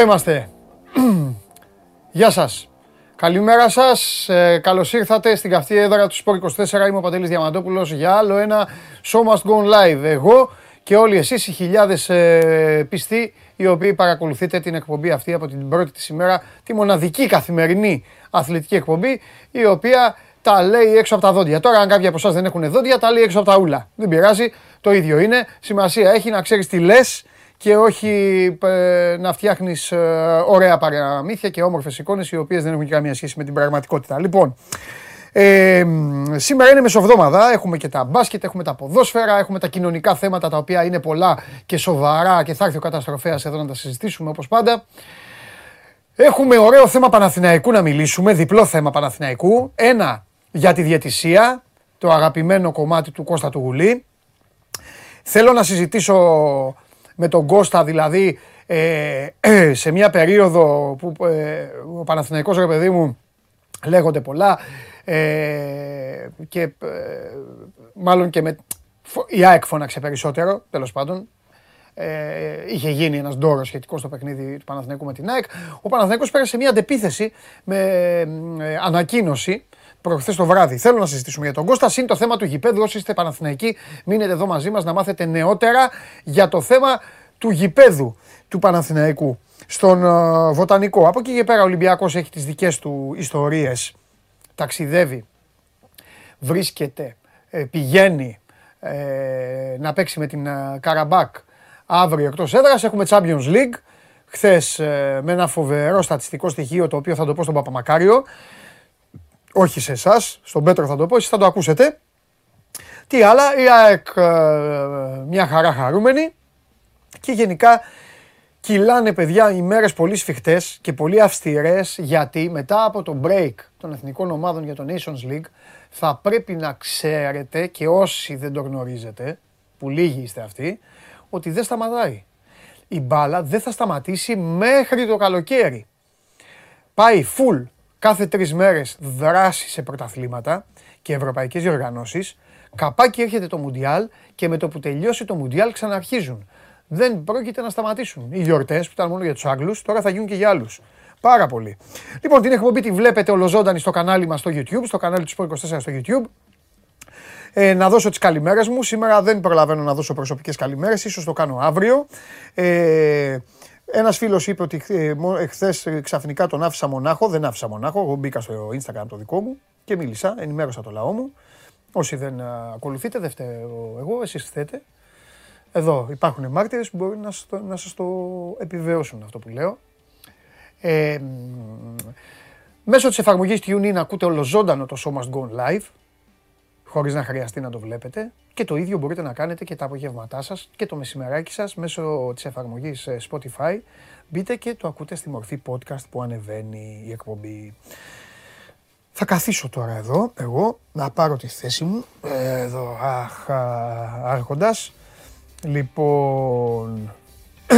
Εδώ είμαστε. Γεια σας. Καλημέρα σας. Ε, καλώς ήρθατε στην καυτή έδρα του Sport 24. Είμαι ο Παντελής Διαμαντόπουλος για άλλο ένα Show Must Go Live. Εγώ και όλοι εσείς οι χιλιάδες ε, πιστοί οι οποίοι παρακολουθείτε την εκπομπή αυτή από την πρώτη της ημέρα, τη μοναδική καθημερινή αθλητική εκπομπή, η οποία τα λέει έξω από τα δόντια. Τώρα, αν κάποιοι από εσάς δεν έχουν δόντια, τα λέει έξω από τα ούλα. Δεν πειράζει, το ίδιο είναι. Σημασία έχει να ξέρεις τι λες και όχι ε, να φτιάχνεις ε, ωραία παραμύθια και όμορφες εικόνες οι οποίες δεν έχουν καμία σχέση με την πραγματικότητα. Λοιπόν, ε, σήμερα είναι μεσοβδόμαδα, έχουμε και τα μπάσκετ, έχουμε τα ποδόσφαιρα, έχουμε τα κοινωνικά θέματα τα οποία είναι πολλά και σοβαρά και θα έρθει ο καταστροφέας εδώ να τα συζητήσουμε όπως πάντα. Έχουμε ωραίο θέμα Παναθηναϊκού να μιλήσουμε, διπλό θέμα Παναθηναϊκού. Ένα για τη διαιτησία, το αγαπημένο κομμάτι του Κώστα του Γουλή. Θέλω να συζητήσω με τον Κώστα, δηλαδή ε, σε μια περίοδο που ε, ο Παναθηναϊκός ρε παιδί μου λέγονται πολλά ε, και ε, μάλλον και με η ΑΕΚ φώναξε περισσότερο, τέλος πάντων, ε, είχε γίνει ένας ντόρος σχετικό στο παιχνίδι του Παναθηναϊκού με την ΑΕΚ. Ο Παναθηναϊκός πέρασε μια αντεπίθεση με ε, ανακοίνωση προχθές το βράδυ. Θέλω να συζητήσουμε για τον Κώστας. Είναι το θέμα του γηπέδου. Όσοι είστε Παναθηναϊκοί, μείνετε εδώ μαζί μας να μάθετε νεότερα για το θέμα του γηπέδου του Παναθηναϊκού στον uh, Βοτανικό. Από εκεί και πέρα ο Ολυμπιακός έχει τις δικές του ιστορίες. Ταξιδεύει, βρίσκεται, ε, πηγαίνει ε, να παίξει με την Καραμπάκ αύριο εκτός έδρας. Έχουμε Champions League. Χθες με ένα φοβερό στατιστικό στοιχείο το οποίο θα το πω στον Παπαμακάριο. Όχι σε εσάς, στον Πέτρο θα το πω, εσείς θα το ακούσετε. Τι άλλα, η ΑΕΚ μια χαρά χαρούμενη και γενικά κυλάνε παιδιά οι μέρες πολύ σφιχτές και πολύ αυστηρές γιατί μετά από το break των εθνικών ομάδων για το Nations League θα πρέπει να ξέρετε και όσοι δεν το γνωρίζετε, που λίγοι είστε αυτοί, ότι δεν σταματάει. Η μπάλα δεν θα σταματήσει μέχρι το καλοκαίρι. Πάει full κάθε τρεις μέρες δράση σε πρωταθλήματα και ευρωπαϊκές διοργανώσεις. Καπάκι έρχεται το Μουντιάλ και με το που τελειώσει το Μουντιάλ ξαναρχίζουν δεν πρόκειται να σταματήσουν. Οι γιορτές που ήταν μόνο για τους Άγγλους, τώρα θα γίνουν και για άλλους. Πάρα πολύ. Λοιπόν, την εκπομπή τη βλέπετε ολοζώντανη στο κανάλι μας στο YouTube, στο κανάλι του Sport 24 στο YouTube. Ε, να δώσω τις καλημέρες μου. Σήμερα δεν προλαβαίνω να δώσω προσωπικές καλημέρες, ίσως το κάνω αύριο. Ε, ένας φίλος είπε ότι εχθέ ξαφνικά τον άφησα μονάχο. Δεν άφησα μονάχο. Εγώ μπήκα στο Instagram το δικό μου και μίλησα, ενημέρωσα το λαό μου. Όσοι δεν ακολουθείτε, δεν φταίω εγώ, εσείς φταίτε. Εδώ υπάρχουν μάρτυρες που μπορεί να σας το, να σας το επιβεβαιώσουν αυτό που λέω. Ε, μέσω της εφαρμογής TuneIn ακούτε ολοζώντανο το Show Must Go Live, χωρίς να χρειαστεί να το βλέπετε. Και το ίδιο μπορείτε να κάνετε και τα απογεύματά σας και το μεσημεράκι σας μέσω της εφαρμογής ε, Spotify. Μπείτε και το ακούτε στη μορφή podcast που ανεβαίνει η εκπομπή. Θα καθίσω τώρα εδώ, εγώ, να πάρω τη θέση μου, εδώ, αχ, άρχοντας. Λοιπόν,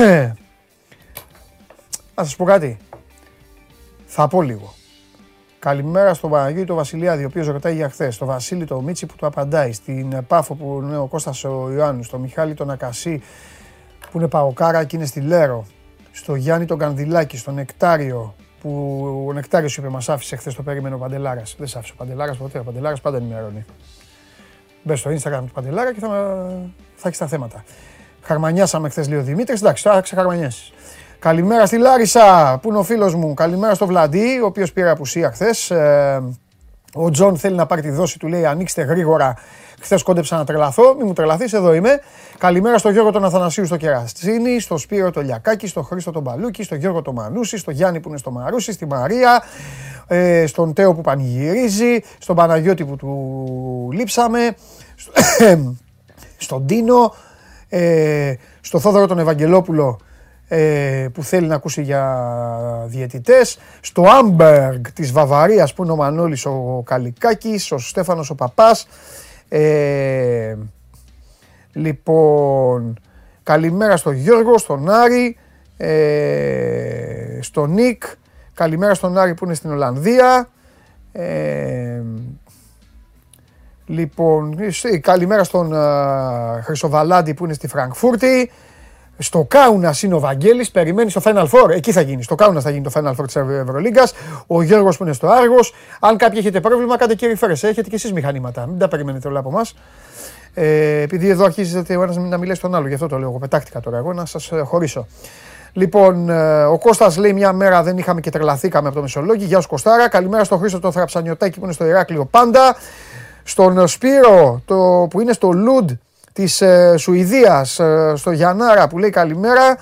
να σας πω κάτι. Θα πω λίγο. Καλημέρα στον Παναγιώτη τον Βασιλιάδη, ο οποίος ρωτάει για χθες. Στο Βασίλη το Μίτσι που του απαντάει. Στην Πάφο που είναι ο Κώστας ο Ιωάννου. Στο Μιχάλη τον Ακασί που είναι Παοκάρα και είναι στη Λέρο. Στο Γιάννη τον Κανδυλάκη, στο Νεκτάριο που ο Νεκτάριος είπε μας άφησε χθες στο περίμενε ο Παντελάρας. Δεν σ' άφησε ο Παντελάρας ποτέ. Ο Παντελάρας πάντα ενημερώνει. Μπες στο Instagram του Παντελάρα και θα, θα έχεις τα θέματα. Χαρμανιάσαμε χθες, λέει ο Δημήτρης. Εντάξει, τώρα θα ξεχαρμανιάσεις. Καλημέρα στη Λάρισα, που είναι ο φίλος μου; Καλημέρα στο Βλαντί, ο οποίος πήρε απουσία χθες. Ε, ο Τζον θέλει να πάρει τη δόση του, λέει ανοίξτε γρήγορα. Χθες κόντεψα να τρελαθώ, μην μου τρελαθείς, εδώ είμαι. Καλημέρα στο Γιώργο τον Αθανασίου στο Κεραστίνη, στο Σπύρο το Λιακάκη, στο Χρήστο τον Παλούκη, στο Γιώργο τον Μανούση, στο Γιάννη που είναι στο Μαρούσι, στη Μαρία, ε, στον Τέο που πανηγυρίζει, στον Παναγιώτη που του λείψαμε, στον Τίνο, ε, στο Θόδωρο τον Ευαγγελόπουλο ε, που θέλει να ακούσει για διαιτητές, στο Άμπεργκ της Βαβαρίας που είναι ο Μανώλης ο Καλικάκης, ο Στέφανος ο Παπάς. Ε, λοιπόν, καλημέρα στον Γιώργο, στον Άρη, ε, στον Νίκ, καλημέρα στον Άρη που είναι στην Ολλανδία. Ε, Λοιπόν, καλημέρα στον uh, Χρυσοβαλάντη που είναι στη Φραγκφούρτη. Στο Κάουνα είναι ο Βαγγέλης, περιμένει στο Final Four. Εκεί θα γίνει. Στο Κάουνα θα γίνει το Final Four της Ευρωλίγκας. Ο Γιώργος που είναι στο Άργος. Αν κάποιοι έχετε πρόβλημα, κάντε κύριε Φέρε. Έχετε και εσείς μηχανήματα. Μην τα περιμένετε όλα από εμάς. Ε, επειδή εδώ αρχίζετε ο ένας να μιλάει στον άλλο, γι' αυτό το λέω. Εγώ πετάχτηκα τώρα εγώ να σας χωρίσω. Λοιπόν, ε, ο Κώστας λέει μια μέρα δεν είχαμε και τρελαθήκαμε από το Μεσολόγιο. Γεια σου Κωστάρα. Καλημέρα στον Χρήστο το Θραψανιωτάκι που είναι στο Ηράκλειο πάντα. Στον Σπύρο το, που είναι στο Λουντ της ε, Σουηδίας, ε, στο Γιαννάρα που λέει καλημέρα.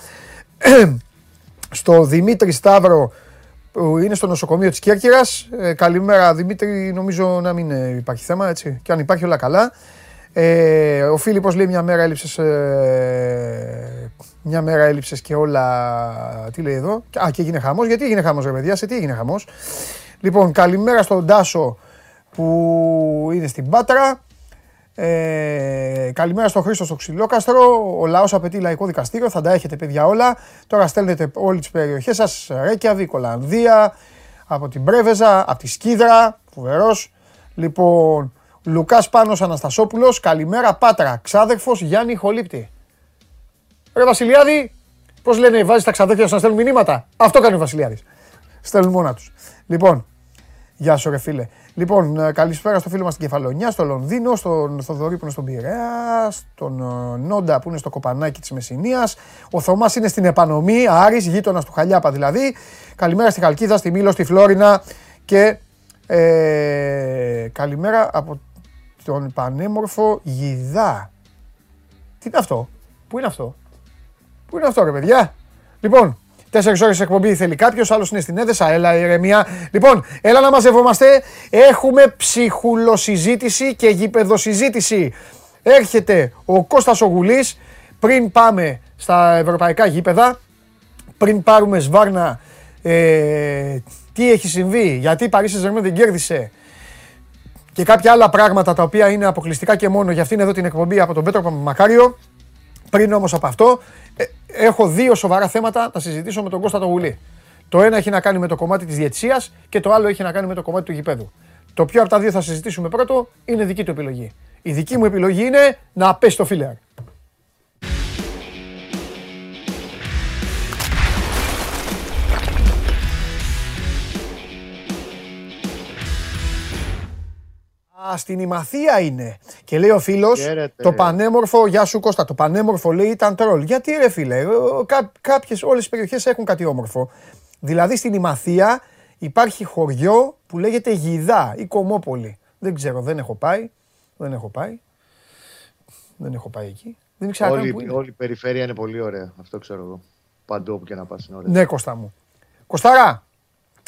στο Δημήτρη Σταύρο που είναι στο νοσοκομείο της Κέρκυρας. Ε, καλημέρα Δημήτρη, νομίζω να μην υπάρχει θέμα έτσι. Και αν υπάρχει όλα καλά. Ε, ο Φίλιππος λέει μια μέρα έλειψες, ε, μια μέρα έλειψες και όλα, τι λέει εδώ. Α, και έγινε χαμός. Γιατί έγινε χαμός ρε παιδιά, σε τι έγινε χαμός. Λοιπόν, καλημέρα στον Τάσο που είναι στην Πάτρα. Ε, καλημέρα στον Χρήστο στο Ξυλόκαστρο. Ο λαός απαιτεί λαϊκό δικαστήριο. Θα τα έχετε, παιδιά, όλα. Τώρα στέλνετε όλε τις περιοχές σας. Ρέκιαβικ, Ολλανδία, από την Πρέβεζα, από τη Σκίδρα. Φοβερός. Λοιπόν, Λουκάς Πάνος Αναστασόπουλος. Καλημέρα, Πάτρα. Ξάδερφος Γιάννη Χολύπτη. Ρε Βασιλιάδη, πώς λένε, βάζεις τα ξαδέρφια σου να στέλνουν μηνύματα; Αυτό κάνει ο Βασιλιάδης. Στέλνουν μόνα τους. Λοιπόν, γεια σου, ρε φίλε. Λοιπόν, ε, καλησπέρα στο φίλο μας στην Κεφαλονιά, στο Λονδίνο, στον Θοδωρή που είναι στον Πειραιά, στον ε, Νόντα που είναι στο Κοπανάκι της Μεσσηνίας. Ο Θωμάς είναι στην Επανομή, Άρης, γείτονας του Χαλιάπα δηλαδή. Καλημέρα στη Χαλκίδα, στη Μήλο, στη Φλόρινα και ε, καλημέρα από τον πανέμορφο Γιδά. Τι είναι αυτό, πού είναι αυτό, πού είναι αυτό ρε παιδιά; Λοιπόν, Τέσσερις ώρες εκπομπή θέλει κάποιος, άλλος είναι στην έδεσα. Έλα, ηρεμία. Λοιπόν, έλα να μαζευόμαστε. Έχουμε ψυχουλοσυζήτηση και γήπεδοσυζήτηση. Έρχεται ο Κώστας Ογουλής πριν πάμε στα ευρωπαϊκά γήπεδα, πριν πάρουμε σβάρνα ε, τι έχει συμβεί, γιατί η Παρίσι Ζερμέν δεν κέρδισε και κάποια άλλα πράγματα τα οποία είναι αποκλειστικά και μόνο για αυτήν εδώ την εκπομπή από τον Πέτρο Μακάριο. Πριν όμως από αυτό, ε, έχω δύο σοβαρά θέματα να συζητήσω με τον Κώστα Γουλή. Το ένα έχει να κάνει με το κομμάτι της διετησίας και το άλλο έχει να κάνει με το κομμάτι του γηπέδου. Το πιο από τα δύο θα συζητήσουμε πρώτο είναι δική του επιλογή. Η δική μου επιλογή είναι να πέσει το φίλερ. Στην Ημαθία είναι. Και λέει ο φίλος, το πανέμορφο, γεια σου Κώστα, το πανέμορφο λέει ήταν τρόλ. Γιατί ρε φίλε, κά, κάποιες όλες τις περιοχές έχουν κάτι όμορφο. Δηλαδή στην Ημαθία υπάρχει χωριό που λέγεται Γιδά ή Κομόπολη. Δεν ξέρω, δεν έχω πάει. Δεν έχω πάει. Δεν έχω πάει εκεί. Δεν ξέρω όλη, που είναι. όλη η περιφέρεια είναι πολύ ωραία. Αυτό ξέρω εγώ. Παντού όπου και να πας είναι ωραία. Ναι, Κώστα μου. Κωστάρα,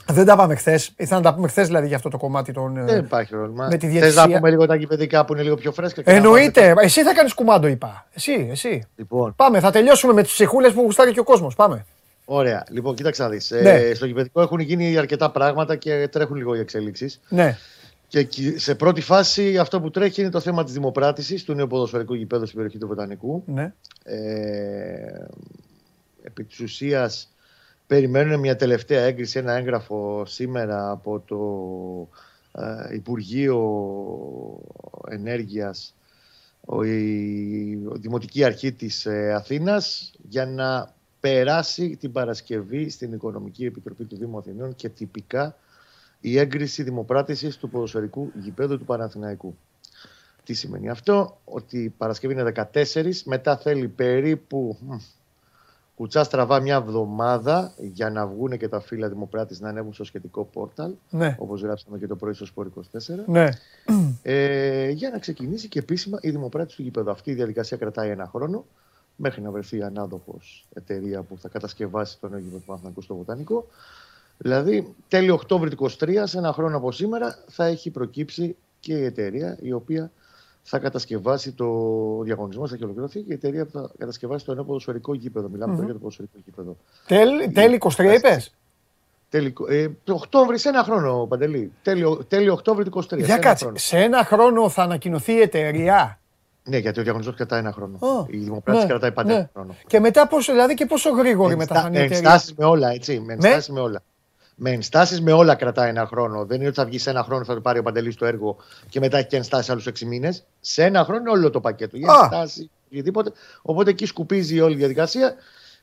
δεν τα πάμε χθες. Ήθελα να τα πούμε χθες δηλαδή για αυτό το κομμάτι των. Ε, Δεν υπάρχει πρόβλημα. Με τη Θες να πούμε λίγο τα κυπεδικά που είναι λίγο πιο φρέσκα. Εννοείται. Εσύ θα κάνεις κουμάντο, είπα. Εσύ, εσύ. Λοιπόν. Πάμε, θα τελειώσουμε με τις ψυχούλες που γουστάρει και ο κόσμος. Πάμε. Ωραία. Λοιπόν, κοίταξε να δεις. Ε, ναι. Ε, στο κυπεδικό έχουν γίνει αρκετά πράγματα και τρέχουν λίγο οι εξέλιξει. Ναι. Και σε πρώτη φάση αυτό που τρέχει είναι το θέμα της δημοπράτησης του νέου ποδοσφαιρικού γηπέδου στην περιοχή του Βοτανικού. Ναι. Ε, επί της ουσίας περιμένουν μια τελευταία έγκριση, ένα έγγραφο σήμερα από το ε, Υπουργείο Ενέργειας, η Δημοτική Αρχή της ε, Αθήνας, για να περάσει την Παρασκευή στην Οικονομική Επιτροπή του Δήμου Αθηνών και τυπικά η έγκριση δημοπράτησης του ποδοσφαιρικού γηπέδου του Παναθηναϊκού. Τι σημαίνει αυτό, ότι η Παρασκευή είναι 14, μετά θέλει περίπου Κουτσά στραβά μια εβδομάδα για να βγουν και τα φύλλα Δημοκράτη να ανέβουν στο σχετικό πόρταλ. Ναι. Όπως γράψαμε και το πρωί στο Σπορ 24. Ναι. Ε, για να ξεκινήσει και επίσημα η Δημοκράτη του γηπέδου. Αυτή η διαδικασία κρατάει ένα χρόνο μέχρι να βρεθεί ανάδοχος εταιρεία που θα κατασκευάσει τον Αίγυπτο του Παναθηνακού στο Βοτανικό. Δηλαδή, τέλη Οκτώβρη του 23, σε ένα χρόνο από σήμερα, θα έχει προκύψει και η εταιρεία η οποία θα κατασκευάσει το διαγωνισμό, θα έχει ολοκληρωθεί και η εταιρεία θα κατασκευάσει το νέο ποδοσφαιρικό γήπεδο. Μιλάμε mm-hmm. για το ποδοσφαιρικό γήπεδο. Τέλη, τέλη 23 είπες; Τέλη, ε, Οκτώβρη, σε ένα χρόνο, Παντελή. Τέλη, τέλη Οκτώβρη του 23. Για κάτσε, σε ένα χρόνο θα ανακοινωθεί η εταιρεία; Ναι, γιατί ο διαγωνισμός κρατάει ένα χρόνο. Oh, η δημοκρατία ναι, κρατάει πάντα ναι. ένα χρόνο. Και μετά πόσο, δηλαδή και πόσο γρήγορη μετά θα είναι η εταιρεία; Με ενστάσεις με όλα, έτσι. Με ενστάσεις με όλα με ενστάσεις με όλα κρατάει ένα χρόνο. Δεν είναι ότι θα βγει σε ένα χρόνο, θα το πάρει ο Παντελής το έργο και μετά έχει και ενστάσεις άλλους 6 μήνες. Σε ένα χρόνο είναι όλο το πακέτο. Η ενστάση, οτιδήποτε. Οπότε εκεί σκουπίζει όλη η διαδικασία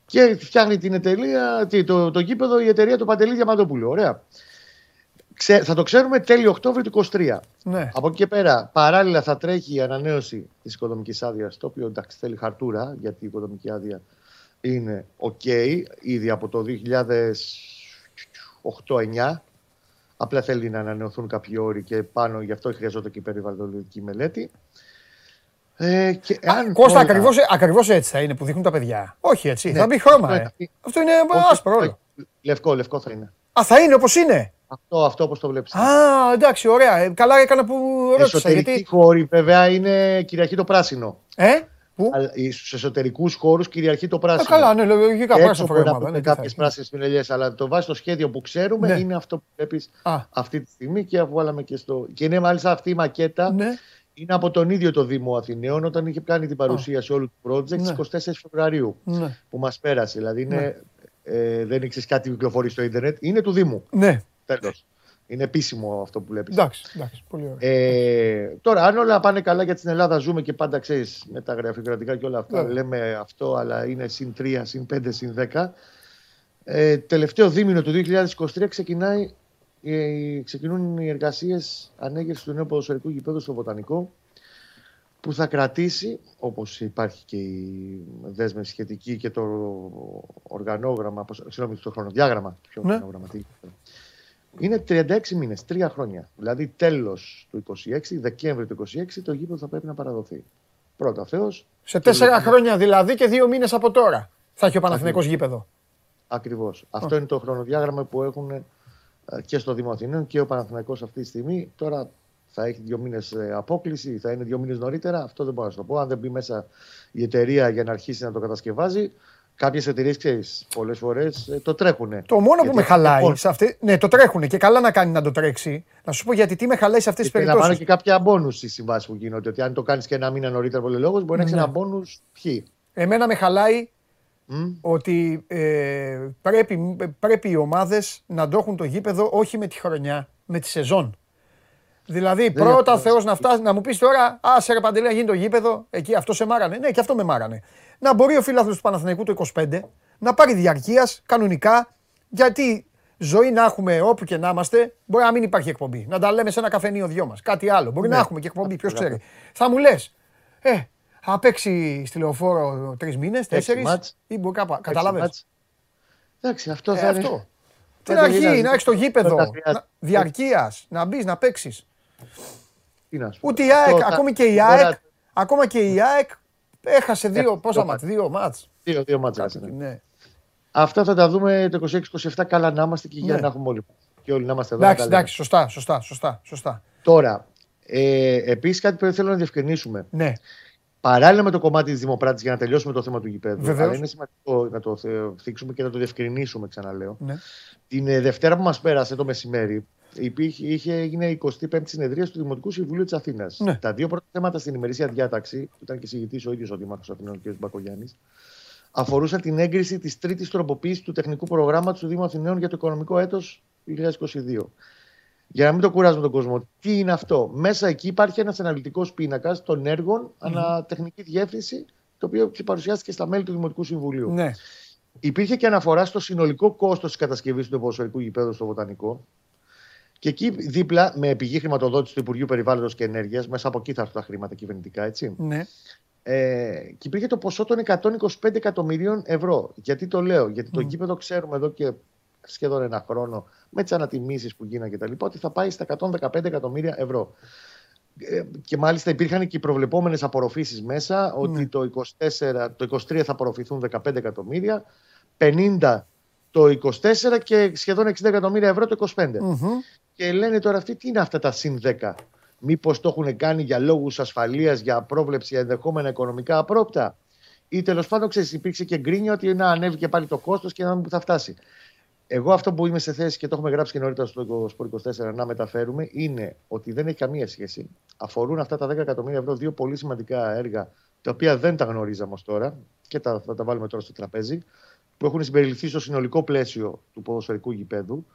και φτιάχνει την εταιρεία, το, το γήπεδο η εταιρεία του Παντελή Διαμαντόπουλου. Ωραία. Ξέ, θα το ξέρουμε τέλειο Οκτώβριο του 23. Ναι. Από εκεί και πέρα, παράλληλα θα τρέχει η ανανέωση της οικοδομική άδειας, το οποίο εντάξει θέλει χαρτούρα, γιατί η οικοδομική άδεια είναι OK ήδη από το 2008-2009. Απλά θέλει να ανανεωθούν κάποιοι όροι και πάνω γι' αυτό χρειαζόταν και η περιβαλλοντική μελέτη. Ε, και αν Κώστα, όλα... ακριβώς, ακριβώς έτσι θα είναι που δείχνουν τα παιδιά. Όχι έτσι, ναι. θα μπει χρώμα. Ε. Αυτό είναι άσπρο όλο. Λευκό, λευκό θα είναι. Α, θα είναι όπως είναι; Αυτό, αυτό όπως το βλέπεις. Α, εντάξει, ωραία. Ε, καλά έκανα που ρώτησα. Εσωτερικοί γιατί... χώροι βέβαια είναι κυριαρχεί το πράσινο. Ε; Στους εσωτερικούς χώρους κυριαρχεί το πράσινο. Ε, καλά, ναι, λογικά πράσινο πρόγραμμα. Είναι κάποιες πράσινες πινελιέ, αλλά το βάζει στο σχέδιο που ξέρουμε ναι. είναι αυτό που βλέπεις αυτή τη στιγμή και αφού βάλαμε και στο. Και είναι μάλιστα αυτή η μακέτα. Ναι. Είναι από τον ίδιο το Δήμο Αθηναίων όταν είχε κάνει την παρουσίαση όλους τους project ναι. 24 Φεβρουαρίου ναι. που μας πέρασε. Δηλαδή είναι, ναι. ε, δεν ήξερες κάτι κυκλοφορεί στο Ιντερνετ. Είναι του Δήμου. Ναι. Τέλος. Είναι επίσημο αυτό που βλέπεις. Εντάξει, εντάξει, πολύ ωραία. Ε, τώρα, αν όλα πάνε καλά για την Ελλάδα, ζούμε και πάντα ξέρεις με τα γραφειοκρατικά και όλα αυτά. Ναι. Λέμε αυτό, αλλά είναι συν 3, συν 5, συν 10. Ε, τελευταίο δίμηνο του 2023 ξεκινάει, ε, ξεκινούν οι εργασίες ανέγερσης του νέου ποδοσφαιρικού γηπέδου στο Βοτανικό που θα κρατήσει, όπως υπάρχει και η δέσμευση σχετική και το οργανόγραμμα, συγγνώμη, το χρονοδιάγραμμα, πιο ναι είναι 36 μήνες, τρία χρόνια. Δηλαδή τέλος του 26, Δεκέμβρη του 26, το γήπεδο θα πρέπει να παραδοθεί. Πρώτα Θεός. Σε τέσσερα χρόνια δηλαδή και δύο μήνες από τώρα θα έχει ο Παναθηναϊκός γήπεδο. Ακριβώς. Αυτό είναι το χρονοδιάγραμμα που έχουν ε, και στο Δήμο Αθηνών και ο Παναθηναϊκός αυτή τη στιγμή. Τώρα θα έχει δύο μήνες ε, απόκληση, θα είναι δύο μήνες νωρίτερα. Αυτό δεν μπορώ να σου το πω. Αν δεν μπει μέσα η εταιρεία για να αρχίσει να το κατασκευάζει, Κάποιες εταιρείες, ξέρεις, πολλές φορές ε, το τρέχουν. Το μόνο που με χαλάει σε αυτή. Ναι, το τρέχουν και καλά να κάνει να το τρέξει. Να σου πω γιατί τι με χαλάει σε αυτές τις περιπτώσει. Να πάρω και κάποια μπόνου στις συμβάσεις που γίνονται. Ότι αν το κάνεις και ένα μήνα νωρίτερα πολύ λόγος, μπορεί να έχεις ναι. ένα μπόνου ποιοι. Εμένα με χαλάει mm. ότι ε, πρέπει, πρέπει οι ομάδες να το έχουν το γήπεδο όχι με τη χρονιά, με τη σεζόν. Δηλαδή, δεν πρώτα Θεός να φτάσει να μου πεις τώρα, Α, σε ρε Παντελέα, γίνει το γήπεδο, εκεί αυτό σε μάρανε. Ναι, και αυτό με μάρανε να μπορεί ο φίλαθλος του Παναθηναϊκού το 25 να πάρει διαρκείας κανονικά, γιατί ζωή να έχουμε όπου και να είμαστε, μπορεί να μην υπάρχει εκπομπή. Να τα λέμε σε ένα καφενείο δυο μας. Κάτι άλλο. Μπορεί να ναι. έχουμε και εκπομπή, ποιος ξέρει. Θα μου λες, ε, θα παίξει στη λεωφόρο τρεις μήνες, τέσσερις ή μπορεί κάπου. Καταλάβει. Εντάξει, αυτό ε, θα είναι. Αυτό. Την αρχή, να έχεις το γήπεδο διαρκείας, να μπεις, να παίξεις. Ούτε η ΑΕΚ, ακόμη και η ΑΕΚ, ακόμα και η ΑΕΚ Έχασε δύο, πόσα μάτς, δύο μάτς. Δύο, δύο μάτς ναι. ναι. Αυτά θα τα δούμε το 26-27 καλά να είμαστε και για ναι. να έχουμε όλοι. Και όλοι να είμαστε εδώ. Εντάξει, εντάξει, σωστά, σωστά, σωστά, σωστά. Τώρα, ε, επίσης κάτι που θέλω να διευκρινίσουμε. Ναι. Παράλληλα με το κομμάτι της Δημοπράτης για να τελειώσουμε το θέμα του γηπέδου. Βεβαίως. Αλλά είναι σημαντικό να το θίξουμε και να το διευκρινίσουμε, ξαναλέω. Ναι. Την ε, Δευτέρα που μας πέρασε το μεσημέρι, υπήρχε, είχε, έγινε η 25η συνεδρία του Δημοτικού Συμβουλίου της Αθήνας. Ναι. Τα δύο πρώτα θέματα στην ημερήσια διάταξη, που ήταν και συγητή ο ίδιος ο Δήμαρχος Αθηνών, κ. Μπακογιάννης, αφορούσαν την έγκριση της τρίτης τροποποίησης του τεχνικού προγράμματος του Δήμου Αθηναίων για το οικονομικό έτος 2022. Για να μην το κουράζουμε τον κόσμο, τι είναι αυτό; Μέσα εκεί υπάρχει ένας αναλυτικός πίνακας των έργων mm-hmm. ανατεχνική διεύθυνση, το οποίο παρουσιάστηκε στα μέλη του Δημοτικού Συμβουλίου. Ναι. Υπήρχε και αναφορά στο συνολικό κόστος της κατασκευής του ποδοσφαιρικού γηπέδου στο Βοτανικό, και εκεί δίπλα, με πηγή χρηματοδότηση του Υπουργείου Περιβάλλοντος και Ενέργειας, μέσα από εκεί θα έρθουν τα χρήματα κυβερνητικά, έτσι. Ναι. Ε, και υπήρχε το ποσό των 125 εκατομμυρίων ευρώ. Γιατί το λέω, Γιατί το mm. ξέρουμε εδώ και σχεδόν ένα χρόνο, με τις ανατιμήσεις που γίνανε κτλ., ότι θα πάει στα 115 εκατομμύρια ευρώ. Ε, και μάλιστα υπήρχαν και οι προβλεπόμενες απορροφήσεις μέσα, ότι ναι. το, 24, το 23 θα απορροφηθούν 15 εκατομμύρια, 50 το 24 και σχεδόν 60 εκατομμύρια ευρώ το 25. Και λένε τώρα αυτοί τι είναι αυτά τα συν 10. Μήπως το έχουν κάνει για λόγους ασφαλείας, για πρόβλεψη για ενδεχόμενα οικονομικά απρόπτα; Ή τέλος πάντων, ξέρεις, υπήρξε και γκρίνια ότι να ανέβηκε πάλι το κόστος και να μην που θα φτάσει. Εγώ αυτό που είμαι σε θέση και το έχουμε γράψει και νωρίτερα στο Σπορ 24 να μεταφέρουμε είναι ότι δεν έχει καμία σχέση. Αφορούν αυτά τα 10 εκατομμύρια ευρώ δύο πολύ σημαντικά έργα τα οποία δεν τα γνωρίζαμε ως τώρα και τα, θα τα βάλουμε τώρα στο τραπέζι που έχουν συμπεριληφθεί στο συνολικό πλαίσιο του ποδοσφαιρικού γηπέδου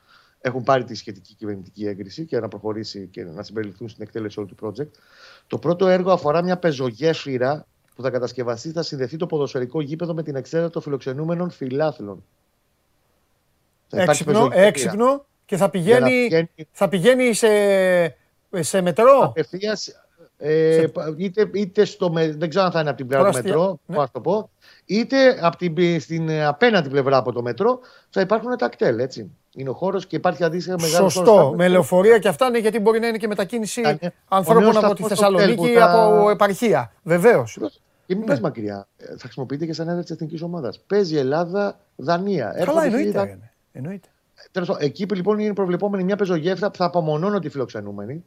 έχουν πάρει τη σχετική κυβερνητική έγκριση και να προχωρήσει και να συμπεριληφθούν στην εκτέλεση όλου του project. Το πρώτο έργο αφορά μια πεζογέφυρα που θα κατασκευαστεί θα συνδεθεί το ποδοσφαιρικό γήπεδο με την εξέδρα των φιλοξενούμενων φιλάθλων. Έξυπνο, έξυπνο και θα πηγαίνει, θα πηγαίνει σε, σε μετρό; Απευθείας, ε, είτε, είτε στο, δεν ξέρω αν θα είναι από την πλευρά του μετρό, ναι. το πω, είτε από την, στην απέναντι πλευρά από το μετρό θα υπάρχουν τα κτέλ, έτσι. Είναι ο χώρος και υπάρχει αντίστοιχα μεγάλος Σωστό. με λεωφορεία και αυτά είναι γιατί μπορεί να είναι και μετακίνηση ανθρώπων από τη Θεσσαλονίκη ή από επαρχία. Βεβαίως. Και μην ναι. πα μακριά. Ε, θα χρησιμοποιείται και σαν έδρα της εθνικής ομάδας. Παίζει Ελλάδα, Δανία. Καλά, εννοείται. εννοείται. Εκεί λοιπόν είναι προβλεπόμενη μια πεζογέφυρα που θα απομονώνω τη φιλοξενούμενη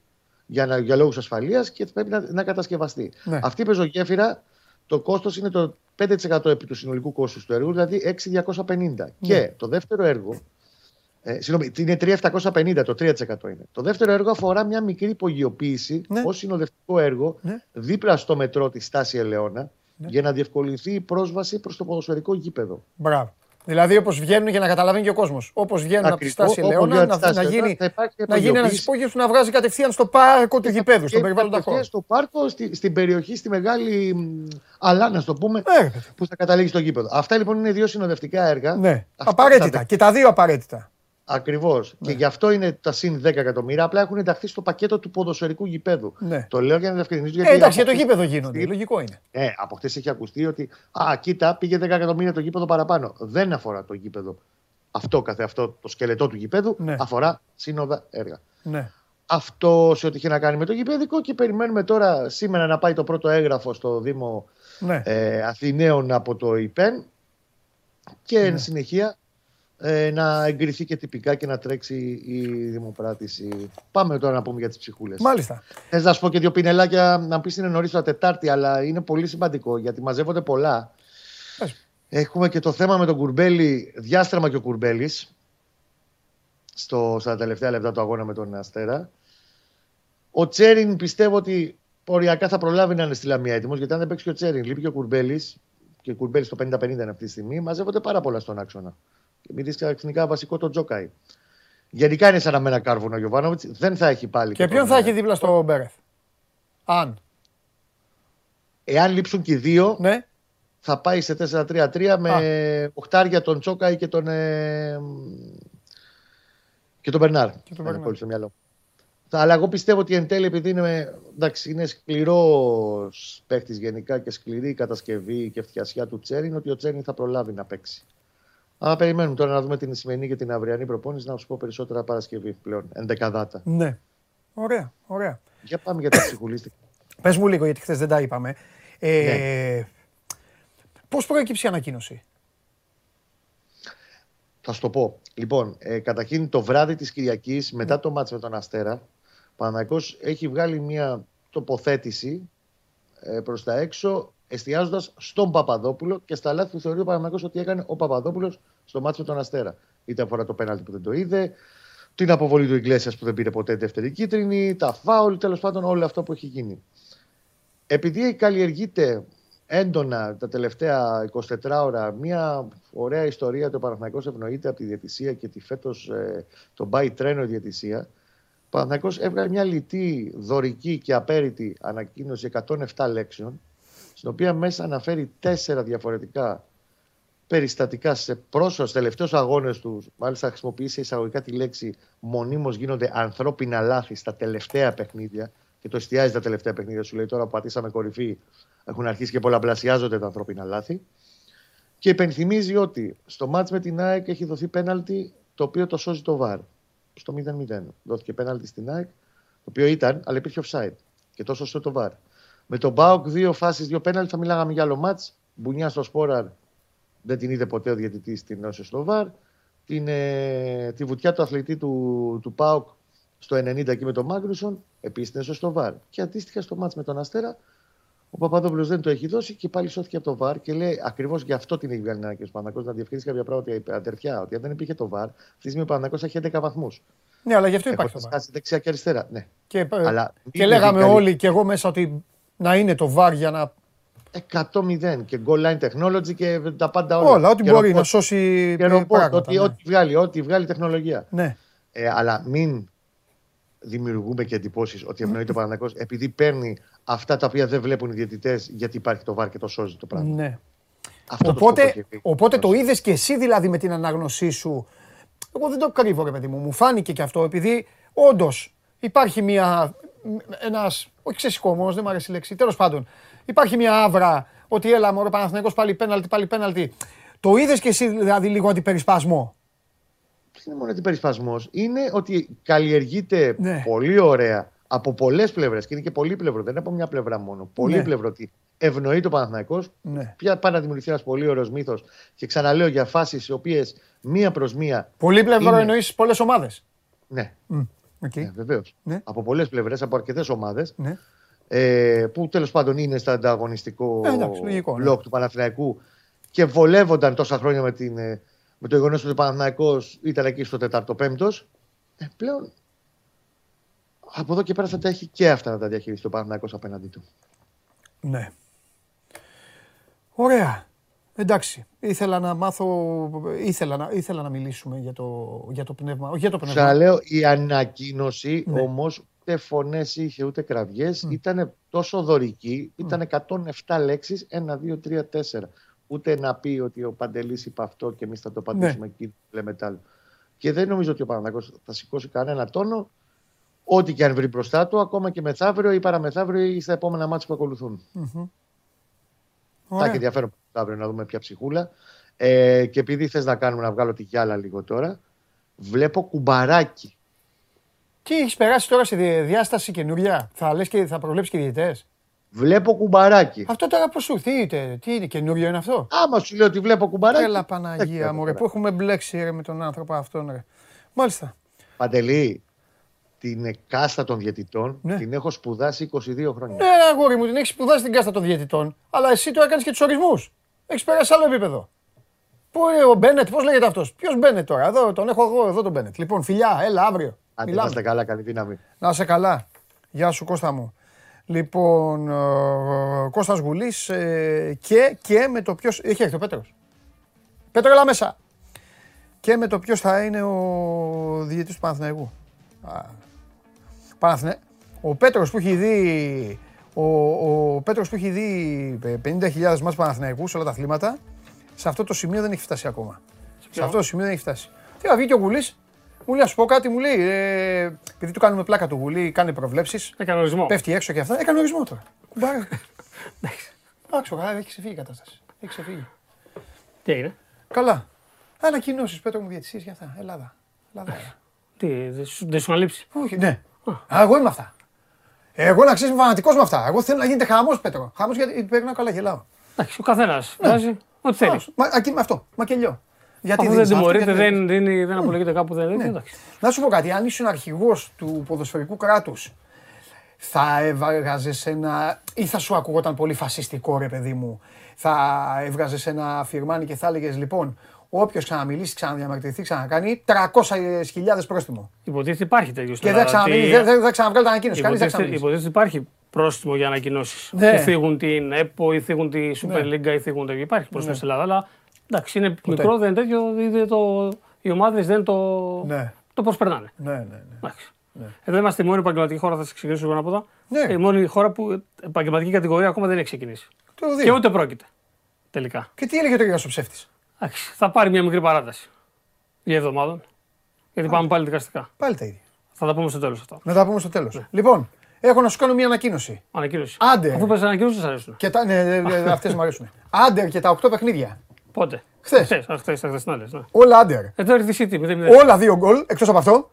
για, για λόγους ασφαλείας και πρέπει να, να κατασκευαστεί. Ναι. Αυτή η πεζογέφυρα το κόστος είναι το 5% επί του συνολικού κόστους του έργου, δηλαδή 6.250. Ναι. Και το δεύτερο έργο. Ε, συγγνώμη, είναι 3.750, το 3% είναι. Το δεύτερο έργο αφορά μια μικρή υπογειοποίηση ναι. ως συνοδευτικό έργο ναι. δίπλα στο μετρό της Στάση Ελαιώνα ναι. για να διευκολυνθεί η πρόσβαση προς το ποδοσφαιρικό γήπεδο. Μπράβο. Δηλαδή, όπως βγαίνουν για να καταλαβαίνει και ο κόσμος. Όπως βγαίνουν από τη στάση Ελαιώνα, να, να, γίνει, να γίνει ένας υπόγειο να βγάζει κατευθείαν στο πάρκο του γηπέδου, στον περιβάλλοντα χώρο. Στο πάρκο, στη, στην περιοχή, στη μεγάλη αλάνα, το πούμε, ε, που θα καταλήγει στο γήπεδο. Αυτά λοιπόν είναι δύο συνοδευτικά έργα. Ναι, απαραίτητα. Και τα δύο απαραίτητα. Ακριβώς. Ναι. Και γι' αυτό είναι τα συν 10 εκατομμύρια. Απλά έχουν ενταχθεί στο πακέτο του ποδοσφαιρικού γηπέδου. Ναι. Το λέω για να διευκρινίσω. Γιατί ε, εντάξει, για το γήπεδο γίνονται. Λογικό είναι. Ε, από χτες έχει ακουστεί ότι Α, κοίτα, πήγε 10 εκατομμύρια το γήπεδο παραπάνω. Δεν αφορά το γήπεδο. Αυτό καθε αυτό το σκελετό του γηπέδου ναι. αφορά σύνοδα έργα. Ναι. Αυτό σε ό,τι είχε να κάνει με το γηπέδικο και περιμένουμε τώρα σήμερα να πάει το πρώτο έγγραφο στο Δήμο ναι. ε, Αθηναίων από το ΙΠΕΝ και εν ναι. συνεχεία ε, να εγκριθεί και τυπικά και να τρέξει η δημοπράτηση. Πάμε τώρα να πούμε για τις ψυχούλες. Μάλιστα. Θες να σου πω και δύο πινελάκια, να πεις είναι νωρίς το Τετάρτη, αλλά είναι πολύ σημαντικό γιατί μαζεύονται πολλά. Έχουμε και το θέμα με τον Κουρμπέλη, διάστρεμα και ο Κουρμπέλης. στα τελευταία λεπτά του αγώνα με τον Αστέρα. Ο Τσέριν πιστεύω ότι οριακά θα προλάβει να είναι στη Λαμία έτοιμος, γιατί αν δεν παίξει και ο Τσέριν, λείπει και ο Κουρμπέλης, και ο Κουρμπέλης το 50-50 είναι αυτή τη στιγμή, μαζεύονται πάρα πολλά στον άξονα. Επειδή ξαφνικά βασικό το Τζόκαη. Γενικά είναι σαν να μένα κάρβουνο ο Γιωβάνοβιτς. Δεν θα έχει πάλι. Και, ποιον θα έχει δίπλα στο Μπέρεθ; Αν. Εάν λείψουν και οι δύο, ναι. θα πάει σε 4-3-3 με οχτάρια τον Τσόκαη και τον. Ε, και τον Μπερνάρ. Και τον Μπερνάρ. στο μυαλό. Αλλά εγώ πιστεύω ότι εν τέλει, επειδή είναι, εντάξει, είναι σκληρός παίχτη γενικά και σκληρή η κατασκευή και φτιασιά του Τσέριν, ότι ο Τσέριν θα προλάβει να παίξει. Αλλά περιμένουμε τώρα να δούμε την σημερινή και την αυριανή προπόνηση να σου πω περισσότερα Παρασκευή πλέον, ενδεκαδάτα. Ναι. Ωραία, ωραία. Για πάμε για τα ψυχουλίστικα. Πες μου λίγο, γιατί χθες δεν τα είπαμε. Ε, ναι. Πώς προέκυψε η ανακοίνωση; Θα σου το πω. Λοιπόν, ε, καταρχήν το βράδυ της Κυριακής, μετά ναι. το μάτς με τον Αστέρα, ο έχει βγάλει μια τοποθέτηση ε, προς τα έξω εστιάζοντας στον Παπαδόπουλο και στα λάθη που θεωρεί ο Παναγιώτο ότι έκανε ο Παπαδόπουλος στο μάτσο με τον Αστέρα. Είτε αφορά το πέναλτι που δεν το είδε, την αποβολή του Ιγκλέσιας που δεν πήρε ποτέ δεύτερη κίτρινη, τα φάουλ, τέλος πάντων όλο αυτό που έχει γίνει. Επειδή καλλιεργείται έντονα τα τελευταία 24 ώρα μια ωραία ιστορία το Παναθηναϊκός ευνοείται από τη διαιτησία και τη φέτος ε, τον πάει τρένο η διαιτησία. Ο Παναθηναϊκός έβγαλε μια λιτή, δωρική και απέριτη ανακοίνωση 107 λέξεων στην οποία μέσα αναφέρει τέσσερα διαφορετικά περιστατικά σε πρόσφατου τελευταίους αγώνες τους. Μάλιστα, χρησιμοποιήσει εισαγωγικά τη λέξη μονίμως γίνονται ανθρώπινα λάθη στα τελευταία παιχνίδια και το εστιάζει τα τελευταία παιχνίδια. Σου λέει τώρα που πατήσαμε κορυφή, έχουν αρχίσει και πολλαπλασιάζονται τα ανθρώπινα λάθη. Και υπενθυμίζει ότι στο μάτς με την ΑΕΚ έχει δοθεί πέναλτι το οποίο το σώζει το ΒΑΡ. Στο 0-0. Δόθηκε πέναλτι στην ΑΕΚ, το οποίο ήταν, αλλά υπήρχε offside. Και τόσο σώζει το ΒΑΡ. Με τον Μπάουκ, δύο φάσεις, δύο πέναλτι, θα μιλάγαμε για άλλο μάτς. Μπουνιά στο Σπόραρ δεν την είδε ποτέ ο διαιτητή την Νόσο στο Βαρ. Την, ε, τη βουτιά του αθλητή του, του Πάουκ στο 90 εκεί με τον Μάγκρουσον, επίσης την στο Βαρ. Και αντίστοιχα στο μάτς με τον Αστέρα, ο Παπαδόπουλος δεν το έχει δώσει και πάλι σώθηκε από το Βαρ και λέει ακριβώς γι' αυτό την έχει βγάλει ένα και ο Παναγό να διευκρινίσει κάποια πράγματα. Είπε αδερφιά, ότι αν δεν υπήρχε το Βαρ, αυτή τη στιγμή ο Παναγό έχει 11 βαθμούς. Ναι, αλλά γι' αυτό υπάρχει το Βαρ. δεξιά και αριστερά. Ναι. Και, αλλά, και λέγαμε όλοι και εγώ μέσα ότι να είναι το βάρ για να. 100-0 και goal line technology και τα πάντα όλα. Όλα, ό,τι μπορεί να σώσει. Και ρομπότ, ό,τι, ναι. ό,τι, βγάλει, ό,τι βγάλει τεχνολογία. Ναι. Ε, αλλά μην δημιουργούμε και εντυπώσεις ότι ευνοεί το Παναθηναϊκός επειδή παίρνει αυτά τα οποία δεν βλέπουν οι διαιτητές γιατί υπάρχει το βάρ και το σώζει το πράγμα. Ναι. Αυτό το Οπότε, σκοπό έχει. οπότε το είδες και εσύ δηλαδή με την ανάγνωσή σου. Εγώ δεν το κρύβω, ρε παιδί μου. Μου φάνηκε και αυτό επειδή όντως υπάρχει μια. Ένας, όχι ξεσηκωμός, δεν μου αρέσει η λέξη. Τέλος πάντων, υπάρχει μια άβρα ότι έλα μωρό Παναθηναϊκός πάλι πέναλτι, πάλι πέναλτι. Το είδες και εσύ δηλαδή λίγο αντιπερισπασμό. Δεν είναι μόνο αντιπερισπασμό. Είναι ότι καλλιεργείται Ναι. πολύ ωραία από πολλές πλευρές και είναι και πολύπλευρο. Δεν είναι από μια πλευρά μόνο. Πολύπλευρο ότι ευνοεί το Παναθηναϊκός Ναι. Πια πάει να δημιουργηθεί ένας πολύ ωραίος μύθος. Και ξαναλέω για φάσεις οι οποίες μία προς μία. Πολύ πλευρό Είναι. εννοείς πολλές ομάδες. Ναι, Okay. ναι βεβαίως. Ναι. Από πολλές πλευρές, από αρκετές ομάδες. Ναι. Ε, που τέλος πάντων είναι στο ανταγωνιστικό Ε, εντάξει, λογικό, ναι. μπλοκ του Παναθηναϊκού και βολεύονταν τόσα χρόνια με, την, ε, με το γεγονός ότι ο Παναθηναϊκός ήταν εκεί στο 4ο-5ο. Ε, πλέον από εδώ και πέρα θα τα έχει και αυτά να τα διαχειριστεί ο Παναθηναϊκός απέναντί του. Ναι. Ωραία. Εντάξει. Ήθελα να μάθω, ήθελα να, ήθελα να μιλήσουμε για το, για το πνεύμα. Όχι για το πνεύμα. Ξαναλέω, η ανακοίνωση Ναι. όμως ούτε φωνές είχε ούτε κραυγές. Ήταν τόσο δωρική. Ήταν 107 λέξεις. 1, 2, 3, 4. Ούτε να πει ότι ο Παντελής είπε αυτό και εμείς θα το απαντήσουμε Ναι. εκεί. Λέμε τ' άλλο. Και δεν νομίζω ότι ο Παναγιώτο θα σηκώσει κανένα τόνο. Ό,τι και αν βρει μπροστά του, ακόμα και μεθαύριο ή παραμεθαύριο ή στα επόμενα μάτια που ακολουθούν. Θα Ωραία. έχει ενδιαφέρον αύριο να δούμε ποια ψυχούλα. Ε, και επειδή θες να κάνουμε να βγάλω τη γυάλα λίγο τώρα, βλέπω κουμπαράκι. Τι έχεις περάσει τώρα σε δι- διάσταση καινούρια; Θα λες και θα προβλέψεις και διαιτητές; Βλέπω κουμπαράκι. Αυτό τώρα πώ σου ήρθε, τι, είναι, τι είναι, καινούριο είναι αυτό; Άμα σου λέω ότι βλέπω κουμπαράκι. Έλα δεν Παναγία ξέρω μου, ρε, τώρα. που έχουμε μπλέξει ρε, με τον άνθρωπο αυτόν. Ρε. Μάλιστα. Παντελή, την κάστα των διαιτητών Ναι. την έχω σπουδάσει 22 χρόνια. Ναι, ρε, αγόρι μου, την έχεις σπουδάσει την κάστα των διαιτητών. Αλλά εσύ τώρα κάνει και τους ορισμούς. Έχεις περάσει άλλο επίπεδο. Πού είναι ο Μπένετ, πώς λέγεται αυτός; Ποιος Μπένετ τώρα, εδώ τον έχω εγώ, εδώ τον Μπένετ. Λοιπόν, φιλιά, έλα αύριο. Αν Μιλάμε. είμαστε καλά, καλή δύναμη. Να είσαι καλά. Γεια σου Κώστα μου. Λοιπόν, ε, Κώστας Γουλής ε, και, και με το ποιος... Έχει έρθει ο Πέτρος. Πέτρο, έλα μέσα. Και με το ποιος θα είναι ο διαιτητής του Παναθηναϊκού. Α, Παναθηναι... Ο Πέτρος που έχει δει... Ο, ο Πέτρος που έχει δει ε, 50.000 μας Παναθηναϊκούς σε όλα τα αθλήματα, σε αυτό το σημείο δεν έχει φτάσει ακόμα. Σε αυτό το σημείο δεν έχει φτάσει. Τι βγήκε ο Γουλής, μου λέει, να σου πω κάτι, μου λέει, ε, επειδή του κάνουμε πλάκα του Γουλή, κάνει προβλέψεις, Έκανε ορισμό. πέφτει έξω και αυτά, έκανε ορισμό τώρα. Κουμπάρα. Εντάξει, καλά, έχει ξεφύγει η κατάσταση. Έχει ξεφύγει. Τι έγινε; Καλά. Ανακοινώσεις, Πέτρο μου, διαιτησίες για αυτά. Ελλάδα. Ελλάδα. Τι, δεν σου, δεν σου αναλείψει. Όχι, ναι. Α, εγώ είμαι αυτά. Εγώ να ξέρεις, είμαι φανατικός με αυτά. Εγώ θέλω να γίνεται χαμός, Πέτρο. Χαμός γιατί περνάω καλά, γελάω. Εντάξει, ο καθένας βγάζει ό,τι θέλει. Άσο. Μα, ακεί με αυτό. Μακελιό. Γιατί Αφού δεν δίνεις αυτό, τιμωρείται, γιατί δεν, δίνει, δεν απολογείται κάπου, δεν Ναι. εντάξει. Να σου πω κάτι, αν ήσουν αρχηγός του ποδοσφαιρικού κράτους, θα έβγαζες ένα. ή θα σου ακούγονταν πολύ φασιστικό, ρε παιδί μου. Θα έβγαζες ένα φιρμάνι και θα έλεγες λοιπόν, όποιος ξαναμιλήσει, ξαναδιαμαρτυρηθεί, ξανακάνει 300.000 πρόστιμο. Υποτίθεται υπάρχει τέτοιο Και δεν ξαναμιλήσει, δεν, δεν θα ξαναβγάλει την ανακοίνωση. Κανείς δεν θα Υποτίθεται, ξαναμιλήσει. υποτίθεται υπάρχει πρόστιμο για ανακοινώσεις. Ναι. Που θίγουν την ΕΠΟ ή θίγουν τη Super Ναι. League ή θίγουν τέτοιο. Υπάρχει πρόστιμο Ναι. στην Ελλάδα, αλλά εντάξει, είναι μικρό, δεν είναι τέτοιο. Δεν το, οι ομάδες δεν το, Ναι. το προσπερνάνε. Ναι, ναι, ναι. Εντάξει. Εδώ είμαστε η μόνη επαγγελματική χώρα, θα σας εξηγήσω εγώ από εδώ. Ναι. Η μόνη χώρα που επαγγελματική κατηγορία ακόμα δεν έχει ξεκινήσει. Το Και δύο. ούτε πρόκειται. Τελικά. Και τι έλεγε το Γιώργο ψεύτης; Εντάξει, θα πάρει μια μικρή παράταση. Για εβδομάδων. Γιατί πάμε πάλι δικαστικά. Πάλι τα ίδια. Θα τα πούμε στο τέλος αυτό. Να τα πούμε στο τέλος. Λοιπόν, έχω να σου κάνω μια ανακοίνωση. Ανακοίνωση. Άντε. Αφού πες ανακοίνωση, σα αρέσουν. Και τα, ναι, ναι, ναι, αυτές μου αρέσουν. Άντερ και τα 8 παιχνίδια. Πότε; Χθες. Χθες, α, χθες, τα χθεσινάλες, ναι. Όλα άντερ. Εδώ έρθει η City 0-0. Όλα δύο γκολ, εκτός από αυτό.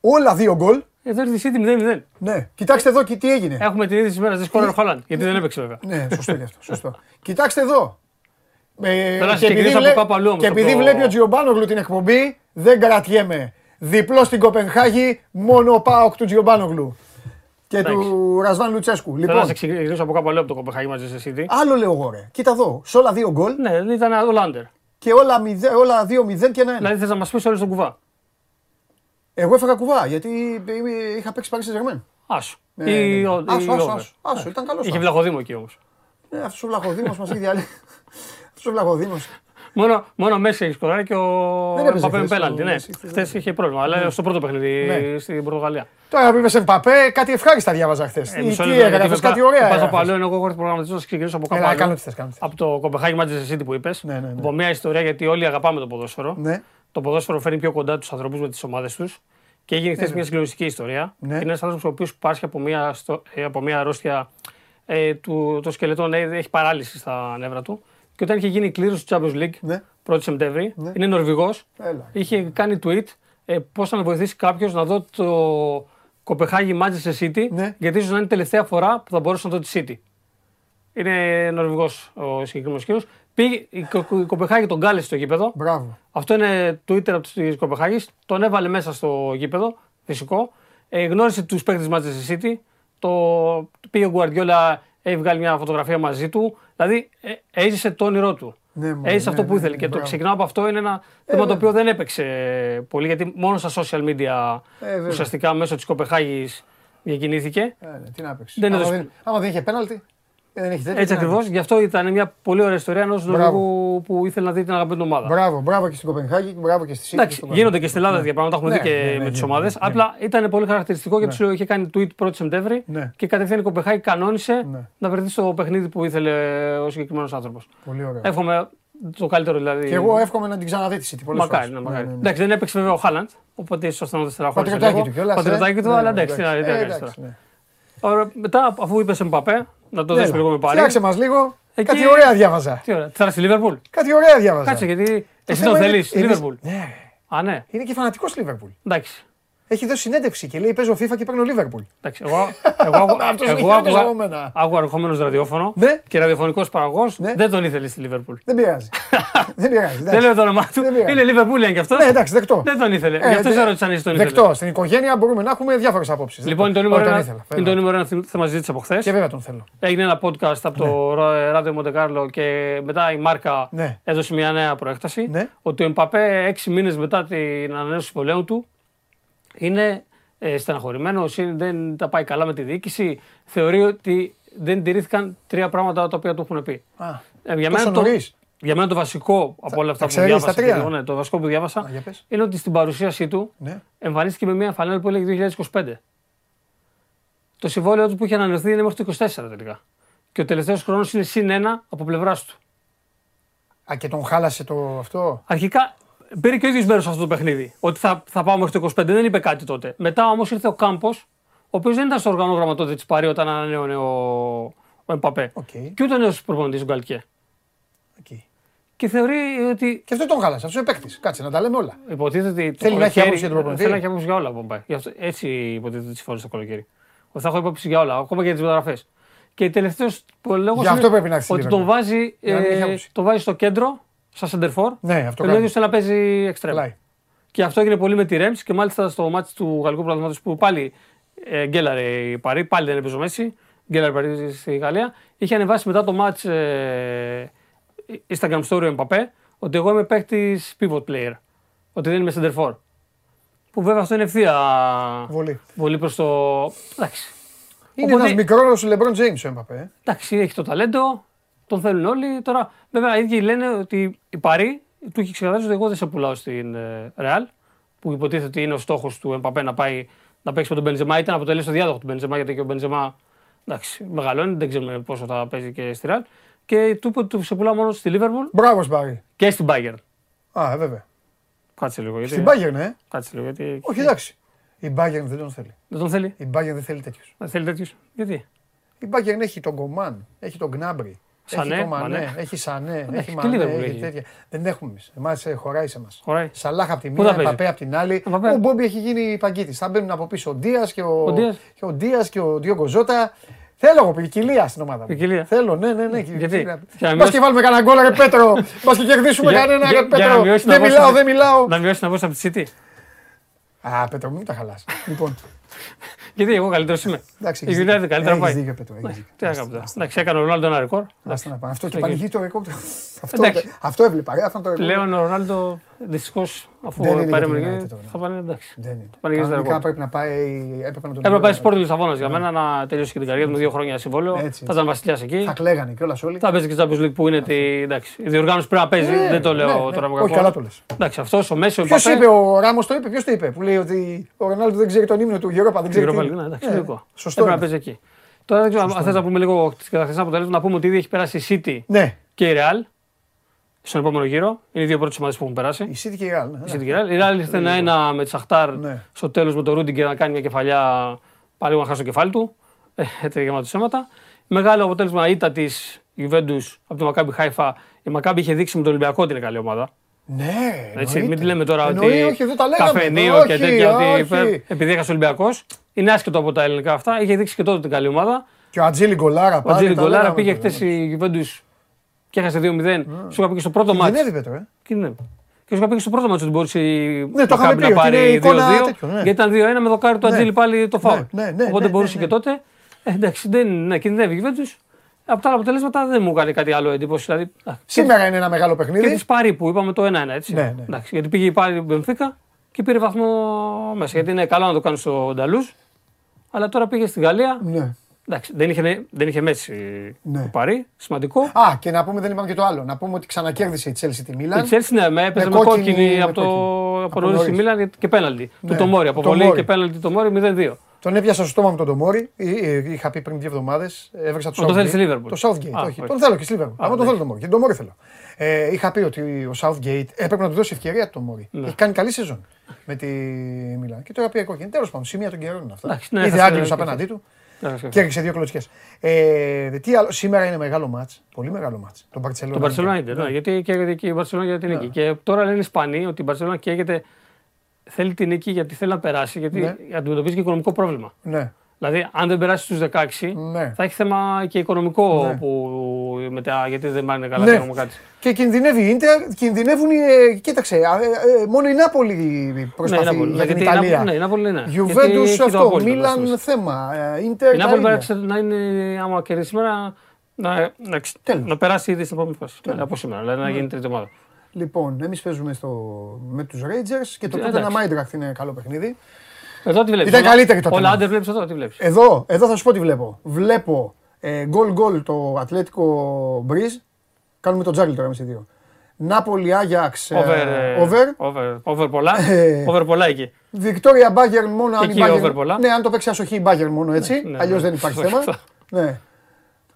Όλα δύο γκολ. Εδώ έρθει η City 0-0. Ναι. Κοιτάξτε εδώ και τι έγινε. Έχουμε την είδηση της μέρα τη Κόρνερ Χολάντ. Γιατί δεν έπαιξε βέβαια. Ναι, σωστό είναι αυτό. Σωστό. Κοιτάξτε εδώ. Ε, Τώρα και ξεκινήσω επειδή, από βλέ- κάπου αλλού όμως, και από επειδή το- βλέπει ο Τζιομπάνογλου την εκπομπή, δεν κρατιέμαι. Διπλό στην Κοπενχάγη, μόνο ο Πάοκ του Τζιομπάνογλου. Και του Ρασβάν Λουτσέσκου. Θέλω να Λοιπόν, σε εξηγήσω από κάπου αλλού από το Κοπεχάγη μαζί σε City. άλλο λέω εγώ ρε. Κοίτα εδώ, σε όλα δύο γκολ Ναι, ήταν ο Λάντερ. και όλα, μηδέ- όλα δύο μηδέν και ένα ένα. Δηλαδή θες να μας πεις όλο τον κουβά. Εγώ έφαγα κουβά γιατί είχα παίξει Paris Saint-Germain. Άσο. Ναι, Ή ναι. ο- Άσο, ή άσο, over. άσο. Άσο, ήταν καλός Είχε άσο. βλαχοδήμο εκεί όμως. Ναι, αυτός ο Βλαχοδήμος μας έχει διαλύσει. Αυτός ο Βλαχοδήμος. Μόνο, μόνο Μέση έχει σκοράρει και ο Δεν έπαιζε Παπέμ χθες ο πέναλτι. Ναι, Μέση, χθες χθες είχε πρόβλημα. Αλλά στο πρώτο παιχνίδι Ναι. στην Πορτογαλία. Τώρα που είπες Εμπαπέ, κάτι ευχάριστα διάβαζα χθες. Ε, μισό Τι λεπτό, γιατί έγραφε, μετά- κάτι ωραία. Πας από έγραφες. άλλο, ενώ εγώ έχω έρθει προγραμματισμό να ξεκινήσω από κάπου Έλα, άλλο. κάνω τις θες, κάνω τις θες. Από το Κοπεχάγη Manchester City που είπες. Ναι, ναι, ναι. Από μια ιστορία γιατί όλοι αγαπάμε το ποδόσφαιρο. Ναι. Το ποδόσφαιρο φέρνει πιο κοντά τους ανθρώπους με τις ομάδες τους. Και έγινε χθες μια συγκλονιστική ιστορία. Ναι. Είναι ένας άνθρωπος ο οποίος πάσχει από μια, στο, ε, από μια αρρώστια. Ε, του, το σκελετό ναι, έχει παράλυση στα νεύρα του. Και όταν είχε γίνει η κλήρωση του Champions League, Ναι. 1η Σεπτέμβρη, Ναι. είναι Νορβηγός, Έλα. είχε κάνει tweet ε, πώς θα με βοηθήσει κάποιος να δω το Κοπεχάγη Manchester City, Ναι. γιατί ίσως να είναι η τελευταία φορά που θα μπορούσα να δω τη City. Είναι Νορβηγός ο συγκεκριμένος κύριος. Πήγε, η, Κο- η Κοπεχάγη τον κάλεσε στο γήπεδο. Μπράβο. Αυτό είναι Twitter από της Κοπεχάγης. Τον έβαλε μέσα στο γήπεδο, φυσικό. Ε, γνώρισε τους παίκτες Manchester City. Το, πήγε ο Guardiola, έχει βγάλει μια φωτογραφία μαζί του. Δηλαδή ε, έζησε το όνειρό του. Ναι, μωρέ, έζησε ναι, αυτό που ναι, ήθελε. ναι, και το μπράβο. ξεκινάω από αυτό. Είναι ένα θέμα το οποίο δεν έπαιξε πολύ γιατί μόνο στα social media Ε, βέβαια. ουσιαστικά μέσω της Κοπεχάγης διακινήθηκε. Ε, ναι, τι να παίξει. Δεν άμα, έδωσε- δεν, άμα δεν είχε πέναλτι, ε, δεν έχει τέτοιο. Έτσι τι να ακριβώς. παίξει. Γι' αυτό ήταν μια πολύ ωραία ιστορία ενός Νορβηγού που ήθελε να δει την αγαπημένη του ομάδα. Μπράβο, μπράβο και στην Κοπενχάγη, μπράβο και στη Σίτη. Εντάξει, γίνονται και στην Ελλάδα τέτοια πράγματα, έχουμε Ναι, δει και ναι, ναι, με τις ναι, ομάδες. ναι, ναι. Απλά ήταν πολύ χαρακτηριστικό γιατί σου λέω είχε κάνει tweet 1η Σεπτέμβρη Ναι. και κατευθείαν η Κοπεχάγη κανόνισε Ναι. να βρεθεί στο παιχνίδι που ήθελε ο συγκεκριμένος άνθρωπος. Πολύ ωραία. Εύχομαι το καλύτερο δηλαδή. Και εγώ εύχομαι να την ξαναδεί τη City. πολλές Μακάρι, φορές. ναι, μακάρι. Ναι, ναι, ναι. Εντάξει, δεν έπαιξε βέβαια ο Χάλαντ, οπότε ίσως θα τον στεναχώρησε. Πατριωτάκι λίγο. του κιόλας, ε. Πατριωτάκι του, Ναι, αλλά ναι, εντάξει, τι να- τι να Ε, κάνεις εντάξει, τώρα. ναι. Ωραία, Μετά, αφού είπες Εμπαπέ, να το Έλα, δέσουμε λίγο με πάρει. Φτιάξε μας λίγο. Εκεί- Κάτι ωραία διάβαζα. Τι ωραία, θα έρθει στη Λίβερπουλ. Κάτι ωραία διάβαζα. Κάτσε γιατί εσύ θέμα το είναι- θέλεις, εμείς- Λίβερπουλ. Ναι. Α, ναι, Είναι και φανατικός Λίβερπουλ. εντάξει. Έχει δώσει συνέντευξη και λέει: Παίζω FIFA και παίρνω Λίβερπουλ. Εντάξει, εγώ, εγώ, Αυτός εγώ, είχε άκουγα, αγώμενα. άκουγα ερχόμενο ραδιόφωνο Ναι. και ραδιοφωνικός παραγωγός Ναι. δεν τον ήθελε στη Λίβερπουλ. Δεν πειράζει. δεν πειράζει. Δεν εντάξει. λέω το όνομά του. Δεν πειράζει. Είναι Λίβερπουλ κι αυτός. Ναι, εντάξει, δεκτό. Δεν τον ήθελε. Ε, Γι' αυτό δε- σε ρώτησα αν εσύ τον ήθελες. Δεκτό. Στην οικογένεια μπορούμε να έχουμε διάφορες απόψεις. Λοιπόν, το νούμερο, ένα, είναι το νούμερο ένα θέμα συζήτησης από χθες. Και βέβαια τον θέλω. Έγινε ένα podcast από το Ράδιο Μοντεκάρλο και μετά η Μάρκα Ναι. έδωσε μια νέα προέκταση. Ναι. Ότι ο Εμπαπέ έξι μήνες μετά την ανανέωση του πολέμου του είναι ε, στεναχωρημένο, δεν τα πάει καλά με τη διοίκηση. Θεωρεί ότι δεν τηρήθηκαν τρία πράγματα τα οποία του έχουν πει. Α, Ε, για, τόσο μένα το, νωρίς. για μένα το βασικό από όλα αυτά τα που ξέρεις διάβασα, τα τρία; και εγώ, ναι, το βασικό που διάβασα Α, για πες. είναι ότι στην παρουσίασή του Ναι. εμφανίστηκε με μια φανέλα που έλεγε 2025. Το συμβόλαιο του που είχε ανανεωθεί είναι μέχρι το 24 τελικά. Και ο τελευταίος χρόνος είναι συν ένα από πλευράς του. Α, και τον χάλασε το αυτό; Αρχικά πήρε και ο ίδιος μέρος σε αυτό το παιχνίδι. Ότι θα, θα πάω μέχρι το 25. Δεν είπε κάτι τότε. Μετά όμως ήρθε ο Κάμπος, ο οποίος δεν ήταν στο οργανόγραμμα τότε της Παρί όταν ανανέωνε ο, ο Εμπαπέ. Οκ. Και ούτε ο νέος προπονητής ο Γκαλκιέ. Οκ. Και θεωρεί ότι Και αυτό τον χάλασε. Αυτός είναι παίκτης. Κάτσε να τα λέμε όλα. Υποτίθεται ότι. το Θέλει να έχει καλοκαίρι- άποψη για τον προπονητή. Θέλει να έχει άποψη για όλα ο Μπομπάι. Γι' αυτό- Έτσι υποτίθεται ότι συμφωνεί το καλοκαίρι. Ότι θα έχω άποψη για όλα, ακόμα και για τις μεταγραφές. Και τελευταίος που λέω Γι' αυτό πρέπει να έρθει στη ότι Liverpool. τον βάζει, Για να μην έχει ε, άποψη. τον βάζει στο κέντρο, σαν σεντερφόρ. Ναι, αυτό Και ο κάνει. ίδιο θέλει να παίζει εξτρέμ. Πλάι. Και αυτό έγινε πολύ με τη Ρέμς και μάλιστα στο μάτι του Γαλλικού Πρωταθλήματος που πάλι ε, γκέλαρε η Παρή, πάλι δεν έπαιζε ο Μέση. Γκέλαρε η Παρή στη Γαλλία. Είχε ανεβάσει μετά το μάτς ε, Instagram story ο Εμπαπέ ότι εγώ είμαι παίκτης pivot player. Ότι δεν είμαι center for. Που βέβαια αυτό είναι ευθεία Βολή. βολή προς το. Εντάξει. Είναι Οπότε- ένας μικρό Λεμπρόν Τζέιμ ο Εμπαπέ. ε. Εντάξει, έχει το ταλέντο, τον θέλουν όλοι. Τώρα, βέβαια, οι ίδιοι λένε ότι η Παρή του έχει ξεκαθαρίσει ότι εγώ δεν σε πουλάω στην ε, Real, που υποτίθεται ότι είναι ο στόχος του Εμπαπέ να πάει να παίξει με τον Μπενζεμά. Ήταν να αποτελέσει το διάδοχο του Μπενζεμά, γιατί και ο Μπενζεμά εντάξει, μεγαλώνει, δεν ξέρουμε πόσο θα παίζει και στη Real. Και του είπε ότι του σε πουλάω μόνο στη Liverpool Μπράβο, Σπάρι. και στην Bayern. Α, ε, βέβαια. Κάτσε λίγο. Γιατί... Στην Bayern, ε. Κάτσε λίγο. Γιατί... Όχι, εντάξει. Η Bayern δεν τον θέλει. Δεν τον θέλει; Η Bayern δεν θέλει τέτοιους. Δεν θέλει τέτοιους. Γιατί; Η Bayern έχει τον Κομάν, έχει τον Γκνάμπρι. Σανέ, έχει τον Μανέ, Μανέ. έχει Σανέ, έχει και Μανέ, Liverpool έχει έχει. τέτοια. Δεν έχουμε εμείς. Εμάς χωράει σε εμάς. Χωράει. Σαλάχ από τη Πού μία, θα παίζει; Παπέ από την άλλη. Ο Παπέ. Ο Μπόμπι έχει γίνει παγκίτης. Θα μπαίνουν από πίσω ο Ντίας και ο, Ο Ντίας. και ο, Ντίας και ο Διόγκο Ζώτα. Θέλω εγώ ποικιλία στην ομάδα μου. Ποικιλία. Θέλω, ναι, ναι, ναι. Γιατί; Για να Μπας μειώσει- και βάλουμε κανένα γκολ, ρε Πέτρο. Μπας και κερδίσουμε Για- κανένα, για- ρε για να Πέτρο. μειώσει Δεν να μιλάω, βώσει- δεν μιλάω. Να μειώσει να βγω από τη City. Α, Πέτρο, μην τα χαλάς. Λοιπόν, Γιατί εγώ καλύτερος είμαι. εντάξει. Η έχεις United δίκιο. καλύτερα Έχεις πάει. δίκιο, Πέτρο, έχεις δίκιο. Τι να κάνω τώρα. Εντάξει, έκανε ο Ρονάλντο ένα ρεκόρ. Άστα να πάμε. Αυτό και Εντάξει. πανηγύρι το ρεκόρ. Αυτό, Εντάξει. αυτό έβλεπα. ρε, Αυτό το ρεκόρ. Πλέον ο Ρονάλντο δυστυχώς Αφού Δεν είναι για πάρει την μερικοί, United τώρα. θα πάνε εντάξει. Δεν είναι. πάνε για Κανονικά αριστερό. πρέπει να πάει. Έπρεπε να τον Έπρεπε να πάει πει. σπορ Λισαβόνας για μένα να τελειώσει και την καριέρα του με δύο χρόνια συμβόλαιο. Έτσι, Θα έτσι. ήταν βασιλιάς εκεί. Θα κλαίγανε κιόλας όλοι. Θα παίζει και Champions League που είναι. Τη... Εντάξει, η διοργάνωση πρέπει να παίζει. Ναι, δεν το λέω ναι, ναι. τώρα με Όχι, κακό. καλά το λες. Εντάξει, αυτός ο Μέσο. Ποιος είπε, ο Ράμος το είπε, ποιος το είπε, που λέει ότι ο Ρονάλντο δεν ξέρει τον ύμνο του Europa, δεν ξέρει. Europa τι League, είναι. ναι, εντάξει, Ναι, λογικό. Σωστό. Έπρεπε να είναι. παίζει εκεί. Τώρα δεν ξέρω αν θες να πούμε λίγο τι κατακτήσει αποτελέσματα. Να πούμε ότι ήδη έχει περάσει η City Ναι, και η Real στον επόμενο γύρο. Είναι οι δύο πρώτες ομάδες που έχουν περάσει. η City και η Real. ναι. Η City και η Real. Η Real ήρθε ένα-ένα με τη Σαχτάρ Ναι. στο τέλος με τον Ρούντιγκερ να κάνει μια κεφαλιά. Πάλι να χάσει το κεφάλι του. Ε, Έτσι γεμάτο σέματα. Μεγάλο αποτέλεσμα ήττα της Juventus από το Μακάμπι Χάιφα. Η Μακάμπι είχε δείξει με τον Ολυμπιακό ότι είναι καλή ομάδα. Ναι, Έτσι, εννοείται. μην τη λέμε τώρα Εννοεί, ότι όχι, εδώ τα λέγαμε. καφενείο και Όχι, τέτοια. Ότι όχι. υπέρ- επειδή έχασε ο Ολυμπιακός. Είναι άσχετο από τα ελληνικά αυτά. Είχε δείξει και τότε την καλή ομάδα. Και ο Ατζήλι Γκολάρα Ο πάλι. Ατζήλι τα Γκολάρα λέγαμε πήγε τώρα. χθες η Juventus και έχασε 2-0. Σου είχα πει και στο πρώτο μάτι. Κινδυνεύει Πέτρο, ε. Κινδυνεύει. Και σου είχα πει και στο πρώτο μάτι ότι μπορούσε η Ναι, το είχαμε Μακάμπι πει, να ότι είναι πάρει εικόνα 2-2. τέτοιο, ναι. Γιατί ήταν 2-1 με δοκάρι του Ναι. Ατζήλι πάλι το φάουλ. Ναι, ναι, ναι, Οπότε ναι, μπορούσε ναι, και τότε. Ε, εντάξει, δεν ναι, κινδυνεύει η Juventus. Από τα άλλα αποτελέσματα δεν μου έκανε κάτι άλλο εντύπωση. Δηλαδή, α, Σήμερα είναι ένα μεγάλο και παιχνίδι. της Πάρη που είπαμε το 1-1, έτσι. Ναι, ναι. Εντάξει, γιατί πήγε η Πάρη η Μπενφίκα και πήρε βαθμό μέσα. Γιατί είναι καλό να το κάνεις στο Νταλούζ. Αλλά τώρα πήγε στη Γαλλία. Ναι. Εντάξει, δεν είχε, δεν είχε μέση Ναι. η Πάρη. Σημαντικό. Α, και να πούμε, δεν είπαμε και το άλλο. Να πούμε ότι ξανακέρδισε η Chelsea τη Η Μίλαν. Chelsea ναι, με έπαιζε Με με κόκκινη, κόκκινη, με από, το, κόκκινη. από Από νωρίς η νωρίς. Μίλαν και πέναλτι. Ναι. Του Τομόρι. Από Το βολή Μόρι. και πέναλτι του Τομόρι 0-2. Τον έπιασα στο στόμα με τον Τομόρι. Ε, ε, Είχα πει πριν δύο εβδομάδες. Έβρεξα το Μα τον θέλεις Southgate. στη Liverpool. Το Southgate. Α, όχι, όχι. τον θέλω και στη Liverpool. Αλλά τον ναι. θέλω τον Μόρι. Και τον Μόρι θέλω. Ε, είχα πει ότι ο Southgate έπρεπε να του δώσει ευκαιρία τον Μόρι. Ναι. Έχει κάνει καλή σεζόν με τη Μίλαν. Και τώρα πήρε κόκκινη. Τέλος πάντων, σημεία των καιρών είναι αυτά. Εντάξει, ναι, Είδε έχασε Άγγλος και απέναντί του Το και έριξε δύο κλωτσιές. Ε, τι άλλο, σήμερα είναι μεγάλο μάτς. Πολύ μεγάλο μάτς. Τον Barcelona. Barcelona Inter, ναι, γιατί καίγεται και η Barcelona για την νίκη. Και τώρα λένε οι Ισπανοί ότι η Barcelona καίγεται, θέλει την νίκη γιατί θέλει να περάσει, γιατί Ναι. αντιμετωπίζει και οικονομικό πρόβλημα. Ναι, Δηλαδή, αν δεν περάσει στους 16, ναι. θα έχει θέμα και οικονομικό Ναι. που μετά, γιατί δεν πάνε καλά Ναι. τα κομμάτια. Και κινδυνεύει η Ίντερ, κινδυνεύουν. οι, ε, κοίταξε, ε, ε, μόνο η Νάπολη Ναι, η προσπαθεί Νάπολη, για την γιατί η Νάπολη- Ιταλία. Ναι, η Νάπολη ναι. Γιατί Γιουβέντους έχει το αυτό, απόλυτο Μίλαν μπροστά. θέμα. ε, Ίντερ. Η τα Νάπολη ίδια. πρέπει να είναι, άμα κερδίσει σήμερα, να, να, Τέλος. να περάσει ήδη στην επόμενη φάση. Ναι, από σήμερα, δηλαδή να γίνει τρίτη ομάδα. Λοιπόν, εμείς παίζουμε στο, με τους Rangers και το Ε, τότε ένα εντάξει. Μάιντραχτ είναι καλό παιχνίδι. Εδώ τι βλέπεις; Ήταν καλύτερη τότε. Όλα άντερ βλέπεις εδώ, τι βλέπεις; Εδώ, εδώ θα σου πω τι βλέπω. Βλέπω ε, γκολ γκολ το Ατλέτικο Μπριζ. Κάνουμε το τζάγκλι τώρα με σε δύο. Νάπολη Άγιαξ. Over, ε, Over. over, over πολλά. Ε, over πολλά εκεί. Βικτόρια Μπάγκερ μόνο αν η εκεί Bayern- over πολλά. Ναι, αν το παίξει ασοχή η Μπάγκερ μόνο έτσι. ναι, Αλλιώ ναι. δεν υπάρχει Σωστό. θέμα. Ναι.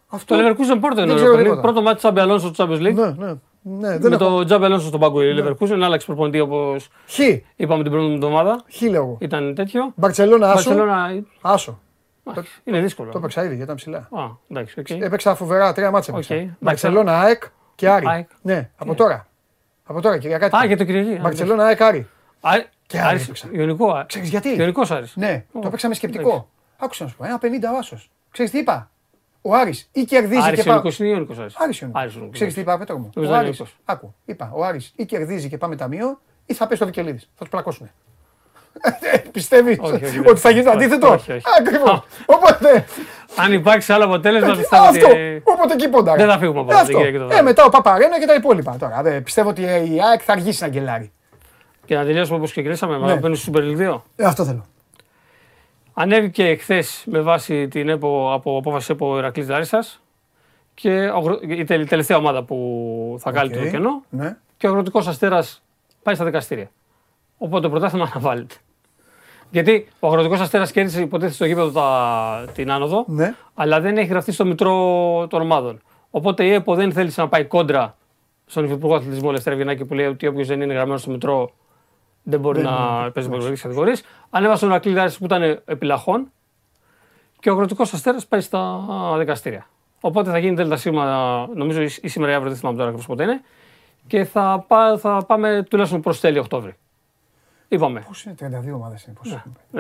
Αυτό. Το Leverkusen Porto είναι ξέρω ωραίο παιχνίδι. τίποτα. Πρώτο μάτι Τσάμπι Αλόνσο στο Champions League. Ναι, ναι. Ναι δεν Με έχω. το Τζάμπι Αλόνσο στον πάγκο η Leverkusen. Άλλαξε προπονητή όπως Χ. είπαμε την πρώτη εβδομάδα. Χ λέω εγώ. Ήταν τέτοιο. Μπαρσελόνα άσο. Barcelona, Άσο. εντάξει, Είναι δύσκολο. Το έπαιξα ήδη γιατί ήταν ψηλά. Α, εντάξει, οκ. Έπαιξα φοβερά τρία μάτσα. Οκ. έπαιξα. Μπαρσελόνα ΑΕΚ και Άρη. ΑΕΚ. Ναι, από τώρα. Από τώρα Κυριακάτη. Α, για το Κυριακή. Μπαρσελόνα ΑΕΚ Άρη. Α, Και Άρη Άρης, έπαιξα. Ιωνικό. α. Ξέρεις γιατί; Ιωνικός Άρης. Ναι, το Ω, έπαιξα με σκεπτικό. εντάξει. Άκουσα να σου πω. Ένα 50 ο άσος. Ξέρεις τι είπα; Ο Άρης ή κερδίζει Άρης και πάει. Ιωνικός είναι Ιωνικός Άρης. Άρης Ιωνικός. Άρης Ιωνικός. Ξέρεις τι είπα, Πέτρο μου; Νομίζω Ο είναι Άρης, Ιωνικός. άκου, είπα, ο Άρης ή κερδίζει και πάμε ταμείο ή θα πέσει το Βικελίδης. Θα τους πλακώσουν. Πιστεύεις Όχι, όχι, ότι θα γίνει το όχι, αντίθετο; όχι, όχι. Ακριβώς. Οπότε. Αν υπάρξει άλλο αποτέλεσμα, πιστεύω Αυτό. ότι. Οπότε εκεί πόνταρα. Δεν θα φύγουμε από Ε, αυτό, αυτό. κύριε Κιτοδάκη. Ε, μετά ο Παπαρένα και τα υπόλοιπα τώρα. Δεν- Πιστεύω ότι η ΑΕΚ θα αργήσει να γκελάρει. Και να τελειώσουμε όπως και κλείσαμε. Ναι. Ναι. Μπαίνουμε στο Super League 2. Ε, αυτό θέλω. Ανέβηκε εχθές με βάση την ΕΠΟ, από απόφαση ΕΠΟ Ηρακλή Λάρισα και ο αγρο- η τελε- τελευταία ομάδα που θα κάλυπτε Οκ. το κενό. Ναι. Και ο αγροτικός αστέρας πάει στα δικαστήρια. Οπότε το πρωτάθλημα αναβάλλεται. Γιατί ο αγροτικός αστέρας κέρδισε υποτίθεται στο γήπεδο τα, την άνοδο, Ναι. αλλά δεν έχει γραφτεί στο μητρώο των ομάδων. Οπότε η ΕΠΟ δεν θέλησε να πάει κόντρα στον Υφυπουργό Αθλητισμού Ελευθερία Βιενάκη που λέει ότι όποιος δεν είναι γραμμένο στο μητρό δεν μπορεί Δεν να είναι. παίζει με ευρωπαϊκέ κατηγορίες. Ανέβασε τον Ακλή Λάρισα που ήταν επιλαχών και ο αγροτικός αστέρας πάει στα δικαστήρια. Οπότε θα γίνει Δέλτα Σίγμα, νομίζω ή ή σήμερα ή αύριο, δεν θυμάμαι τώρα ακριβώς πότε είναι. Και θα, πά, θα πάμε τουλάχιστον προς τέλη Οκτώβρη. Είπαμε. Πώς είναι 32 ομάδες είναι. Πώς...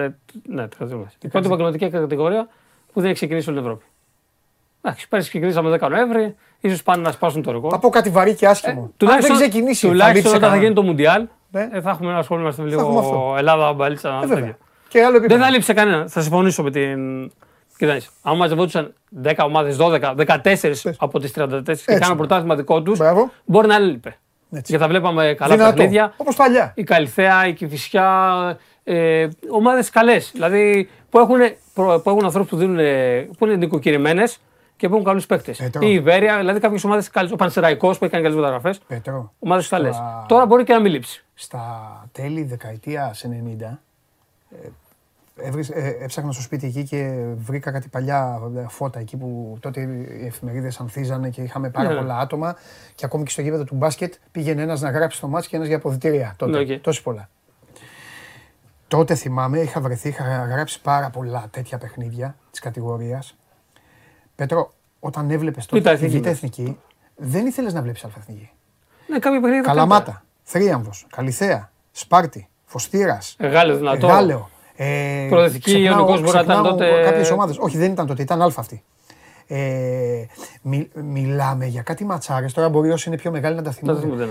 Ε, ναι, 32 μέρες. Η πρώτη επαγγελματική κατηγορία που δεν έχει ξεκινήσει όλη την Ευρώπη. Εντάξει, πέρυσι ξεκινήσαμε 10 Νοέμβρη, ίσως πάνε να σπάσουν το ρεκόρ. Θα πω κάτι βαρύ και άσχημο. Αν δεν Τουλάχιστον, ξεκινήσει, θα τουλάχιστον λείψει όταν θα κανένα. γίνει το Μουντιάλ, Ναι. ε, θα έχουμε να ασχολούμαστε με έχουμε αυτό. λίγο Ελλάδα, μπαλίτσα. Ε, τέτοια. βέβαια. Και άλλο επίπεδο. Δεν θα λείψει κανένα. Θα συμφωνήσω με την. Κοιτάξτε, αν μαζευόντουσαν 10 ομάδες, 12, 14 από τις 34 και κάναν πρωτάθλημα δικό τους, Μπράβο. μπορεί να έλειπε. Έτσι. Γιατί τα βλέπαμε καλά Δυνατό. παιχνίδια. Όπως παλιά. Η Καλυθέα, η Κηφισιά, ε, ομάδες καλές. Δηλαδή που έχουν, προ- που έχουν ανθρώπους που, δίνουν, ε, που είναι νοικοκυρεμένες και που έχουν καλούς παίκτες. Ε, Η Ιβέρια, δηλαδή κάποιες ομάδες, ο Πανσεραϊκός που έχει κάνει καλές μεταγραφές. Πέτρο, Ομάδες καλές. Στα- Τώρα μπορεί και να μην λείψει. στα τέλη δεκαετίας 90 ε, έβρι- ε, έψαχνα στο σπίτι εκεί και βρήκα κάτι παλιά ε, φώτα εκεί που τότε οι εφημερίδες ανθίζανε και είχαμε πάρα Ναι. πολλά άτομα και ακόμη και στο γήπεδο του μπάσκετ πήγαινε ένας να γράψει το ματς και ένας για αποδυτήρια τότε. Ναι, οκ. Τόσοι πολλά. Τότε θυμάμαι, είχα βρεθεί, είχα γράψει πάρα πολλά τέτοια παιχνίδια της κατηγορίας. Πέτρο, όταν έβλεπες τότε Β' τη εθνική Β' μες. Εθνική, δεν ήθελες να βλέπεις αλφα-εθνική. Ναι, κάποια παιχνίδια. τα Καλαμάτα, Θρίαμβος, Καλυθέα, Σπάρτη, Φωστήρας, καλύτερα. Γάλλος δυνατό. Γάλεο. Ε, Προοδευτική, ξεχνάω- Ιωνικός μπορεί να ήταν ξεχνάω τότε- Κάποιες ομάδες. Όχι, δεν ήταν τότε, ήταν αλφα αυτή. Ε, μι- μιλάμε για κάτι ματσάρες, τώρα μπορεί όσοι είναι πιο μεγάλοι να τα Δεν τα θυμούνται.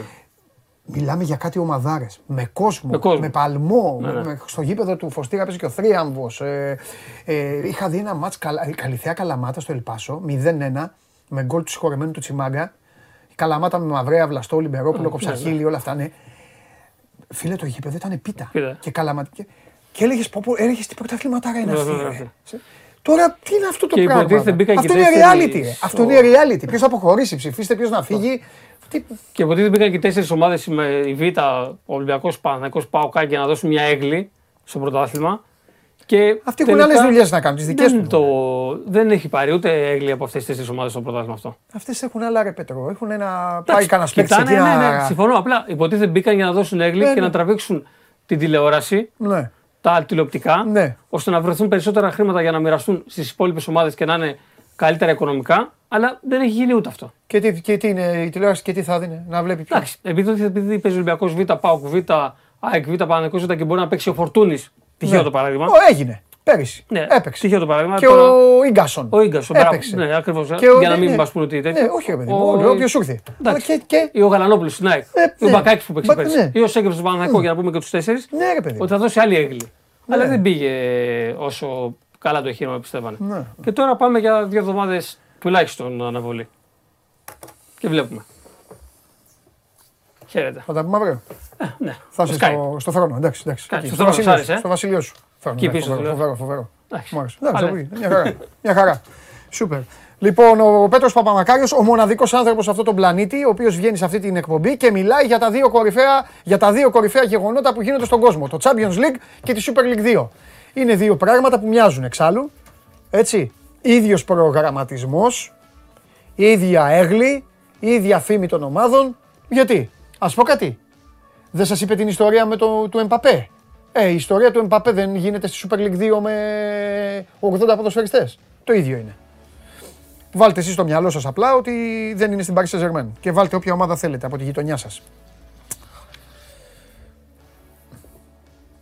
Θυμούνται, ναι. Μιλάμε για κάτι ομαδάρες, με κόσμο, Με κόσμο. παλμό, Ναι, ναι. με- στο γήπεδο του Φωστήρα παίζει και ο Θρίαμβος. Ε, ε, είχα δει ένα μάτς καλα, Καλυθέα Καλαμάτα στο Ελπάσο, 0-1, με γκολ του συγχωρεμένου του Τσιμάγκα. Η Καλαμάτα με Μαυρέα, Βλαστό, Λιμπερόπουλο, Κοψαχίλη, όλα αυτά, ναι. Φίλε, το γήπεδο ήταν πίτα. Πίτα. Και Καλαμάτα. Και, και έλεγες, πω, πω, έλεγες τι πρωταθλήματάρα είναι Ναι, αυτή, ναι, ρε. ναι. Τώρα τι είναι αυτό το Και πράγμα. υποτίθεται μπήκαν Αυτό και είναι τέσσερις reality. ρε. στο- Αυτό είναι reality. Ποιος θα αποχωρήσει, ψηφίστε, ποιος να φύγει. Τι... Και υποτίθεται μπήκαν και τέσσερις ομάδες με η Β, ο Ολυμπιακός Παναγικό Πάοκά για να δώσουν μια έγκλη στο πρωτάθλημα. Και Αυτοί έχουν τελικά άλλες δουλειές να κάνουν, τις δικές δεν, τους. το, δεν έχει πάρει ούτε έγκλη από αυτές τις τέσσερις ομάδες στο πρωτάθλημα αυτό. Αυτές έχουν άλλα ρε Πετρό. Έχουν ένα. Πάει Εντάξει, κανένας παίκτης κοιτάνε, εκεί ναι, ναι, να. συμφωνώ. Απλά υποτίθεται μπήκαν για να δώσουν έγκλη Ναι, και ναι. να τραβήξουν την τηλεόραση, Ναι. τα τηλεοπτικά, Ναι. ώστε να βρεθούν περισσότερα χρήματα για να μοιραστούν στις υπόλοιπες ομάδες και να είναι καλύτερα οικονομικά. Αλλά δεν έχει γίνει ούτε αυτό. Και τι, και τι είναι η τηλεόραση και τι θα δίνει, να βλέπει ποιος. Εντάξει, επειδή, επειδή παίζει Ολυμπιακός Β, Πάοκ Β, ΑΕΚ Β, Παναγικό Β και μπορεί να παίξει ο Φορτούνης. Τυχαίο Ναι. το παράδειγμα. Ω, έγινε. Πέρυσι. Ναι, Έπαιξε. Τυχαίο το παράδειγμα. Και Τώρα- ο γκασον. Ο γκασον. Έπαιξε. Ναι, ακριβώς. Και ο- Για να ναι, μην ναι. μας πούνε ότι τέτοιο. Ναι, όχι ρε παιδί μου. Όποιος σου έρθει. Αλλά Εντάξει. και, και. Ή ο Γαλανόπουλος στην ΑΕΚ. Ε, Ή ο ναι. Μπακάκης που παίξει Μπα- πέρσι. ναι. Ή ο Σέγκεφ στον Παναγικό για να πούμε και τους τέσσερις. Ναι, ρε παιδί. Ότι θα δώσει άλλη έγκλη. Αλλά Ναι. δεν πήγε όσο καλά το εγχείρημα πιστεύανε. Ναι. Και τώρα πάμε για δύο εβδομάδες τουλάχιστον αναβολή. Και βλέπουμε. Χαίρετε. Θα τα πούμε αύριο; Ναι, Θα είσαι Skype. στο, στο θρόνο. Εντάξει, εντάξει. Κάτι, Εκεί, στο θρόνο, βασιλείο σ' άρεσε, σου, ε; Στο βασιλείο σου. Θρόνο, Εκεί ναι, πίσω, φοβερό, δηλαδή. φοβερό, φοβερό. Εντάξει. Μ' άρεσε. Εντάξει, Αλλά- θα πει. Μια χαρά. Μια χαρά. Σούπερ. Λοιπόν, ο Πέτρος Παπαμακάριος, ο μοναδικός άνθρωπος σε αυτόν τον πλανήτη, ο οποίος βγαίνει σε αυτή την εκπομπή και μιλάει για τα δύο κορυφαία, για τα δύο κορυφαία γεγονότα που γίνονται στον κόσμο. Το Champions League και τη Super League 2. Είναι δύο πράγματα που μοιάζουν εξάλλου. Έτσι. ίδιος προγραμματισμός, ίδια έγλη, ίδια φήμη των ομάδων. Γιατί, ας πω κάτι. Δεν σας είπε την ιστορία με το, του Εμπαπέ; Ε, η ιστορία του Εμπαπέ δεν γίνεται στη Super League 2 με 80 ποδοσφαιριστές. Το ίδιο είναι. Βάλτε εσείς στο μυαλό σας απλά ότι δεν είναι στην Paris Saint-Germain. Και βάλτε όποια ομάδα θέλετε από τη γειτονιά σας.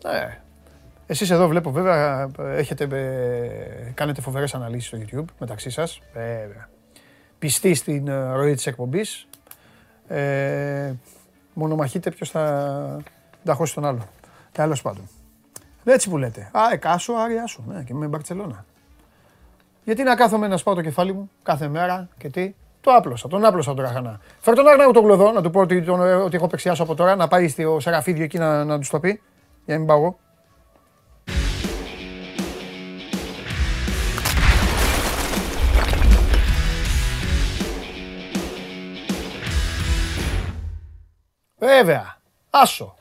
Ε, εσείς εδώ βλέπω βέβαια έχετε, ε, κάνετε φοβερές αναλύσεις στο YouTube μεταξύ σας. Βέβαια. Πιστοί στην ε, ροή της εκπομπής. Ε, μονομαχείτε ποιος θα τα χώσει τον άλλο. Τέλος πάντων. Έτσι που λέτε. Α, εκάσου, άρια σου. Ναι, και με Μπαρτσελώνα. Γιατί να κάθομαι να σπάω το κεφάλι μου κάθε μέρα και τι; Το άπλωσα, τον άπλωσα τον Ραχανά. Φέρ τον Άρνα το γλωδό, να του πω ότι, τον, ότι έχω παίξιάσω από τώρα, να πάει στο Σεραφίδιο εκεί να, να του το πει. Για να μην πάω εγώ. Βέβαια. Άσο.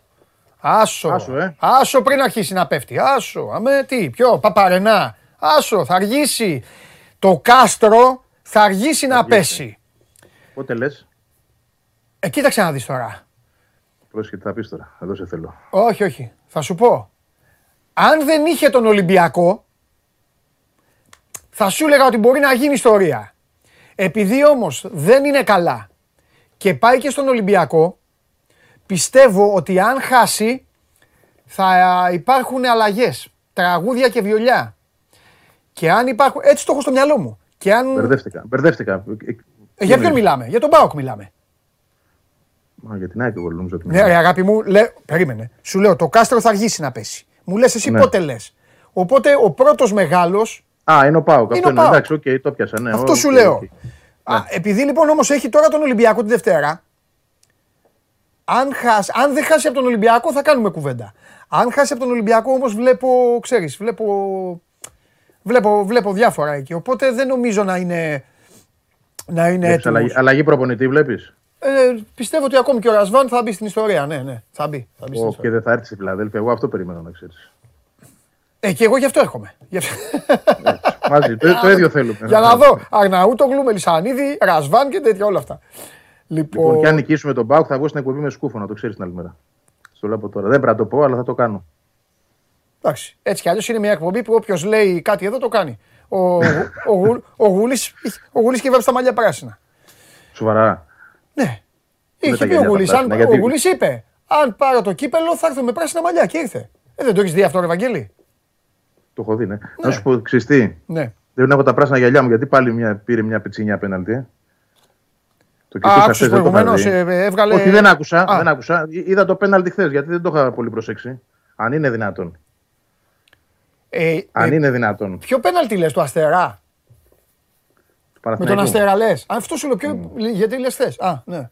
Άσο. Άσο, ε. Άσο πριν αρχίσει να πέφτει. Άσο. Αμέ τι, ποιο, παπαρενά. Άσο, θα αργήσει. Το κάστρο θα αργήσει να αργήσει. πέσει. Πότε λες; Ε, κοίταξε να δεις τώρα. Πρόσχε τι θα πεις τώρα. Εδώ σε θέλω. Όχι, όχι. Θα σου πω. Αν δεν είχε τον Ολυμπιακό, θα σου έλεγα ότι μπορεί να γίνει ιστορία. Επειδή όμως δεν είναι καλά και πάει και στον Ολυμπιακό, πιστεύω ότι αν χάσει θα υπάρχουν αλλαγές, τραγούδια και βιολιά. Και αν υπάρχουν, έτσι το έχω στο μυαλό μου. Και αν... Μπερδεύτηκα. Μπερδεύτηκα. Ε, για ποιον μιλάμε, για τον ΠΑΟΚ μιλάμε. Μα, για την ΑΕΚ εγώ νομίζω ότι Ναι, μιλάμε. ρε, αγάπη μου, λες, περίμενε. Σου λέω το κάστρο θα αργήσει να πέσει. Μου λες εσύ Ναι. πότε λες. Οπότε ο πρώτος μεγάλος. Α, είναι ο ΠΑΟΚ. Είναι Αυτό ο είναι. ΠΑΟΚ. Εντάξει, οκ, το 'πιασα. Ναι, Αυτό οκ, σου οκ. λέω. Α, επειδή λοιπόν όμως έχει τώρα τον Ολυμπιακό τη Δευτέρα. Αν, χάσει, αν δεν χάσει από τον Ολυμπιακό θα κάνουμε κουβέντα. Αν χάσει από τον Ολυμπιακό όμως βλέπω, ξέρεις, βλέπω, βλέπω, βλέπω διάφορα εκεί. Οπότε δεν νομίζω να είναι, να είναι Βλέπεις έτοιμος. αλλαγή, αλλαγή προπονητή βλέπεις; Ε, πιστεύω ότι ακόμη και ο Ρασβάν θα μπει στην ιστορία. Ναι, ναι, θα μπει. Θα μπει στην Και ιστορία. δεν θα έρθει στη Φιλαδέλφια. Εγώ αυτό περιμένω να ξέρεις. Ε, και εγώ γι' αυτό έρχομαι. Γι' αυτό- Μαζί, το, το ίδιο θέλουμε. Για να δω. Αρναούτογλου, Μελισανίδη, Ρασβάν και τέτοια όλα αυτά. Λοιπόν, Λοιπόν, και αν νικήσουμε τον Μπάουκ, θα βγω στην εκπομπή με σκούφο, να το ξέρεις την άλλη μέρα. Στο λέω από τώρα. Δεν πρέπει να το πω, αλλά θα το κάνω. εντάξει, έτσι κι αλλιώς είναι μια εκπομπή που όποιος λέει κάτι εδώ το κάνει. Ο, ο, Γου- ο Γουλής, ο Γουλής και τα μαλλιά πράσινα. Σοβαρά. Ναι. Με Είχε τα πει ο γυαλιά τα Γουλής, πράσινα, αν, γιατί- ο Γουλής είπε, αν πάρω το κύπελο θα έρθω με πράσινα μαλλιά και ήρθε. Ε, δεν το έχεις δει αυτό, ρε Βαγγέλη; Το έχω δει, ναι. Να σου πω, ξέρεις τι, Ναι. Δεν έχω τα πράσινα γυαλιά μου γιατί πάλι μια, πήρε μια πιτσίνια απέναντι. Ε. Το Α, κοιτούσα άκουσες χθες, δεν το είχα προηγουμένως, δει. ε, έβγαλε... Όχι, δεν άκουσα. Α. Δεν άκουσα. Εί- Είδα το πέναλτι χθες γιατί δεν το είχα πολύ προσέξει. Αν είναι δυνατόν. Ε, Αν ε, είναι δυνατόν. Ποιο πέναλτι λες, του Αστερά. του Με τον Παναθηναϊκού. Αστέρα λες. Α, Αυτό σου λέω, ποιο, γιατί λες θες. Α, ναι.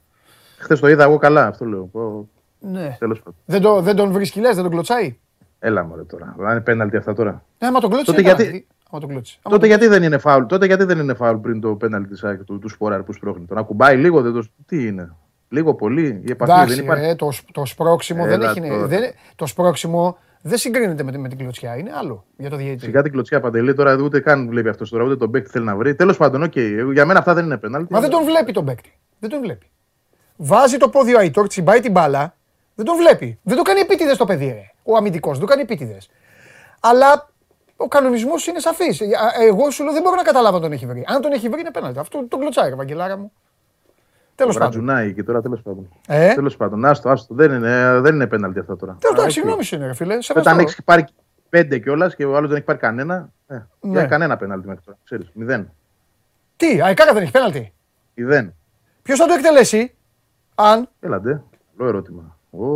Χθες το είδα εγώ καλά, αυτό λέω. Πω, ναι. Τέλος πάντων. Δεν, το, δεν τον βρίσκει λες, δεν τον κλωτσάει; Έλα μωρέ τώρα. Αν είναι πέναλτι αυτά τώρα. Ναι, άμα τον κλώτσει. Τότε είναι γιατί- πέναλτι. Άμα τον κλώτσει. Άμα Τότε τον- γιατί δεν είναι φάουλ. Τότε γιατί δεν είναι φάουλ πριν το πέναλτι της ΑΕΚ, του, του Σποράρ που σπρώχνει. Τον ακουμπάει λίγο, δεν το. Τι είναι; Λίγο πολύ. Η επαφή Εντάξει, δεν υπάρχει. ρε, το, σ- το σπρώξιμο δεν Έλα έχει. τώρα. Δεν, το σπρώξιμο δεν συγκρίνεται με, τη- με την κλωτσιά. Είναι άλλο για το διαιτητή. Σιγά την κλωτσιά Παντελή, τώρα ούτε καν βλέπει αυτός τώρα, ούτε τον παίκτη θέλει να βρει. Τέλος πάντων, οκ. Για μένα αυτά δεν είναι πέναλτι. Μα δεν τον βλέπει τον παίκτη. Δεν τον βλέπει. Βάζει το πόδι ο Αϊτόρ, τσιμπάει την μπάλα. Δεν τον βλέπει. Δεν το κάνει επίτηδες το παιδί, ρε. Ο αμυντικός. Δεν το κάνει επίτηδες. Αλλά ο κανονισμός είναι σαφής. Εγώ σου λέω δεν μπορώ να καταλάβω αν τον έχει βρει. Αν τον έχει βρει είναι πέναλτι. Αυτό τον κλωτσάει, ρε Βαγγελάρα μου. Τέλος πάντων. Ρατζουνάει και τώρα τέλος πάντων. Ε, Τέλος πάντων, άστο, άστο. Δεν είναι, δεν είναι πέναλτι αυτά τώρα. τέλος Α, πάντων, οκ. συγγνώμη σου είναι, ρε φίλε. Σε Όταν ευχαριστώ. έχει πάρει πέντε κιόλας και ο άλλος δεν έχει πάρει κανένα. Ε, Ναι. για κανένα πέναλτι μέχρι τώρα. Ξέρεις, μηδέν. Τι, Αϊκάρα δεν έχει πέναλτι; Μηδέν. Ποιος θα το εκτελέσει, αν; Έλαντε. Καλό ερώτημα. Ω,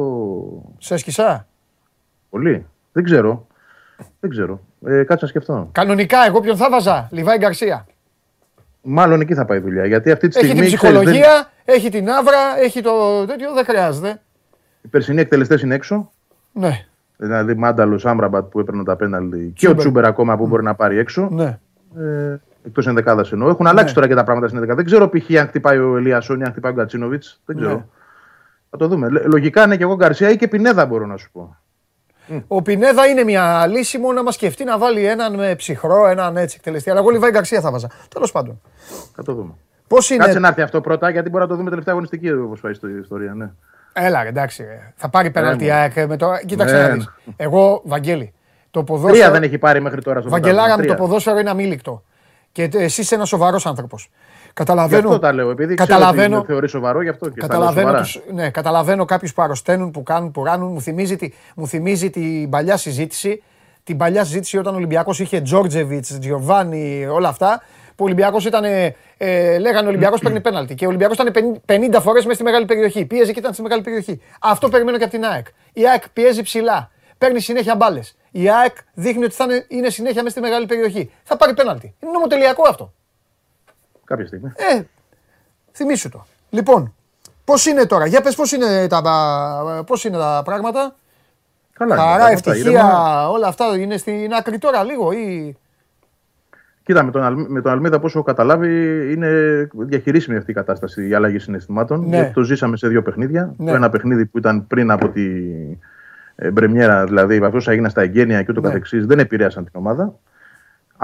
σε σκισά. πολύ. Δεν ξέρω. Δεν ξέρω. Ε, κάτσε να σκεφτώ. Κανονικά, εγώ ποιον θα βάζα, Λιβάη Γκαρσία. Μάλλον εκεί θα πάει η δουλειά. Γιατί αυτή τη Έχει στιγμή. την ξέρεις, ψυχολογία, έχει την άβρα, έχει το τέτοιο, δεν χρειάζεται. οι περσινοί εκτελεστές είναι έξω. Ναι, Δηλαδή Μάνταλος, Άμραμπατ που έπαιρνε τα πέναλτι και ο Τσούμπερ. Τσούμπερ ακόμα που μπορεί να πάρει έξω. ναι. Ε, Εκτός ενδεκάδας εννοώ. Έχουν αλλάξει Ναι. τώρα και τα πράγματα στην ενδεκάδα. Δεν ξέρω π.χ. αν χτυπάει ο Ελίασον ή αν χτυπάει ο Γκατσίνοβιτς. Δεν ξέρω. Ναι. Θα το δούμε. Λε- Λογικά είναι και εγώ Γκαρσία ή και Πινέδα μπορώ να σου πω. Ο Πινέδα είναι μια λύση μόνο να μας σκεφτεί να βάλει έναν με ψυχρό, έναν έτσι εκτελεστή. Αλλά εγώ Λιβάη Γκαρσία θα βάζα. Τέλος πάντων. Θα το δούμε. Πώς είναι. Κάτσε να έρθει αυτό πρώτα γιατί μπορεί να το δούμε τελευταία αγωνιστική όπως πάει στην ιστορία. Ναι. Έλα, ρε, εντάξει. ρε. Θα πάρει πέναλτι η Ναι, ΑΕΚ με το. Κοίταξε Ναι. να δεις. Εγώ, Βαγγέλη, το Τρία ποδόσφαιρο. δεν έχει πάρει μέχρι τώρα στο Βαγγελάρα μου, πρωτάθλημα. το Τρία. ποδόσφαιρο είναι αμήλικτο. Και εσύ είσαι ένας σοβαρός άνθρωπος. Γι' Καταλαβαίνω. αυτό τα λέω. Επειδή καταλαβαίνω- ξέρω ότι με θεωρεί σοβαρό, γι' αυτό και Καταλαβαίνω, στα λέω τους, ναι, καταλαβαίνω κάποιους που αρρωσταίνουν, που κάνουν, που ράνουν. Μου θυμίζει, τη, μου θυμίζει την παλιά συζήτηση. Την παλιά συζήτηση όταν ο Ολυμπιακός είχε Τζόρτζεβιτς, Τζιοβάνι, όλα αυτά. Που ο Ολυμπιακός ήταν, ε, ε, λέγανε ο Ολυμπιακός παίρνει πέναλτι. Και ο Ολυμπιακός ήταν 50 φορές μέσα στη μεγάλη περιοχή. Πίεζε και ήταν στη μεγάλη περιοχή. Αυτό περιμένω και από την ΑΕΚ. Η ΑΕΚ πιέζει ψηλά. Παίρνει συνέχεια μπάλες. Η ΑΕΚ δείχνει ότι θα είναι, είναι συνέχεια μέσα στη μεγάλη περιοχή. Θα πάρει πέναλτι. Είναι νομοτελειακό αυτό. Κάποια στιγμή. Ε, θυμήσου το. Λοιπόν, πώς είναι τώρα, για πες πώς είναι τα, πώς είναι τα πράγματα; Καλά. είναι τα Χαρά, πράγματα, ευτυχία, ήρεμα. όλα αυτά είναι στην άκρη τώρα λίγο ή... Κοίτα, με τον, Αλ- με τον Αλμίδα, πόσο έχω καταλάβει, είναι διαχειρίσιμη αυτή η κατάσταση, η αλλαγή συναισθημάτων. Ναι. Γιατί το ζήσαμε σε δύο παιχνίδια. Ναι. Το ένα παιχνίδι που ήταν πριν από τη ε, Μπρεμιέρα, δηλαδή αυτό έγιναν στα εγγένεια και ούτω Ναι. καθεξής, δεν επηρέασαν την ομάδα.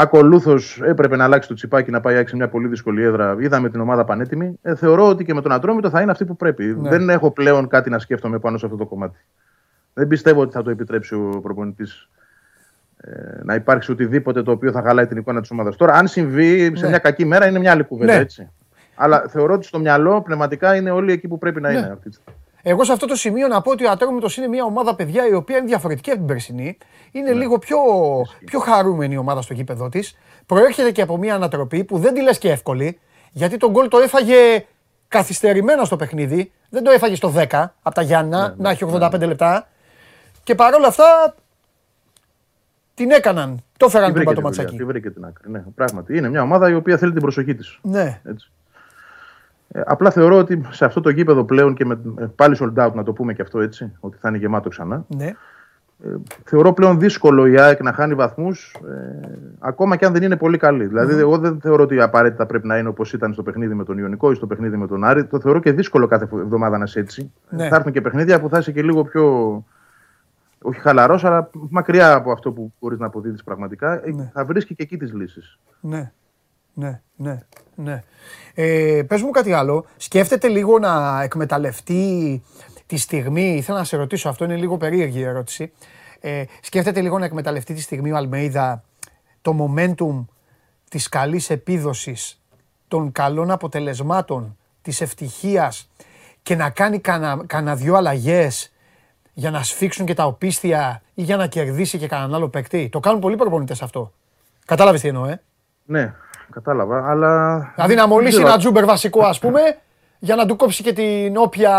Ακολούθως έπρεπε να αλλάξει το τσιπάκι να πάει άξι μια πολύ δύσκολη έδρα. Είδαμε την ομάδα πανέτοιμη. Ε, θεωρώ ότι και με τον Ατρόμητο θα είναι αυτή που πρέπει. Ναι. Δεν έχω πλέον κάτι να σκέφτομαι πάνω σε αυτό το κομμάτι. Δεν πιστεύω ότι θα το επιτρέψει ο προπονητής ε, να υπάρξει οτιδήποτε το οποίο θα χαλάει την εικόνα της ομάδας. Τώρα, αν συμβεί σε Ναι. μια κακή μέρα, είναι μια άλλη κουβέντα, Ναι. έτσι. Αλλά θεωρώ ότι στο μυαλό πνευματικά είναι όλοι εκεί που πρέπει να Ναι. είναι. Αυτή τη στιγμή. Εγώ σε αυτό το σημείο να πω ότι ο Ατρόμητος είναι μια ομάδα παιδιά η οποία είναι διαφορετική από την περσινή. Είναι λίγο πιο, πιο χαρούμενη η ομάδα στο γήπεδο της. Προέρχεται και από μια ανατροπή που δεν τη λες και εύκολη. Γιατί τον γκολ το έφαγε καθυστερημένα στο παιχνίδι. Δεν το έφαγε στο 10 από τα Γιάννα, να έχει 85 λεπτά. Και παρόλα αυτά την έκαναν. Το έφεραν Τι τον βρήκε, τη πατοματσάκι. δουλειά, τι βρήκε την άκρη. Ναι, πράγματι. Είναι μια ομάδα η οποία θέλει την προσοχή της. Ναι. Έτσι. Ε, απλά θεωρώ ότι σε αυτό το γήπεδο πλέον και με, ε, πάλι sold out, να το πούμε και αυτό έτσι, ότι θα είναι γεμάτο ξανά. Ναι. Ε, θεωρώ πλέον δύσκολο η ΑΕΚ να χάνει βαθμούς, ε, ακόμα και αν δεν είναι πολύ καλή. Δηλαδή, εγώ δεν θεωρώ ότι απαραίτητα πρέπει να είναι όπως ήταν στο παιχνίδι με τον Ιωνικό ή στο παιχνίδι με τον Άρη. Το θεωρώ και δύσκολο κάθε εβδομάδα να είσαι έτσι. Ναι. Θα έρθουν και παιχνίδια που θα είσαι και λίγο πιο. Όχι χαλαρός, αλλά μακριά από αυτό που μπορείς να αποδίδεις πραγματικά. Ε, Ναι. Θα βρίσκει και εκεί τις λύσεις. Ναι, ναι, ναι, ναι. Ε, πες μου κάτι άλλο. Σκέφτεται λίγο να εκμεταλλευτεί τη στιγμή, ήθελα να σε ρωτήσω, αυτό είναι λίγο περίεργη η ερώτηση. Ε, σκέφτεται λίγο να εκμεταλλευτεί τη στιγμή ο Αλμέιδα το momentum της καλής επίδοσης, των καλών αποτελεσμάτων, της ευτυχίας και να κάνει κανένα κανα δυο αλλαγές για να σφίξουν και τα οπίστια ή για να κερδίσει και κανέναν άλλο παίκτη. Το κάνουν πολλοί προπονητές αυτό. Κατάλαβες τι εννοώ, ε; Ναι, κατάλαβα, αλλά. Δηλαδή να δεν μολύσει ξέρω. ένα τζούμπερ βασικό, ας πούμε, για να του κόψει και την όποια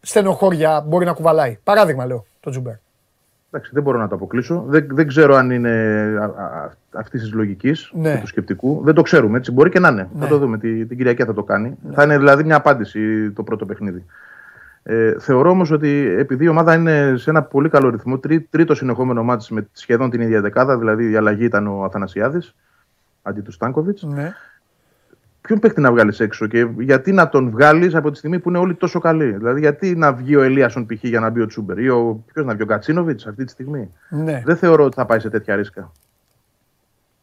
στενοχώρια μπορεί να κουβαλάει. Παράδειγμα, λέω το τζούμπερ. Εντάξει, δεν μπορώ να το αποκλείσω. Δεν, δεν ξέρω αν είναι αυτής της λογικής Ναι. και του σκεπτικού. Δεν το ξέρουμε έτσι. Μπορεί και να είναι. Ναι. Θα το δούμε. Τη, την Κυριακή θα το κάνει. Θα είναι δηλαδή μια απάντηση το πρώτο παιχνίδι. Ε, θεωρώ όμως ότι επειδή η ομάδα είναι σε ένα πολύ καλό ρυθμό, τρί, τρίτο συνεχόμενο μάτι με σχεδόν την ίδια δεκάδα, δηλαδή η αλλαγή ήταν ο Αθανασιάδης αντί του Στάνκοβιτς. Ναι. Ποιον παίχτη να βγάλεις έξω και γιατί να τον βγάλεις από τη στιγμή που είναι όλοι τόσο καλοί; Δηλαδή, γιατί να βγει ο Ελίασον π.χ. για να μπει ο Τσούμπερ ή ο, ποιος να βγει, ο Κατσίνοβιτς αυτή τη στιγμή; ναι. Δεν θεωρώ ότι θα πάει σε τέτοια ρίσκα.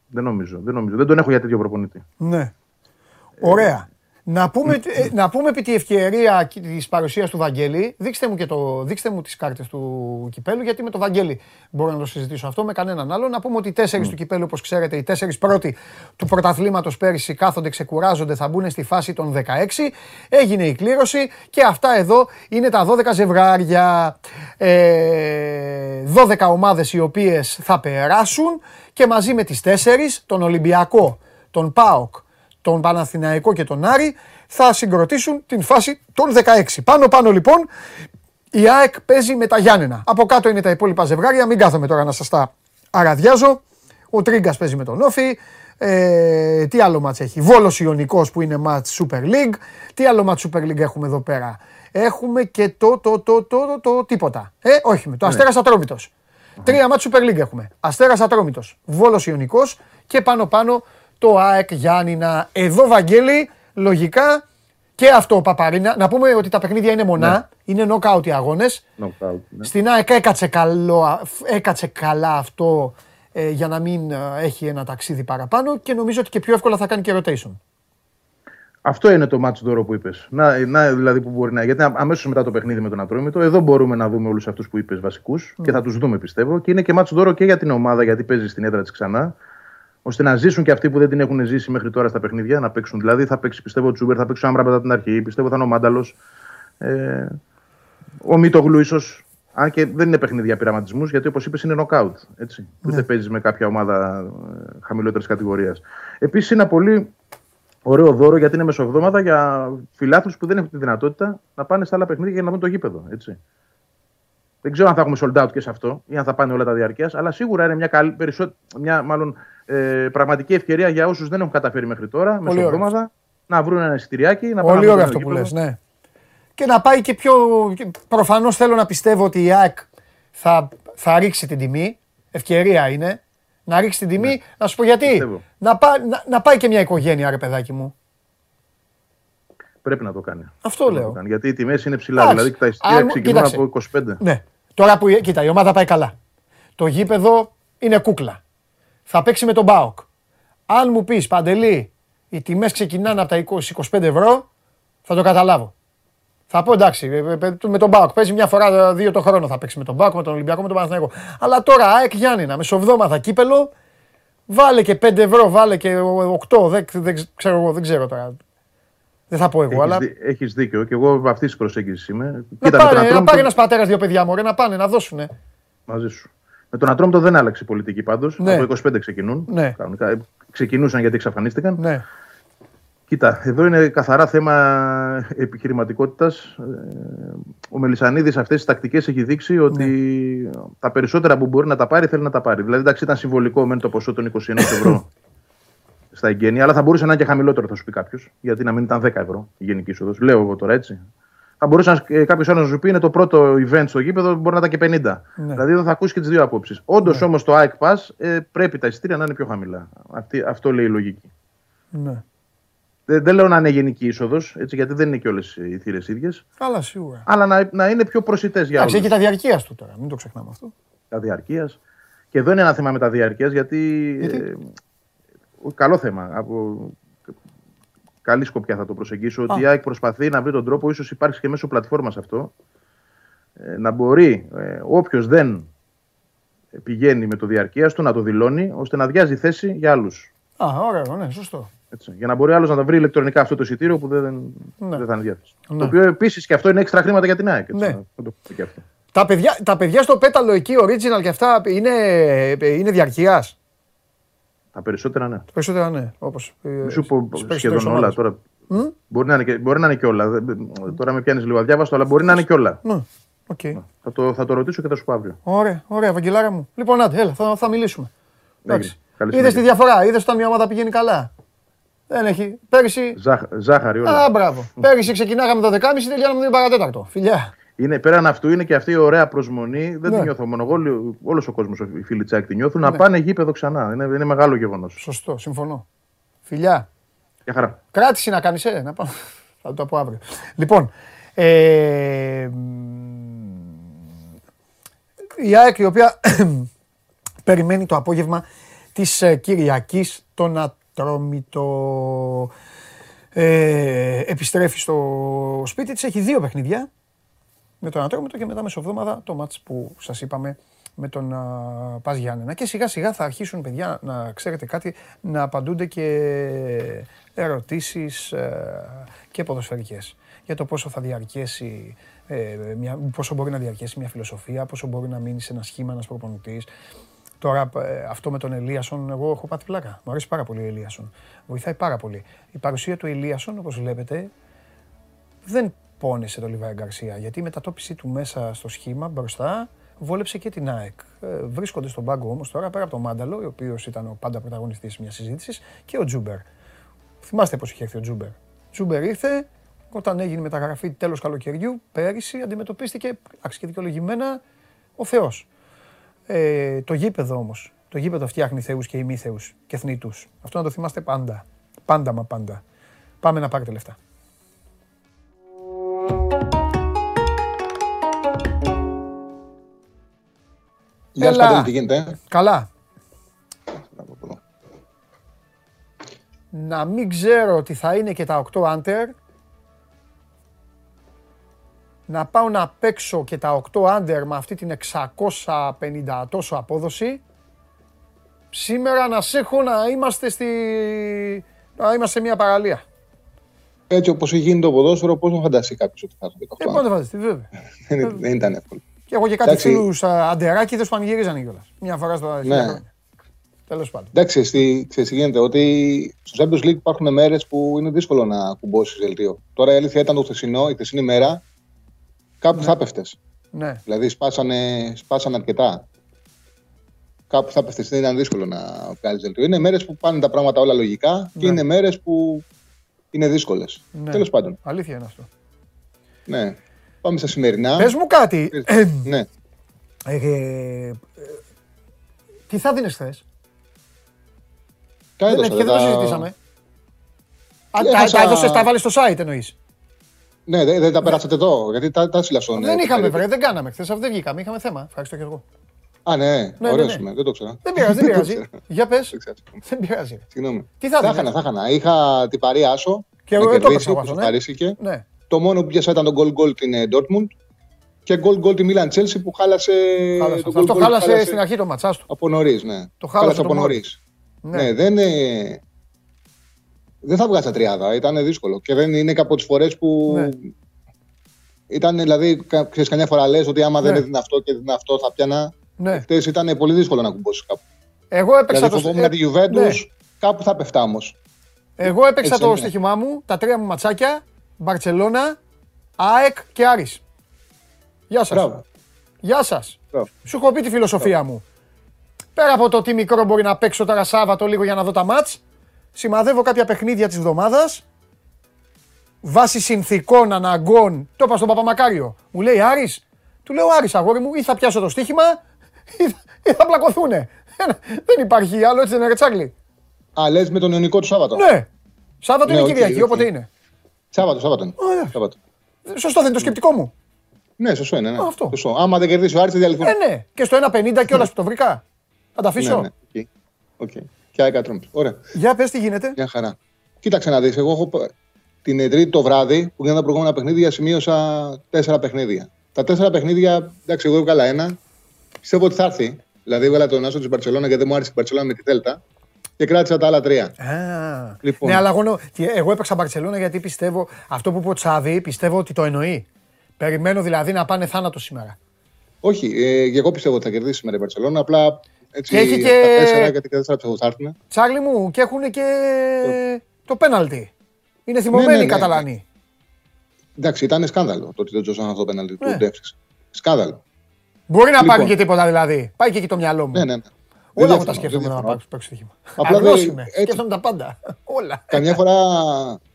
Δεν νομίζω. Δεν, νομίζω. δεν τον έχω για τέτοιο προπονητή. ναι. Ωραία. Να πούμε, ε, να πούμε επί τη ευκαιρία της παρουσίας του Βαγγέλη, δείξτε μου, και το, δείξτε μου τις κάρτες του κυπέλου, γιατί με το Βαγγέλη μπορώ να το συζητήσω αυτό, με κανέναν άλλο. Να πούμε ότι οι τέσσερις του κυπέλου, όπως ξέρετε, οι τέσσερις πρώτοι του πρωταθλήματος πέρυσι κάθονται, ξεκουράζονται, θα μπουν στη φάση των 16. Έγινε η κλήρωση και αυτά εδώ είναι τα 12 ζευγάρια. Ε, 12 ομάδες οι οποίες θα περάσουν και μαζί με τις τέσσερις, τον Ολυμπιακό, τον ΠΑΟΚ, τον Παναθηναϊκό και τον Άρη θα συγκροτήσουν την φάση των 16. Πάνω πάνω λοιπόν η ΑΕΚ παίζει με τα Γιάννενα. Από κάτω είναι τα υπόλοιπα ζευγάρια, μην κάθομαι τώρα να σας τα αραδιάζω. Ο Τρίγκας παίζει με τον Όφη. Ε, τι άλλο μάτς έχει; Βόλος Ιωνικός που είναι μάτς Super League. Τι άλλο μάτς Super League έχουμε εδώ πέρα; Έχουμε και το, το, το, το, το, το τίποτα. Ε, όχι με το Αστέρας Ατρόμητος. Τρία μάτς Super League έχουμε. Αστέρας Ατρόμητος, Βόλος Ιωνικός και πάνω πάνω το ΑΕΚ Γιάννηνα. Εδώ Βαγγέλη, λογικά και αυτό Παπαρίνα. Να πούμε ότι τα παιχνίδια είναι μονά, είναι knockout οι αγώνες. Knockout, ναι. Στην ΑΕΚ έκατσε, καλό, έκατσε καλά αυτό ε, για να μην ε, έχει ένα ταξίδι παραπάνω και νομίζω ότι και πιο εύκολα θα κάνει και rotation. Αυτό είναι το μάτσο δώρο που είπες. Να, να, δηλαδή που μπορεί να. Γιατί αμέσως μετά το παιχνίδι με τον Ατρόμητο, εδώ μπορούμε να δούμε όλους αυτούς που είπες βασικούς και θα τους δούμε πιστεύω. Και είναι και μάτσο δώρο και για την ομάδα γιατί παίζει στην έδρα της ξανά. Ώστε να ζήσουν και αυτοί που δεν την έχουν ζήσει μέχρι τώρα στα παιχνίδια να παίξουν. Δηλαδή θα παίξει πιστεύω ο Τσούμπερ, θα παίξει ο Άμπρα μετά την αρχή, πιστεύω θα είναι ο Μάνταλος. Ε, ο Μίτογλου ίσως. Αν και δεν είναι παιχνίδια πειραματισμούς, γιατί όπως είπες είναι νοκάουτ. Έτσι. Ναι. Ούτε παίζεις με κάποια ομάδα χαμηλότερης κατηγορίας. Επίσης είναι ένα πολύ ωραίο δώρο γιατί είναι μεσοβδόμαδα για φιλάθλους που δεν έχουν τη δυνατότητα να πάνε στα άλλα παιχνίδια για να δουν το γήπεδο. Έτσι. Δεν ξέρω αν θα έχουμε sold out και σε αυτό ή αν θα πάνε όλα τα διαρκείας, αλλά σίγουρα είναι μια, καλή, περισσό... μια μάλλον, ε, πραγματική ευκαιρία για όσους δεν έχουν καταφέρει μέχρι τώρα, Πολύ μεσοβδόμαδα, να βρουν ένα εισιτηριάκι. Να πάνε Πολύ να δουν ωραίο το αυτό που γήπεδο. λες, ναι. Και να πάει και πιο... Προφανώς θέλω να πιστεύω ότι η ΑΕΚ θα, θα ρίξει την τιμή. Ευκαιρία είναι. Να ρίξει την τιμή. Να σου πω γιατί. Ναι. Πιστεύω. Να, πά, να, να πάει και μια οικογένεια, ρε παιδάκι μου. Πρέπει να το κάνει. Αυτό Πρέπει να λέω. το κάνει. Γιατί οι τιμές είναι ψηλά. Εντάξει. Δηλαδή τα εισιτήρια Αν- ξεκινούν κοίταξε. από 25. Ναι. Τώρα που. Κοίτα, η ομάδα πάει καλά. Το γήπεδο είναι κούκλα. Θα παίξει με τον ΠΑΟΚ. Αν μου πεις Παντελή, οι τιμές ξεκινάνε από τα 20-25 ευρώ, θα το καταλάβω. Θα πω εντάξει, ε, ε, ε, με τον ΠΑΟΚ. Παίζει μια φορά ε, δύο το χρόνο θα παίξει με τον ΠΑΟΚ, με τον Ολυμπιακό, με τον Παναθηναϊκό. Αλλά τώρα ΑΕΚ Γιάννηνα, μεσοβδόμαδα κύπελλο, βάλε και 5 ευρώ, βάλε και 8, δεν, δεν ξέρω, εγώ, δεν ξέρω τώρα. Δεν θα πω εγώ, Έχεις, αλλά. δί- έχεις δίκιο και εγώ αυτής της προσέγγισης είμαι. Να με τον πάρει, να Ατρόμητο- πάρει ένας πατέρας δύο παιδιά μου, να πάνε, να δώσουνε. Μαζί σου. Με τον Ατρόμητο δεν άλλαξε η πολιτική πάντως. Ναι. Από 25 ξεκινούν. Ναι. Κανονικά, ε, ξεκινούσαν γιατί εξαφανίστηκαν. Ναι. Κοίτα, εδώ είναι καθαρά θέμα επιχειρηματικότητας. Ο Μελισανίδης αυτές τις τακτικές έχει δείξει ότι Ναι. τα περισσότερα που μπορεί να τα πάρει θέλει να τα πάρει. Δηλαδή, εντάξει, ήταν συμβολικό μεν το ποσό των 21 ευρώ στα εγγένεια, αλλά θα μπορούσε να είναι και χαμηλότερο, θα σου πει κάποιος. Γιατί να μην ήταν 10 ευρώ η γενική είσοδος. Λέω εγώ τώρα έτσι. Θα μπορούσε ε, κάποιος άλλος να σου πει είναι το πρώτο event στο γήπεδο, μπορεί να ήταν και 50. Ναι. Δηλαδή εδώ θα ακούσει και τις δύο απόψεις. Όντως ναι. όμως το ΑΕΚ Pass ε, πρέπει τα εισιτήρια να είναι πιο χαμηλά. Αυτή, αυτό λέει η λογική. Ναι. Δεν, δεν λέω να είναι γενική είσοδος, γιατί δεν είναι και όλες οι θύρες ίδιες. Αλλά σίγουρα. Αλλά να, να είναι πιο προσιτές για όλους. Εντάξει, έχει τα διαρκείας του τώρα, μην το ξεχνάμε αυτό. Τα διαρκείας. Και εδώ είναι ένα θέμα με τα διαρκείας, γιατί. Γιατί; Ε, καλό θέμα. Από καλή σκοπιά θα το προσεγγίσω. Ότι η ΑΕΚ προσπαθεί να βρει τον τρόπο, ίσως υπάρξει και μέσω πλατφόρμας αυτό, ε, να μπορεί ε, όποιος δεν πηγαίνει με το διαρκείας του να το δηλώνει, ώστε να διάζει θέση για άλλους. Α, ωραίο, ναι, σωστό. Έτσι, για να μπορεί άλλος να τα βρει ηλεκτρονικά αυτό το εισιτήριο που δεν, Ναι. δεν θα είναι διάθεση. Ναι. Το οποίο επίσης και αυτό είναι έξτρα χρήματα για την ΑΕΚ. Έτσι, Ναι. να το πούμε και αυτό. Τα παιδιά, τα παιδιά στο πέταλο εκεί, original και αυτά, είναι, είναι διαρκείας; Τα περισσότερα ναι. Περισσότερα ναι, όπως. Μη σου πω σχεδόν όλα τώρα. Μπορεί να, είναι και, μπορεί να είναι και όλα. Δεν- Τώρα με πιάνεις λίγο αδιάβαστο, αλλά μπορεί να είναι και όλα. Ναι, οκ. Θα το, θα το ρωτήσω και θα σου πω αύριο. Ωραία, ωραία, Βαγγελάρα μου. Λοιπόν, άντε, έλα, θα, θα μιλήσουμε. Εντάξει. Καλή Είδες τη συνέχεια. διαφορά, είδες όταν μια ομάδα πηγαίνει καλά. Δεν έχει. Πέρυσι. Ζάχ, ζάχαρη όλα. Α, μπράβο. Πέρυσι ξεκινάγαμε το 10.30, τελειώναμε το παρατέταρτο. Φιλιά. Είναι, πέραν αυτού είναι και αυτή η ωραία προσμονή. Δεν Ναι. τη νιώθω μόνο εγώ. Όλος ο κόσμος, οι φίλοι Τσάκ τη νιώθουν. Να πάνε γήπεδο ξανά. Είναι, είναι μεγάλο γεγονός. Σωστό, συμφωνώ. Φιλιά. Για χαρά. Κράτηση να κάνεις, ε, να πάω. Θα το πω αύριο. Λοιπόν, ε, μ, η ΑΕΚ η οποία περιμένει το απόγευμα της ε, Κυριακής τον Ατρόμητο ε, επιστρέφει στο σπίτι της, έχει δύο παιχνίδια με τον Ατρόμητο και μετά μεσοβδόμαδα το μάτς που σας είπαμε με τον α, Πας Γιάννενα. Και σιγά σιγά θα αρχίσουν παιδιά να ξέρετε κάτι, να απαντούνται και ερωτήσεις ε, και ποδοσφαιρικές για το πόσο θα διαρκέσει, ε, μια, πόσο μπορεί να διαρκέσει μια φιλοσοφία, πόσο μπορεί να μείνει σε ένα σχήμα ένας προπονητής. Τώρα ε, αυτό με τον Ελίασον, εγώ έχω πάθει πλάκα. Μου αρέσει πάρα πολύ ο Ελίασον. Βοηθάει πάρα πολύ. Η παρουσία του Ελίασον, όπως βλέπετε, δεν πόνεσε το Λιβάι Γκαρσία. Γιατί η μετατόπιση του μέσα στο σχήμα μπροστά βόλεψε και την ΑΕΚ. Ε, βρίσκονται στον πάγκο όμως τώρα πέρα από τον Μάνταλο, ο οποίος ήταν ο πάντα πρωταγωνιστής μιας συζήτησης, και ο Τζούμπερ. Θυμάστε πώς είχε έρθει ο Τζούμπερ. Τζούμπερ ήρθε όταν έγινε η μεταγραφή τέλος καλοκαιριού, πέρυσι αντιμετωπίστηκε εντάξει και δικαιολογημένα ο Θεός. Ε, το γήπεδο όμως. Το γήπεδο φτιάχνει θεούς και ημίθεους και θνήτου. Αυτό να το θυμάστε πάντα. Πάντα μα πάντα. Πάμε να πάρετε λεφτά. Γεια σας Έλα. Παντελή, τι γίνεται. ε; Καλά. Να πω εδώ. να μην ξέρω ότι θα είναι και τα 8 άντερ, να πάω να παίξω και τα 8 άντερ με αυτή την 650 τόσο απόδοση, σήμερα να σε έχω να είμαστε στη... να είμαστε σε μια παραλία. Έτσι όπως έχει γίνει το ποδόσφαιρο, πώς να φανταστεί κάποιος ότι θα έρθει Ε, πότε φανταστεί, βέβαια. Δεν δεν ήταν εύκολο. Και έχω και κάτι Εντάξει. φίλους α, αντεράκηδες που πανηγυρίζανε κιόλας. Μια φορά στο Ναι. χρόνια. Τέλος πάντων. Εντάξει, στη- ξέρεις τι γίνεται, ότι στο Champions League υπάρχουν μέρες που είναι δύσκολο να κουμπώσεις δελτίο. Τώρα η αλήθεια ήταν το χθεσινό, η χθεσινή μέρα, κάπου θα έπεφτες. Ναι. Δηλαδή σπάσανε, σπάσανε αρκετά. Κάπου θα έπεφτες, δεν ήταν δύσκολο να βγάλεις δελτίο. Είναι μέρες που πάνε τα πράγματα όλα λογικά και Ναι. είναι μέρες που είναι δύσκολες. Ναι. Τέλος πάντων, Αλήθεια είναι αυτό. ναι. Πάμε στα σημερινά. Πες μου κάτι. Ε, Ναι. ε, ε, τι θα δίνεις χθες; Τα Δεν, έδωσα, και δεν δεν το τα- συζητήσαμε. Α, τα, Έχασα- τα έδωσες, τα βάλεις στο site εννοείς. Ναι, δεν, δεν τα περάσατε εδώ, γιατί τα, τα έστειλα στον. δεν ε, είχαμε περίπου. βρε, δεν κάναμε χθες, δεν βγήκαμε, είχαμε θέμα. Ευχαριστώ και εγώ. Α, ναι, ναι, ωραίος ναι. είμαι, δεν το ξέρα. Δεν πειράζει, δεν πειράζει. ξέρω. Για πες. Δεν ξέρω. Δεν πειράζει. Συγγνώμη. Τι θα θα δίνεις; έχανα, θα έχανα. Είχα την παρή Άσο. Και να εγώ το κερδίσει, έπαιξα όπως αυτό, ναι. Ευχαρίστηκε. Ναι. Το μόνο που πιάσα ήταν το goal goal την ε, Dortmund και goal goal τη Milan Chelsea που χάλασε. Χάλασε το αυτό. goal Αυτό goal χάλασε στην αρχή το ματσάς του. Από νωρίς, ναι. Το χάλασε από το νωρίς. μόλις. Ναι. Ναι. δεν. ε, δεν θα βγάζα τριάδα, ήταν δύσκολο. Και δεν είναι και από τις φορές που. Ναι. Ήταν δηλαδή, κα- ξέρεις, καμιά φορά λες ότι άμα δεν Ναι. έδινε αυτό και έδινε αυτό θα πιάνα. Ναι. Χθε ήταν πολύ δύσκολο να κουμπώσεις κάπου. Εγώ έπαιξα Δηλαδή το φοβόμουν τη Juventus, ναι. κάπου θα πεφτά όμως. Εγώ έπαιξα Έτσι το είναι. στοίχημά μου, τα τρία μου ματσάκια, Μπαρτσελώνα, ΑΕΚ και Άρης. Γεια σας. Μπράβο. Γεια σας. Μπράβο. Σου έχω πει τη φιλοσοφία μου. Πέρα από το τι μικρό μπορεί να παίξω τώρα Σάββατο λίγο για να δω τα ματς, σημαδεύω κάποια παιχνίδια της εβδομάδας. Βάσει συνθηκών, αναγκών. Το είπα στον Παπαμακάριο. Μου λέει Άρης, του λέω Άρης αγόρι μου, ή θα πιάσω το στοίχημα ή θα, ή θα πλακωθούνε. Δεν υπάρχει άλλο, έτσι δεν είναι Τσάρλι. Α, λες με τον Ιωνικό του Σάββατο. Ναι. Σάββατο Ναι, είναι οκ, Κυριακή, οκ. όποτε είναι. Σάββατο, Σάββατο. είναι. Ωραία. Σάββατο. Σωστό δεν είναι το σκεπτικό μου. Ναι, σωστό είναι. Ναι. Α, αυτό. Σωστό. Άμα δεν κερδίσει ο Άρης, θα διαλυθούν. Ε, ναι. Και στο 1.50 κιόλα που το βρήκα. Θα τα αφήσω. ναι, ναι. Οκ. Οκ. Και άκα τρόμπι. Ωραία. Για πες τι γίνεται. Μια χαρά. Κοίταξε να δεις. Εγώ έχω π- την ε, Τρίτη το βράδυ που γίνανε τα προηγούμενα παιχνίδια, σημείωσα τέσσερα παιχνίδια. Τα τέσσερα παιχνίδια, εντάξει, εγώ έβγαλα ένα. Πιστεύω ότι θα έρθει. Δηλαδή, έβγαλα τον άσο της Μπαρσελόνα γιατί δεν μου άρεσε η Μπαρσελόνα με τη Θέλτα. Και κράτησα τα άλλα τρία. Α, Λοιπόν. Ναι, αλλά εγώ, νο- τι- εγώ έπαιξα Μπαρσελόνα γιατί πιστεύω αυτό που είπε ο Τσάβι, πιστεύω ότι το εννοεί. Περιμένω δηλαδή να πάνε θάνατο σήμερα. Όχι, ε, και εγώ πιστεύω ότι θα κερδίσει σήμερα η Μπαρσελόνα. Απλά έτσι Και έχει τα και- τέσσερα γιατί και τα τέσσερα πιστεύω θα έρθουν. Τσάρλι μου, και έχουν και το πέναλτι. Είναι θυμωμένοι Ναι, ναι, οι ναι. Καταλανοί. Εντάξει, ήταν σκάνδαλο το ότι δεν τζώσαν αυτό το πέναλτι του Ναι. Ντέφτης. Σκάνδαλο. Μπορεί να Λοιπόν. πάρει και τίποτα δηλαδή. Πάει και εκεί το μυαλό μου. Ναι, ναι, ναι. Όλα Δεν εγώ τα διαφωνώ, σκέφτομαι δεν να διαφωνώ. πάω παίξω στοίχημα. Απλά Αγνός δεν- είμαι. έτσι. Σκέφτομαι τα πάντα. Όλα. Καμιά φορά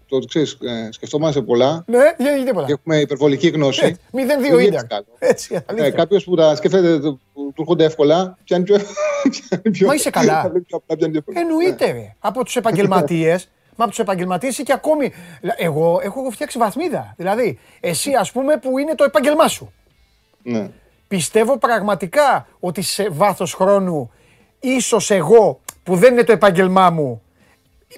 το ξέρεις, ε, σκεφτόμαστε πολλά Ναι, δεν έχει τίποτα. και έχουμε υπερβολική γνώση. Έτσι, 0-2 Δεν ίντερ. είναι καλό. Έτσι, Ναι, αλήθεια. Κάποιος που τα σκέφτεται, που του έρχονται εύκολα, πιάνει πιο. πιάνει πιο Μα είσαι καλά. τα βλέπει πιο απλά, πιάνει πιο εύκολα. Εννοείται, ρε. Από τους επαγγελματίες. Μα από τους επαγγελματίες και ακόμη. Εγώ έχω φτιάξει βαθμίδα. Δηλαδή, εσύ ας πούμε που είναι το επάγγελμά σου. Ναι. Πιστεύω πραγματικά ότι σε βάθος χρόνου, ίσως εγώ που δεν είναι το επάγγελμά μου,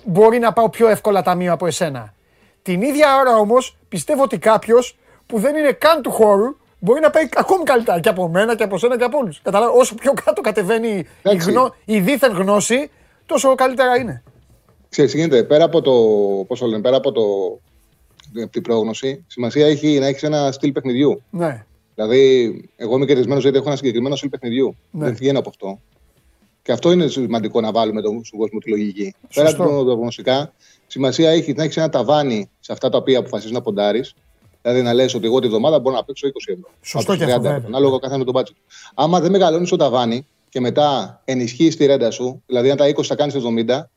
μπορεί να πάω πιο εύκολα ταμείο από εσένα. Την ίδια ώρα όμως πιστεύω ότι κάποιος που δεν είναι καν του χώρου μπορεί να πάει ακόμη καλύτερα και από μένα και από σένα και από όλους. Κατάλαβα, όσο πιο κάτω κατεβαίνει η, Εντάξει. γνω... η δίθεν γνώση, τόσο καλύτερα είναι. Ξέρεις, τι γίνεται, πέρα από το. Πώς το λένε, πέρα από, το, από την πρόγνωση, σημασία έχει να έχεις ένα στυλ παιχνιδιού. Ναι. Δηλαδή, εγώ είμαι κερδισμένος γιατί έχω ένα συγκεκριμένο στυλ παιχνιδιού. Ναι. Δεν βγαίνω από αυτό. Και αυτό είναι σημαντικό να βάλουμε τον, στον κόσμο τη λογική. Πέρα Σωστό. από τα προγνωστικά, σημασία έχει να έχεις ένα ταβάνι σε αυτά τα οποία αποφασίζεις να ποντάρεις. Δηλαδή να λες ότι εγώ τη βδομάδα μπορώ να παίξω 20 ευρώ. Σωστό Να και παίξω αυτό, 30 ευρώ, βέβαια. Ανάλογα ο καθένα με τον μπάτσο του. Άμα δεν μεγαλώνεις το ταβάνι και μετά ενισχύεις τη ρέντα σου, δηλαδή αν τα 20 τα κάνεις 70,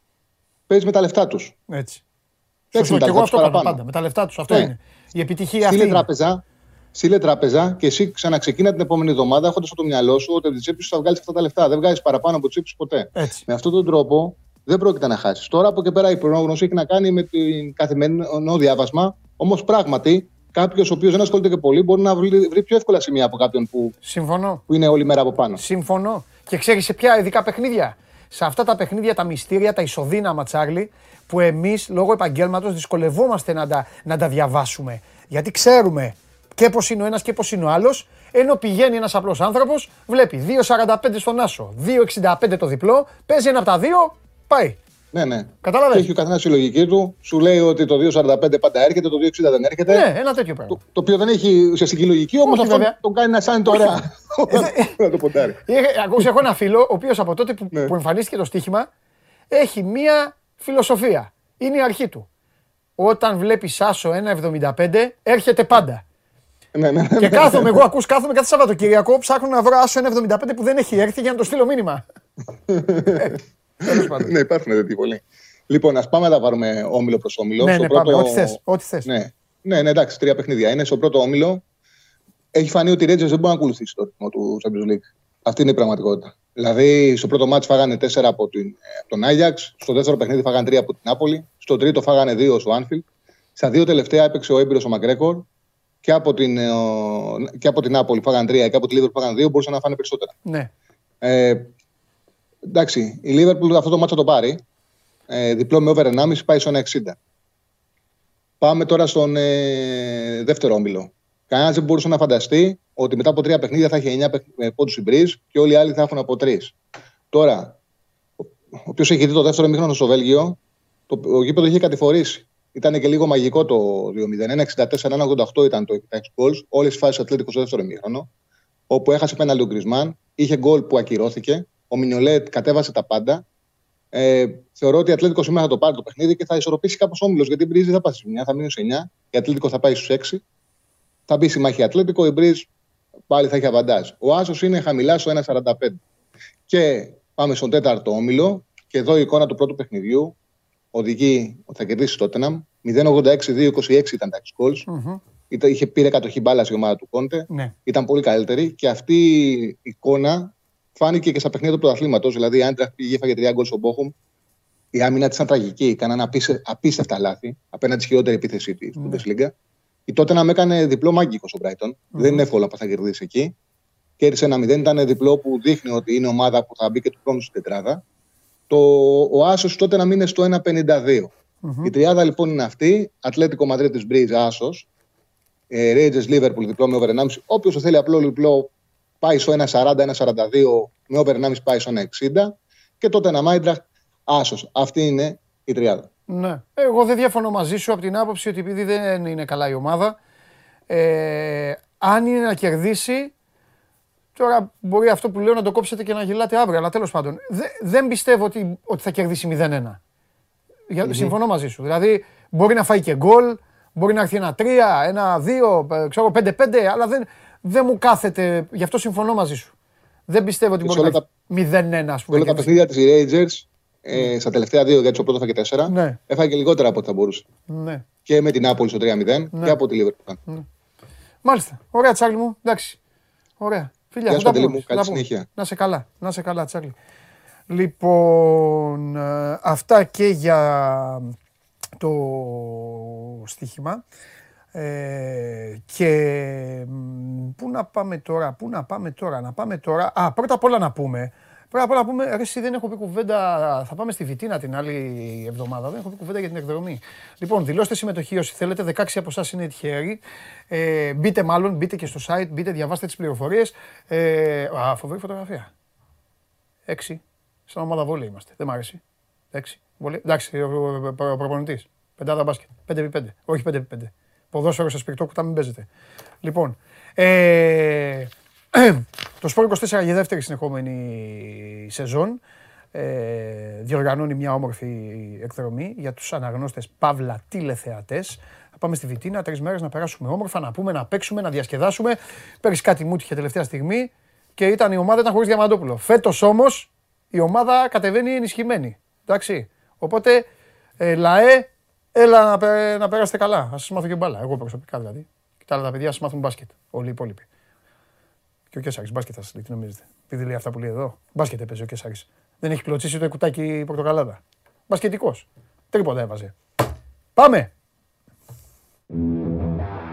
παίζεις με τα λεφτά τους. Έτσι. Έτσι, Σωστό, με τα και εγώ λεφτά αυτό τους κάνω παραπάνω. πάντα. Με τα λεφτά τους. Αυτό Ναι. είναι. Η επιτυχία αυτή. Στείλε είναι. τράπεζα, στείλε τράπεζα και εσύ ξαναξεκίνα την επόμενη εβδομάδα έχοντας στο μυαλό σου ότι από τη τσέπης σου θα βγάλεις αυτά τα λεφτά. Δεν βγάζεις παραπάνω από τη τσέπης σου ποτέ. Έτσι. Με αυτόν τον τρόπο δεν πρόκειται να χάσεις. Τώρα από εκεί πέρα η πρόγνωση έχει να κάνει με την καθημερινό διάβασμα. Όμως πράγματι κάποιος ο οποίος δεν ασχολείται και πολύ μπορεί να βρει, βρει πιο εύκολα σημεία από κάποιον που, Συμφωνώ. που είναι όλη μέρα από πάνω. Συμφωνώ. Και ξέρεις σε ποια ειδικά παιχνίδια; Σε αυτά τα παιχνίδια, τα μυστήρια, τα ισοδύναμα, Τσάρλι, που εμείς λόγω επαγγέλματος δυσκολευόμαστε να τα, να τα διαβάσουμε. Γιατί ξέρουμε και πώ είναι ο ένας και πώ είναι ο άλλος, ενώ πηγαίνει ένας απλός άνθρωπος, βλέπει 2,45 στον Άσο, 2,65 το διπλό, παίζει ένα από τα δύο, πάει. Ναι, ναι. Κατάλαβες; Και έχει ο καθένας τη λογική του. Σου λέει ότι το 2,45 πάντα έρχεται, το 2,60 δεν έρχεται. Ναι, ένα τέτοιο πράγμα. Το, το οποίο δεν έχει ουσιαστική λογική, όμως Όχι, αυτό βέβαια. τον κάνει να αισθάνεται ωραία. Να το ποντάρει. Είχε, ακούσει, έχω ένα φίλο, ο οποίος από τότε που, Ναι. που εμφανίστηκε το στοίχημα, έχει μία φιλοσοφία. Είναι η αρχή του. Όταν βλέπεις Άσο 1,75, έρχεται πάντα. Ναι, ναι, ναι. Και κάθομαι, εγώ ακούς, κάθομαι κάθε Σαββατοκύριακο, ψάχνω να βρω Άσο 1,75 που δεν έχει έρθει για να το στείλω μήνυμα. Τέλος πάντων. ναι, υπάρχουν τέτοιοι πολλοί. Λοιπόν, ας πάμε να τα πάρουμε όμιλο προς όμιλο. Ναι, Στο ναι, πάμε, ό,τι θες, ό,τι θες. Ναι. ναι, ναι, εντάξει, τρία παιχνίδια. Είναι στο πρώτο όμιλο. Έχει φανεί ότι οι Rangers δεν μπορεί να ακολουθήσει το ρυθμό του Champions League. Αυτή είναι η πραγματικότητα. Δηλαδή, στο πρώτο μάτι φάγανε 4 από, την, ε, από τον Άγιαξ, στο δεύτερο παιχνίδι φάγανε 3 από την Νάπολη, στο τρίτο φάγανε 2 στο Άνφιλ. Στα δύο τελευταία έπαιξε ο έμπειρος ο Μακρέκορ και από την, ε, ο- και από την Νάπολη φάγανε 3 και από τη Λίβερ φάγανε 2, μπορούσαν να φάνε περισσότερα. Ναι. Ε, εντάξει, η Liverpool αυτό το μάτσο το πάρει. Ε, διπλό με over 1,5 πάει στο 1,60. Πάμε τώρα στον ε, δεύτερο όμιλο. Κανένας δεν μπορούσε να φανταστεί ότι μετά από τρία παιχνίδια θα έχει 9 πόντους η Μπριζ και όλοι οι άλλοι θα έχουν από τρεις. Τώρα, ο οποίος έχει δει το δεύτερο μήχρονο στο Βέλγιο, το, ο γήπεδο είχε κατηφορήσει. Ήταν και λίγο μαγικό το 2-0. 1-64-1-88 ήταν το expected goals. Όλες τις φάσεις Ατλέτικος στο δεύτερο μήχρονο. Όπου έχασε πέναλτι ο Γκρισμάν. Είχε γκολ που ακυρώθηκε. Ο Μινιολέτ κατέβασε τα πάντα. Ε, θεωρώ ότι η Ατλέτικος σήμερα θα το πάρει το παιχνίδι και θα ισορροπήσει κάπως όμιλος. Γιατί η Μπρίζ δεν θα πάει στους 9, θα μείνει στους 9. Η Ατλέτικος θα πάει στους 6. Θα μπει στη μάχη η Ατλέτικο, η Μπρίζ πάλι θα έχει αβαντάζ. Ο Άσος είναι χαμηλά στο 1,45. Και πάμε στον τέταρτο όμιλο. Και εδώ η εικόνα του πρώτου παιχνιδιού. Οδηγεί ότι θα κερδίσει το Tottenham. 0-86-2-26 ήταν τα goals. Ήταν- Είχε πήρε κατοχή μπάλας η ομάδα του Κόντε. Ναι. Ήταν πολύ καλύτερη και αυτή η εικόνα φάνηκε και στα παιχνίδια του πρωταθλήματος. Δηλαδή, η Άντραχ πήγε, έφαγε τρία γκολ στον Μπόχουμ. Η άμυνα της ήταν τραγική. Κάναν απίσε, απίστευτα λάθη απέναντι στη χειρότερη επίθεση της Ναι. Bundesliga. Η τότε να με έκανε διπλό μάγκικο στον Brighton. Δεν είναι εύκολο που θα κερδίσεις εκεί. Κέρδισε ένα 0. Ήταν διπλό που δείχνει ότι είναι ομάδα που θα μπει και του χρόνου στην τετράδα. Το, ο Άσος τότε να μείνει στο 1,52. Η τριάδα λοιπόν είναι αυτή. Ατλέτικο Μαδρίτη Μπρίζ Άσος. Ε, Rangers Liverpool διπλό με over 1,5. Όποιος το θέλει απλό διπλό πάει στο 1,40-1,42 με over 1,5 πάει στο 1,60. Και τότε ένα Μάιντραχ Άσος. Αυτή είναι η τριάδα. Ναι. Εγώ δεν διαφωνώ μαζί σου από την άποψη ότι επειδή δεν είναι καλά η ομάδα, ε, αν είναι να κερδίσει, τώρα μπορεί αυτό που λέω να το κόψετε και να γελάτε αύριο, αλλά τέλος πάντων, δε- δεν πιστεύω ότι, ότι θα κερδίσει 0-1. Για, Συμφωνώ μαζί σου. Δηλαδή, μπορεί να φάει και γκολ, μπορεί να έρθει ένα 3, ένα 2, ε, ξέρω 5-5, αλλά δεν, δεν μου κάθεται. Γι' αυτό συμφωνώ μαζί σου. Δεν πιστεύω ότι Και μπορεί σε να όλα έχει 0-1, ας πούμε. Όλα τα κερδίσει. παιχνίδια της Rangers ε, στα τελευταία δύο, γιατί στο πρώτο έφαγε 4, Ναι. έφαγε και λιγότερα από ό,τι θα μπορούσε. Ναι. Και με την Άπολη στο 3-0 Ναι. και από τη Liverpool. Μάλιστα. Ωραία, Τσάρλι μου. Εντάξει. Ωραία. Φιλιά, Γεια θα σου, τα Παντελή πούμε. μου. Θα Καλή τα πούμε. συνέχεια. Να σε καλά. Να σε καλά, Τσάρλι. Λοιπόν, ε, αυτά και για το στοίχημα. Ε, και μ, πού να πάμε τώρα, πού να πάμε τώρα, να πάμε τώρα. Α, πρώτα απ' όλα να πούμε. Πρώτα απ' όλα να πούμε, ρε, εσύ δεν έχω πει κουβέντα. Θα πάμε στη Βιτίνα την άλλη εβδομάδα. Δεν έχω πει κουβέντα για την εκδρομή. Λοιπόν, δηλώστε συμμετοχή όσοι θέλετε. 16 από εσάς είναι τυχεροί. Ε, μπείτε μάλλον, μπείτε και στο site, μπείτε, διαβάστε τις πληροφορίες. Ε, α, φοβερή φωτογραφία. Έξι. Σαν ομάδα βόλεϊ είμαστε. Δεν μ' άρεσε. Έξι. Βόλεϊ. Εντάξει, ο, ο, ο, ο προπονητής. Πεντάδα μπάσκετ. 5x5. Όχι 5x5. Ποδόσφαιρο σε σπιρτό κουτά μην παίζετε. Λοιπόν. Ε, το Σπόρ 24 για δεύτερη συνεχόμενη σεζόν ε, διοργανώνει μια όμορφη εκδρομή για τους αναγνώστες Παύλα τηλεθεατές. Θα πάμε στη Βιτίνα τρεις μέρες να περάσουμε όμορφα, να πούμε, να παίξουμε, να διασκεδάσουμε. Πέρυσι κάτι μου τύχε τελευταία στιγμή και ήταν η ομάδα ήταν χωρίς Διαμαντόπουλο. Φέτος όμως η ομάδα κατεβαίνει ενισχυμένη. Εντάξει. Οπότε, ε, λαέ, έλα να, πε- να περάσετε καλά. Α σας μάθω και μπάλα. Εγώ προσωπικά δηλαδή. Και τα άλλα τα παιδιά σας μάθουν μπάσκετ. Όλοι οι υπόλοιποι. Και ο Κέσσαρη, μπάσκετ θα σας λέει, τι νομίζετε. Επειδή λέει αυτά που λέει εδώ. Μπάσκετ έπαιζε ο Κέσσαρη. Δεν έχει κλωτσίσει το κουτάκι πορτοκαλάδα. Μπασκετικός. Τρίποτα έβαζε. Πάμε!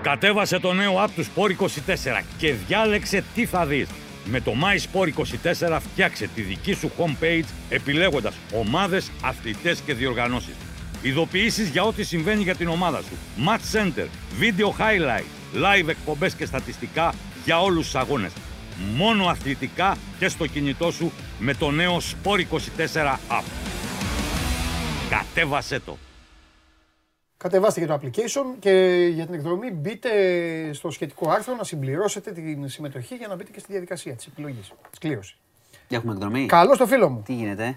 Κατέβασε το νέο app του Sport 24 και διάλεξε τι θα δεις. Με το My Sport 24 φτιάξε τη δική σου homepage επιλέγοντας ομάδες, αθλητές και διοργανώσεις. Ειδοποιήσεις για ό,τι συμβαίνει για την ομάδα σου. Match Center, Video Highlight, Live εκπομπές και στατιστικά για όλους τους αγώνες. Μόνο αθλητικά και στο κινητό σου με το νέο Sport 24 app. Κατέβασέ το! Κατεβάστε και το application και για την εκδρομή μπείτε στο σχετικό άρθρο να συμπληρώσετε την συμμετοχή για να μπείτε και στη διαδικασία της επιλογής. Τη κλήρωση. Έχουμε εκδρομή. Καλό το φίλο μου. Τι γίνεται, ε;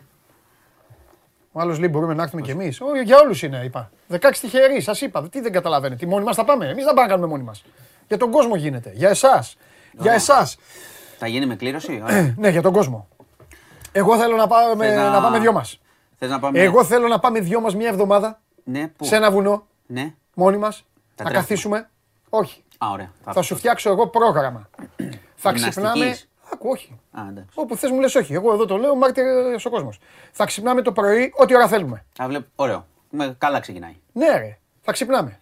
Ο άλλος λέει μπορούμε να έρθουμε κι εμείς. Για όλους είναι, είπα. 16 τυχεροί, σας είπα. Τι δεν καταλαβαίνετε. Μόνοι μας θα πάμε. Εμείς δεν πάμε να κάνουμε μόνοι μας. Για τον κόσμο γίνεται. Για εσάς. Για εσάς. Θα γίνει με κλήρωση; Ωραία. ναι, για τον κόσμο. Εγώ θέλω να πάμε, Θες να... να- πάμε δυο μας. Θες να πάμε. Εγώ θέλω να πάμε δυο μας μια εβδομάδα Ναι, πού; σε ένα βουνό Ναι. μόνοι μας. Να τρέχουμε. καθίσουμε. Όχι. Α, ωραία. Θα σου φτιάξω εγώ πρόγραμμα. θα Γυμναστικής. ξυπνάμε. Άκου, όχι. Α, εντάξει. Όπου θες μου λες, όχι. Εγώ εδώ το λέω, μάρτυρα ο κόσμος. Θα ξυπνάμε το πρωί, ό,τι ώρα θέλουμε. Α, βλέπω. Ωραίο. Με... Καλά ξεκινάει. Ναι, ρε. Θα ξυπνάμε.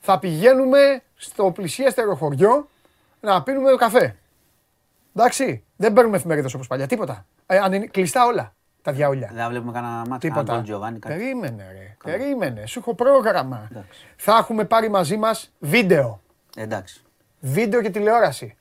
Θα πηγαίνουμε στο πλησιέστερο χωριό να πίνουμε καφέ. Εντάξει. Δεν παίρνουμε εφημερίδες όπως παλιά. Τίποτα. Ε, αν είναι κλειστά όλα τα διαόλια. Δεν θα βλέπουμε κανένα μάτι. Τίποτα. Άντων Τζοβάνι, κάτι. Περίμενε, ρε. Περίμενε. Σου έχω πρόγραμμα. Εντάξει. Θα έχουμε πάρει μαζί μας βίντεο. Εντάξει. Βίντεο και τηλεόραση.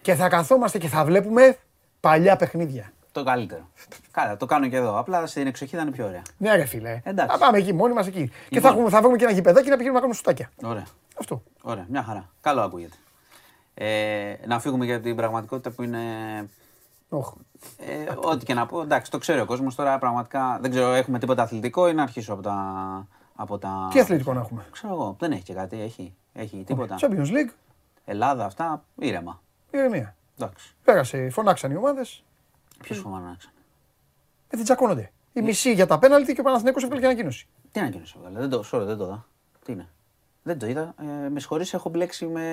Και θα καθόμαστε και θα βλέπουμε παλιά παιχνίδια. Το καλύτερο. Καλά, το κάνω και εδώ. Απλά στην εξοχή θα είναι πιο ωραία. Ναι, ρε φίλε. Εντάξει. Θα πάμε εκεί, μόνοι μας εκεί. Και Λοιπόν. θα, έχουμε, θα βρούμε και ένα γηπεδάκι να πηγαίνουμε να κάνουμε σουτάκια. Ωραία. Αυτό. Ωραία. Μια χαρά. Καλό ακούγεται. Ε, να φύγουμε για την πραγματικότητα που είναι. Όχ. Ε, ό,τι και να πω. Εντάξει, το ξέρει ο κόσμος τώρα πραγματικά. Δεν ξέρω, έχουμε τίποτα αθλητικό ή να αρχίσω από τα. Από τα... Τι αθλητικό να έχουμε; Ξέρω εγώ, δεν έχει και κάτι. Έχει, έχει τίποτα. Champions League, Ελλάδα, αυτά, ήρεμα. ηρεμία. Εντάξει. Πέρασε, φωνάξαν οι ομάδες. Ποιος φοβάμαι Ε, δεν τσακώνονται. Η μισή για τα πέναλτι και ο Παναθηναίκος έβγαλε και ανακοίνωση. Τι ανακοίνωση έβγαλε, δεν το, sorry, δεν το είδα. Τι είναι; Δεν το είδα. Ε, με συγχωρείς, έχω μπλέξει με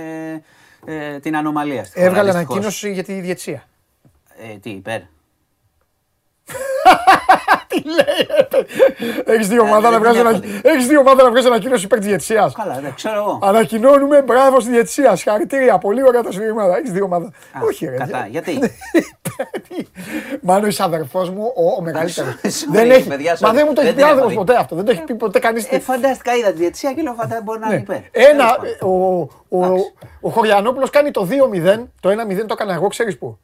ε, την ανομαλία. στη χώρα, Έβγαλε δυστυχώς. ανακοίνωση για τη διετσία. Ε, τι, υπέρ. Τι λέει, Έχεις δύο ομάδα δεν να βγάζεις είναι ανα- εύκολη. έχεις δύο ομάδα να βγάζεις ανακοίνωση υπέρ της διετσία. Καλά, δεν ξέρω εγώ. Ανακοινώνουμε μπράβο στη διετσία. Συγχαρητήρια. Πολύ ωραία τα σφυρίγματα. Έχεις δύο ομάδα. Α, Όχι, ρε. Κατά, για- γιατί; Μάνο, είσαι αδερφός μου, ο, ο μεγαλύτερος. sorry, δεν έχει. παιδιά, Μα sorry. δεν μου το έχει Δεν πει την έχω άνθρωπος δει. ποτέ αυτό. Δεν το έχει πει ποτέ κανείς. Ε, φαντάστηκα, είδα τη διετησία και λέω φαντάστηκα μπορεί να είναι Ναι. υπέρ. Ένα, Τέλος ε, ο, ο, ο Χωριανόπουλος κάνει το 2-0. Το 1-0 το έκανα εγώ, ξέρεις πού.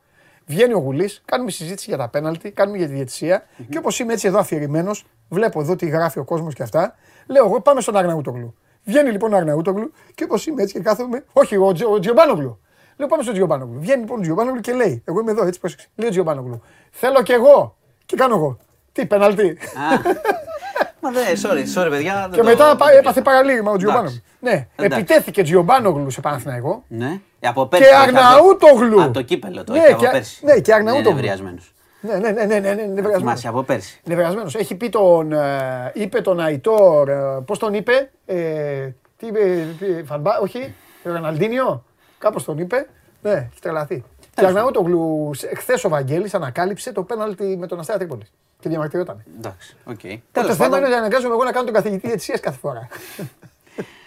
Βγαίνει ο Γουλής, κάνουμε συζήτηση για τα πέναλτι, κάνουμε για τη διαιτησία. Και όπως είμαι έτσι εδώ αφηρημένος, βλέπω εδώ τι γράφει ο κόσμος και αυτά. Λέω εγώ πάμε στον Αρναούτογλου. Βγαίνει λοιπόν ο Αρναούτογλου και όπως είμαι έτσι και κάθομαι. Όχι, ο, Τζο- ο Τζιομπάνογλου. Λέω πάμε στον Τζιομπάνογλου. Βγαίνει λοιπόν ο Τζιομπάνογλου και λέει: Εγώ είμαι εδώ, έτσι πρόσεξε. Λέει ο Τζιομπάνογλου. Θέλω κι εγώ. Και κάνω εγώ. Τι, πέναλτι. πάντων. Μα δεν, sorry, sorry παιδιά. δεν Και το- μετά δεν πά- το έπαθε πήρα. παραλίγμα ο Τζιομπάνογλου. Ναι, Εντάξει. επιτέθηκε Τζιομπάνογλου σε Παναθηναϊκό. Ναι. Ε, Από πέρσι. Και το έχει Αρναούτογλου. Από το κύπελο το Ναι, έχει από και- πέρσι. ναι, και Αρναούτογλου. Είναι ευριασμένος. Ναι, ναι, ναι, ναι, ναι, ναι, νευριασμένος. Θυμάσαι από πέρσι. Νευριασμένος. Έχει πει τον, ε, είπε τον Αϊτόρ, ε, πώς τον είπε, ε, τι είπε, τι, Φανμπά, όχι, Ροναλντίνιο, κάπως τον είπε, ναι, έχει τρελαθεί. Και Αρναούτογλου, χθες ο Βαγγέλης ανακάλυψε το πέναλτι με τον Αστέρα Τρίπολης και διαμαρτυρόταν. Εντάξει, οκ. Το Τέλος θέμα πάντων, είναι ότι αναγκάζομαι εγώ να κάνω τον καθηγητή ετσίας κάθε φορά.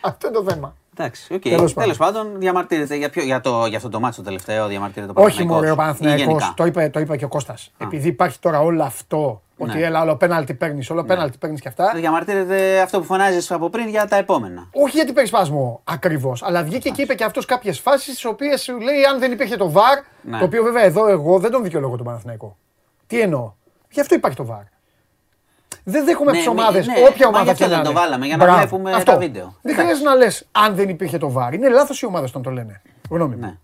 Αυτό είναι το θέμα. Εντάξει, οκ. Τέλος πάντων. Τέλος πάντων, διαμαρτύρεται για, ποιο, για, το, για αυτό το ματς το τελευταίο, διαμαρτύρεται ο Όχι μωρέ ο Παναθηναϊκός. Ή Παναθηναϊκός, γενικά. το είπε, το είπε και ο Κώστας. Επειδή υπάρχει τώρα όλο αυτό, ότι Ναι. έλα όλο πέναλτι παίρνεις, όλο πέναλτι παίρνεις και αυτά. Διαμαρτύρεται αυτό που φωνάζεις από πριν για τα επόμενα. Όχι γιατί παίρνεις σπασμό ακριβώς, αλλά βγήκε και είπε και αυτός κάποιες φάσεις τι οποίες σου λέει αν δεν υπήρχε το βαρ. Ναι. Το οποίο βέβαια εδώ εγώ δεν τον δικαιολογώ τον Παναθηναϊκό. Τι εννοώ; Γι' αυτό υπάρχει το βαρ. Δεν δέχομαι Ναι, από τις μη- ομάδες, ναι, όποια μα ομάδα γι' αυτό και να δεν το είναι. βάλαμε, για να Μπράβο. βλέπουμε Αυτό. τα βίντεο. Δεν Εντάξει. χρειάζεται να λες αν δεν υπήρχε το βαρ. Είναι λάθος οι ομάδες όταν το λένε. Γνώμη μου. Ναι.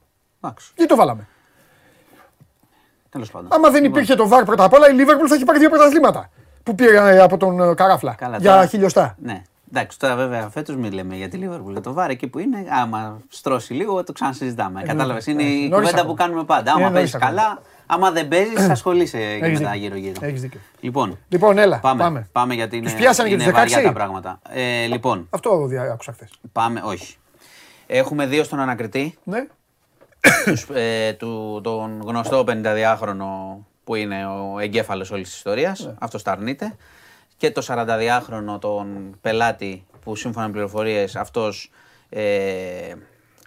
Εντάξει, Γιατί το βάλαμε. τέλος πάντων. Άμα δεν Λοιπόν, υπήρχε το βαρ πρώτα απ' όλα, η Λίβερπουλ θα έχει πάρει δύο πρωταθλήματα. Που πήρε ε, από τον ε, Καράφλα. Καλά, για τώρα- χιλιοστά. Ναι. Εντάξει, τώρα βέβαια φέτος μην λέμε για τη Λίβερπουλ. Για το βάρ εκεί που είναι, άμα στρώσει λίγο, το ξανασυζητάμε. Κατάλαβες. Είναι η Νωρίς κουβέντα ακόμα. που κάνουμε πάντα. Είναι Άμα νωρίς παίζεις ακόμα. καλά, άμα δεν παίζεις, ασχολείσαι και Έχεις μετά δίκιο. γύρω-γύρω. Έχεις δίκιο. Λοιπόν, Λοιπόν, έλα. πάμε, πάμε. πάμε γιατί είναι, Τους πιάσανε και είναι τους βαριά 16? τα πράγματα. Ε, λοιπόν, Αυτό δια- άκουσα χθες. πάμε, όχι. Έχουμε δύο στον ανακριτή, Ναι. τους, ε, του, τον γνωστό 52χρονο που είναι ο εγκέφαλος όλης της ιστορίας, Ναι. αυτός τα αρνείται, και το 42χρονο τον πελάτη που σύμφωνα με πληροφορίες αυτός ε,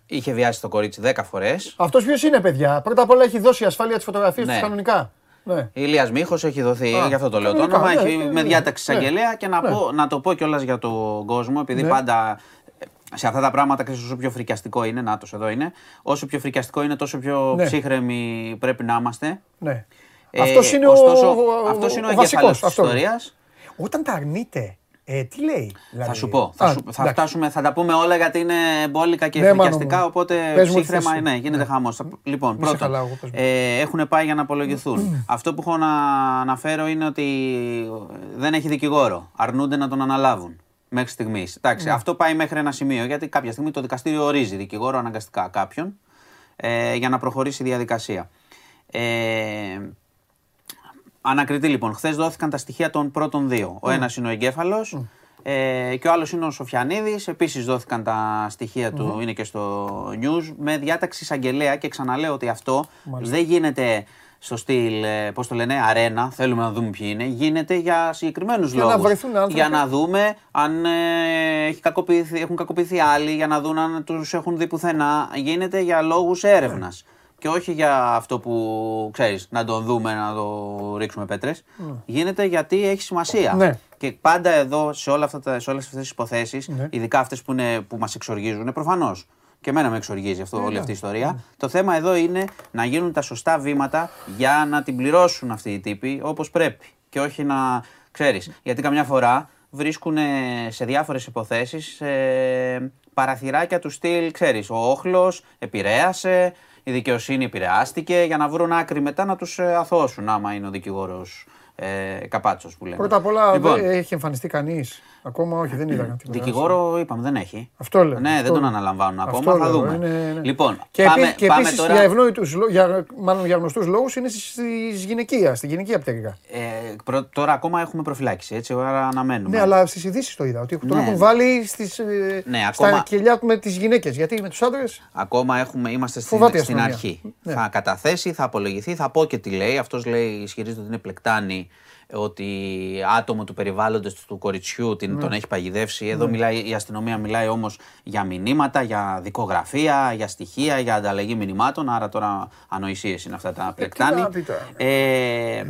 είχε βιάσει το κορίτσι 10 φορές. Αυτός ποιος είναι, παιδιά; Πρώτα απ' όλα έχει δώσει ασφάλεια τι φωτογραφίες Ναι. του κανονικά. Ναι. Ηλίας Μίχος έχει δοθεί, Α, γι' αυτό το λέω το κανονικά, όνομα, ναι, έχει ναι, με ναι, διάταξη ναι. εισαγγελέα και να, Ναι. πω, να το πω κιόλας για τον κόσμο, επειδή Ναι. πάντα ε, σε αυτά τα πράγματα ξέρεις όσο πιο φρικιαστικό είναι, νάτος εδώ είναι, όσο πιο φρικιαστικό είναι τόσο πιο Ναι. ψύχρεμοι πρέπει να είμαστε. ναι. Ε, αυτός είναι ο, ωστόσο, ο, αυτός είναι ο, ο εγκέφαλος βασικός. της αυτός. ιστορίας. Όταν τα αρνείται, ε, τι λέει. Θα δηλαδή; σου πω. Θα, Α, σου, θα, εντάξει. φτάσουμε, θα τα πούμε όλα γιατί είναι μπόλικα και Ναι, μάνο φρικιαστικά. μου. Οπότε Πες μου τη ψύχρεμα θέση. ναι, γίνεται Ναι. χαμός. Λοιπόν, Μη σε πρώτον, χαλάω, εγώ, πες μου. ε, έχουν πάει για να απολογηθούν. Αυτό που έχω να αναφέρω είναι ότι δεν έχει δικηγόρο. Αρνούνται να τον αναλάβουν. Μέχρι στιγμής. Ναι. Εντάξει, αυτό πάει μέχρι ένα σημείο γιατί κάποια στιγμή το δικαστήριο ορίζει δικηγόρο αναγκαστικά κάποιον ε, για να προχωρήσει η διαδικασία. Ε, Ανακριτή λοιπόν. Χθες δόθηκαν τα στοιχεία των πρώτων δύο. Ο ένας είναι ο εγκέφαλος ε, και ο άλλος είναι ο Σοφιανίδης. Επίσης δόθηκαν τα στοιχεία του, είναι και στο news, με διάταξη εισαγγελέα. Και ξαναλέω ότι αυτό δεν γίνεται στο στυλ, ε, πώς το λένε, αρένα, θέλουμε να δούμε ποιοι είναι. Γίνεται για συγκεκριμένους Για να λόγους. βρεθούν άνθρωποι. Για να δούμε αν ε, έχει κακοποιηθεί, έχουν κακοποιηθεί άλλοι, για να δουν αν τους έχουν δει πουθενά. Γίνεται για λόγους έρευνας. Και όχι για αυτό που ξέρεις, να τον δούμε, να το ρίξουμε πέτρες. Γίνεται γιατί έχει σημασία. Ναι. Και πάντα εδώ σε, όλα αυτά τα, σε όλες αυτές τις υποθέσεις, Ναι. ειδικά αυτές που, είναι, που μας εξοργίζουν, προφανώς. Και εμένα με εξοργίζει αυτό, Ναι, όλη αυτή η ιστορία. Το θέμα εδώ είναι να γίνουν τα σωστά βήματα για να την πληρώσουν αυτοί οι τύποι όπως πρέπει. Και όχι να, ξέρεις, γιατί καμιά φορά βρίσκουν σε διάφορες υποθέσεις ε, παραθυράκια του στυλ, ξέρεις, ο όχλος επηρέασε, η δικαιοσύνη επηρεάστηκε για να βρουν άκρη μετά να τους ε, αθώσουν άμα είναι ο δικηγόρος ε, καπάτσος που λένε. Πρώτα απ' όλα Λοιπόν, δεν έχει εμφανιστεί κανείς; Ακόμα όχι, δεν είδα τίποτα. δικηγόρο είπαμε δεν έχει. Αυτό λέω. Ναι, αυτό δεν τον λέω. αναλαμβάνουν Αυτό ακόμα, θα λέω, δούμε. είναι- ναι. Λοιπόν, και πάμε, επί- και πάμε επίσης τώρα. για ευνόητους, λό- για, μάλλον για γνωστούς λόγους είναι στις γυναικεία, στη γυναικεία πτέρυγα. Ε, ε, προ- τώρα ακόμα έχουμε προφυλάκηση, έτσι, άρα αναμένουμε. Ναι, αλλά στις ειδήσεις το είδα. Ότι τον Ναι. έχουν βάλει στις, ε, Ναι, στα ακόμα- κελιά του με τις γυναίκες. Γιατί με τους άντρες; Ακόμα έχουμε, είμαστε στην, Φοβάται η στην αστυνομία. αρχή. Ναι. Θα καταθέσει, θα απολογηθεί, θα πω και τι λέει. Αυτός λέει, ισχυρίζεται ότι είναι πλεκτάνη, ότι άτομο του περιβάλλοντος του κοριτσιού την, Ναι. τον έχει παγιδεύσει. Εδώ μιλάει, η αστυνομία μιλάει όμως για μηνύματα, για δικογραφία, για στοιχεία, για ανταλλαγή μηνυμάτων. Άρα τώρα ανοησίες είναι αυτά τα πλεκτάνη. να πει τώρα, Ε,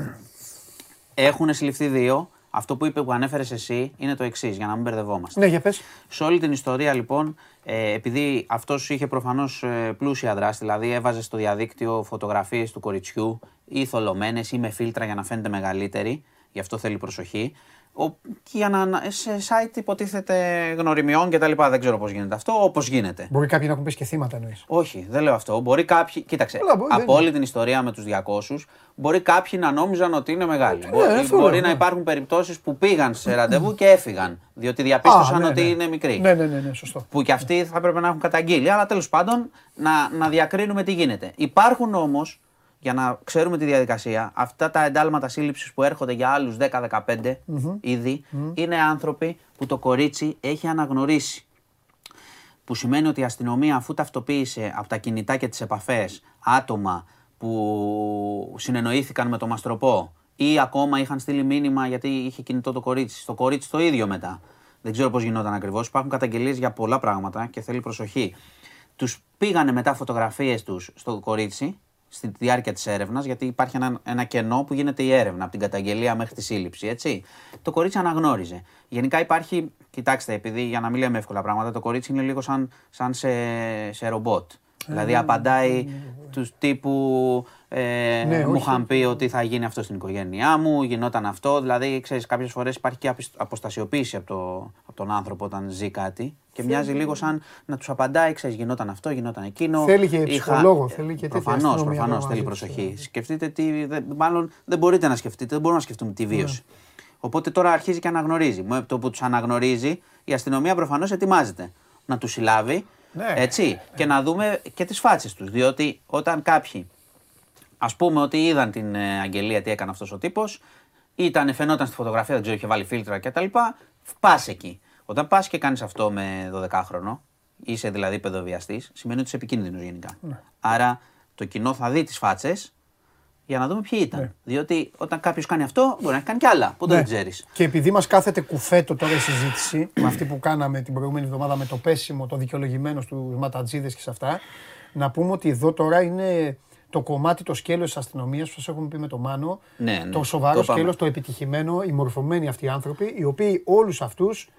έχουν συλληφθεί δύο. Αυτό που είπε που ανέφερες εσύ είναι το εξής, για να μην μπερδευόμαστε. Ναι, για πες. Σε όλη την ιστορία λοιπόν, ε, επειδή αυτός είχε προφανώς πλούσια δράση, δηλαδή έβαζε στο διαδίκτυο φωτογραφίες του κοριτσιού ή θολωμένε ή με φίλτρα για να φαίνεται μεγαλύτερη, γι' αυτό θέλει προσοχή. Ο, και για να, να- σε site υποτίθεται γνωριμιών κτλ. Δεν ξέρω πώς γίνεται αυτό, όπως γίνεται. Μπορεί κάποιοι να έχουν πέσει και θύματα εννοείς. Όχι, δεν λέω αυτό. Μπορεί κάποιοι. Κοίταξε, Καλά, μπορεί, δεν από είναι. όλη την ιστορία με τους 200, μπορεί κάποιοι να νόμιζαν ότι είναι μεγάλοι. Ναι, Μπορεί, αυτό μπορεί λέω, να ναι. υπάρχουν περιπτώσεις που πήγαν σε ραντεβού και έφυγαν. Διότι διαπίστωσαν ναι, ότι ναι. είναι μικροί. Ναι, ναι, ναι, ναι, σωστό. Που και αυτοί θα έπρεπε να έχουν καταγγείλει. Αλλά τέλος πάντων να, να διακρίνουμε τι γίνεται. Υπάρχουν όμως, για να ξέρουμε τη διαδικασία, αυτά τα εντάλματα σύλληψης που έρχονται για άλλους 10-15 ήδη, είναι άνθρωποι που το κορίτσι έχει αναγνωρίσει που σημαίνει ότι η αστυνομία αφού ταυτοποίησε από τα κινητά και τις επαφές άτομα που συνεννοήθηκαν με το μαστροπό ή ακόμα είχαν στείλει μήνυμα γιατί είχε κινητό το κορίτσι, στο κορίτσι το ίδιο μετά. Δεν ξέρω πώς γινόταν ακριβώς. Υπάρχουν καταγγελίες για πολλά πράγματα και θέλει προσοχή. Τους πήγανε μετά φωτογραφίες τους στο κορίτσι στη διάρκεια της έρευνας γιατί υπάρχει ένα, ένα κενό που γίνεται η έρευνα από την καταγγελία μέχρι τη σύλληψη, έτσι. Το κορίτσι αναγνώριζε. Γενικά υπάρχει, κοιτάξτε, επειδή για να μην λέμε εύκολα πράγματα, το κορίτσι είναι λίγο σαν, σαν σε, σε ρομπότ. Δηλαδή απαντάει τους τύπου ε, Ναι, μου όχι. είχαν πει ότι θα γίνει αυτό στην οικογένειά μου, γινόταν αυτό. Δηλαδή, ξέρεις, κάποιες φορές υπάρχει και απισ- αποστασιοποίηση από, το, από τον άνθρωπο όταν ζει κάτι και μοιάζει λίγο σαν να τους απαντάει, ξέρεις, γινόταν αυτό, γινόταν εκείνο. Θέλει και Είχα- ψυχολόγο, θέλει και τέτοια Προφανώς, αστυνομία προφανώς μαζί θέλει της, προσοχή. ε. Σκεφτείτε τι, δεν- μάλλον δεν μπορείτε να σκεφτείτε, δεν μπορούμε να σκεφτούμε τη βίωση. Οπότε τώρα αρχίζει και αναγνωρίζει. Με το που τους αναγνωρίζει, η αστυνομία προφανώς ετοιμάζεται να τους συλλάβει. Ναι. Έτσι, και να δούμε και τις φάτσες τους. Διότι όταν κάποιοι, ας πούμε ότι είδαν την ε, αγγελία τι έκανε αυτός ο τύπος, ήταν, φαινόταν στη φωτογραφία, δεν ξέρω, είχε βάλει φίλτρα κτλ. Πας εκεί. Όταν πας και κάνεις αυτό με 12χρονο, είσαι δηλαδή παιδοβιαστής, σημαίνει ότι είσαι επικίνδυνος γενικά. Ναι. Άρα το κοινό θα δει τις φάτσες για να δούμε ποιοι ήταν. Διότι όταν κάποιος κάνει αυτό, μπορεί να έχει κάνει κι άλλα που δεν Ναι. ξέρεις. Και επειδή μας κάθεται κουφέτο τώρα η συζήτηση, με αυτή που κάναμε την προηγούμενη εβδομάδα με το πέσιμο, το δικαιολογημένο στους ματατζίδες και σε αυτά, να πούμε ότι εδώ τώρα είναι το κομμάτι, το σκέλος της αστυνομίας που σα έχουμε πει με το Μάνο. Ναι, ναι. Το σοβαρό Το πάμε. σκέλος, το επιτυχημένο, οι μορφωμένοι αυτοί οι άνθρωποι, οι οποίοι όλους αυτούς,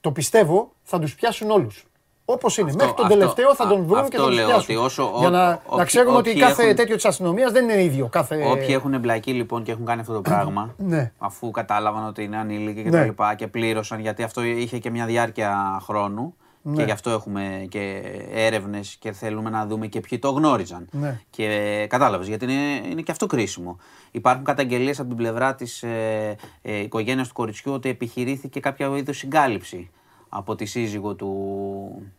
το πιστεύω, θα τους πιάσουν όλους. Όπως είναι. Αυτό- Μέχρι τον αυτό- τελευταίο θα τον α- βρουν και αυτό θα του λέω, πιάσουν. ότι όσο- Για ό- να, όποιοι- να ξέρουμε ότι όποιοι κάθε έχουν- τέτοιο της αστυνομίας δεν είναι ίδιο. Κάθε... Όποιοι έχουν εμπλακεί λοιπόν και έχουν κάνει αυτό το πράγμα, Ναι. αφού κατάλαβαν ότι είναι ανήλικοι και Ναι. τα λοιπά και πλήρωσαν, γιατί αυτό είχε και μια διάρκεια χρόνου και Ναι. γι' αυτό έχουμε και έρευνες και θέλουμε να δούμε και ποιοι το γνώριζαν. Ναι. Και κατάλαβες, γιατί είναι, είναι και αυτό κρίσιμο. Υπάρχουν καταγγελίες από την πλευρά της ε, ε, οικογένειας του κοριτσιού ότι επιχειρήθηκε κάποια είδους συγκάλυψη από τη σύζυγο του,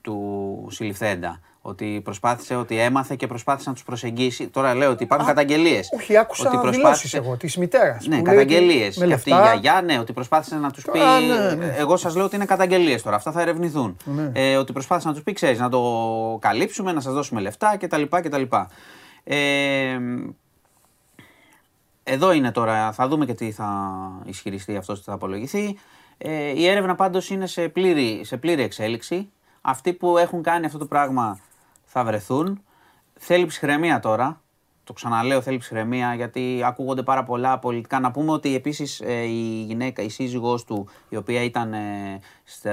του συλληφθέντα. Ότι προσπάθησε, ότι έμαθε και προσπάθησε να τους προσεγγίσει. Τώρα λέω ότι υπάρχουν καταγγελίες. Όχι, άκουσα δηλώσεις εγώ της μητέρας. Ναι, καταγγελίες. Με Και αυτή η λεφτά. γιαγιά, ναι, ότι προσπάθησε να τους πει. Α, ναι, ναι. Εγώ σας λέω ότι είναι καταγγελίες τώρα. Αυτά θα ερευνηθούν. Ναι. Ε, ότι προσπάθησε να τους πει, ξέρεις, να το καλύψουμε, να σας δώσουμε λεφτά κτλ. κτλ. Ε, εδώ είναι τώρα, θα δούμε και τι θα ισχυριστεί αυτό, τι θα απολογηθεί. Ε, η έρευνα πάντως είναι σε πλήρη, σε πλήρη εξέλιξη. Αυτοί που έχουν κάνει αυτό το πράγμα θα βρεθούν. Θέλει ψυχραιμία τώρα. Το ξαναλέω, θέλει ψυχραιμία γιατί ακούγονται πάρα πολλά πολιτικά. Να πούμε ότι επίσης ε, η γυναίκα, η σύζυγός του, η οποία ήταν ε, στε,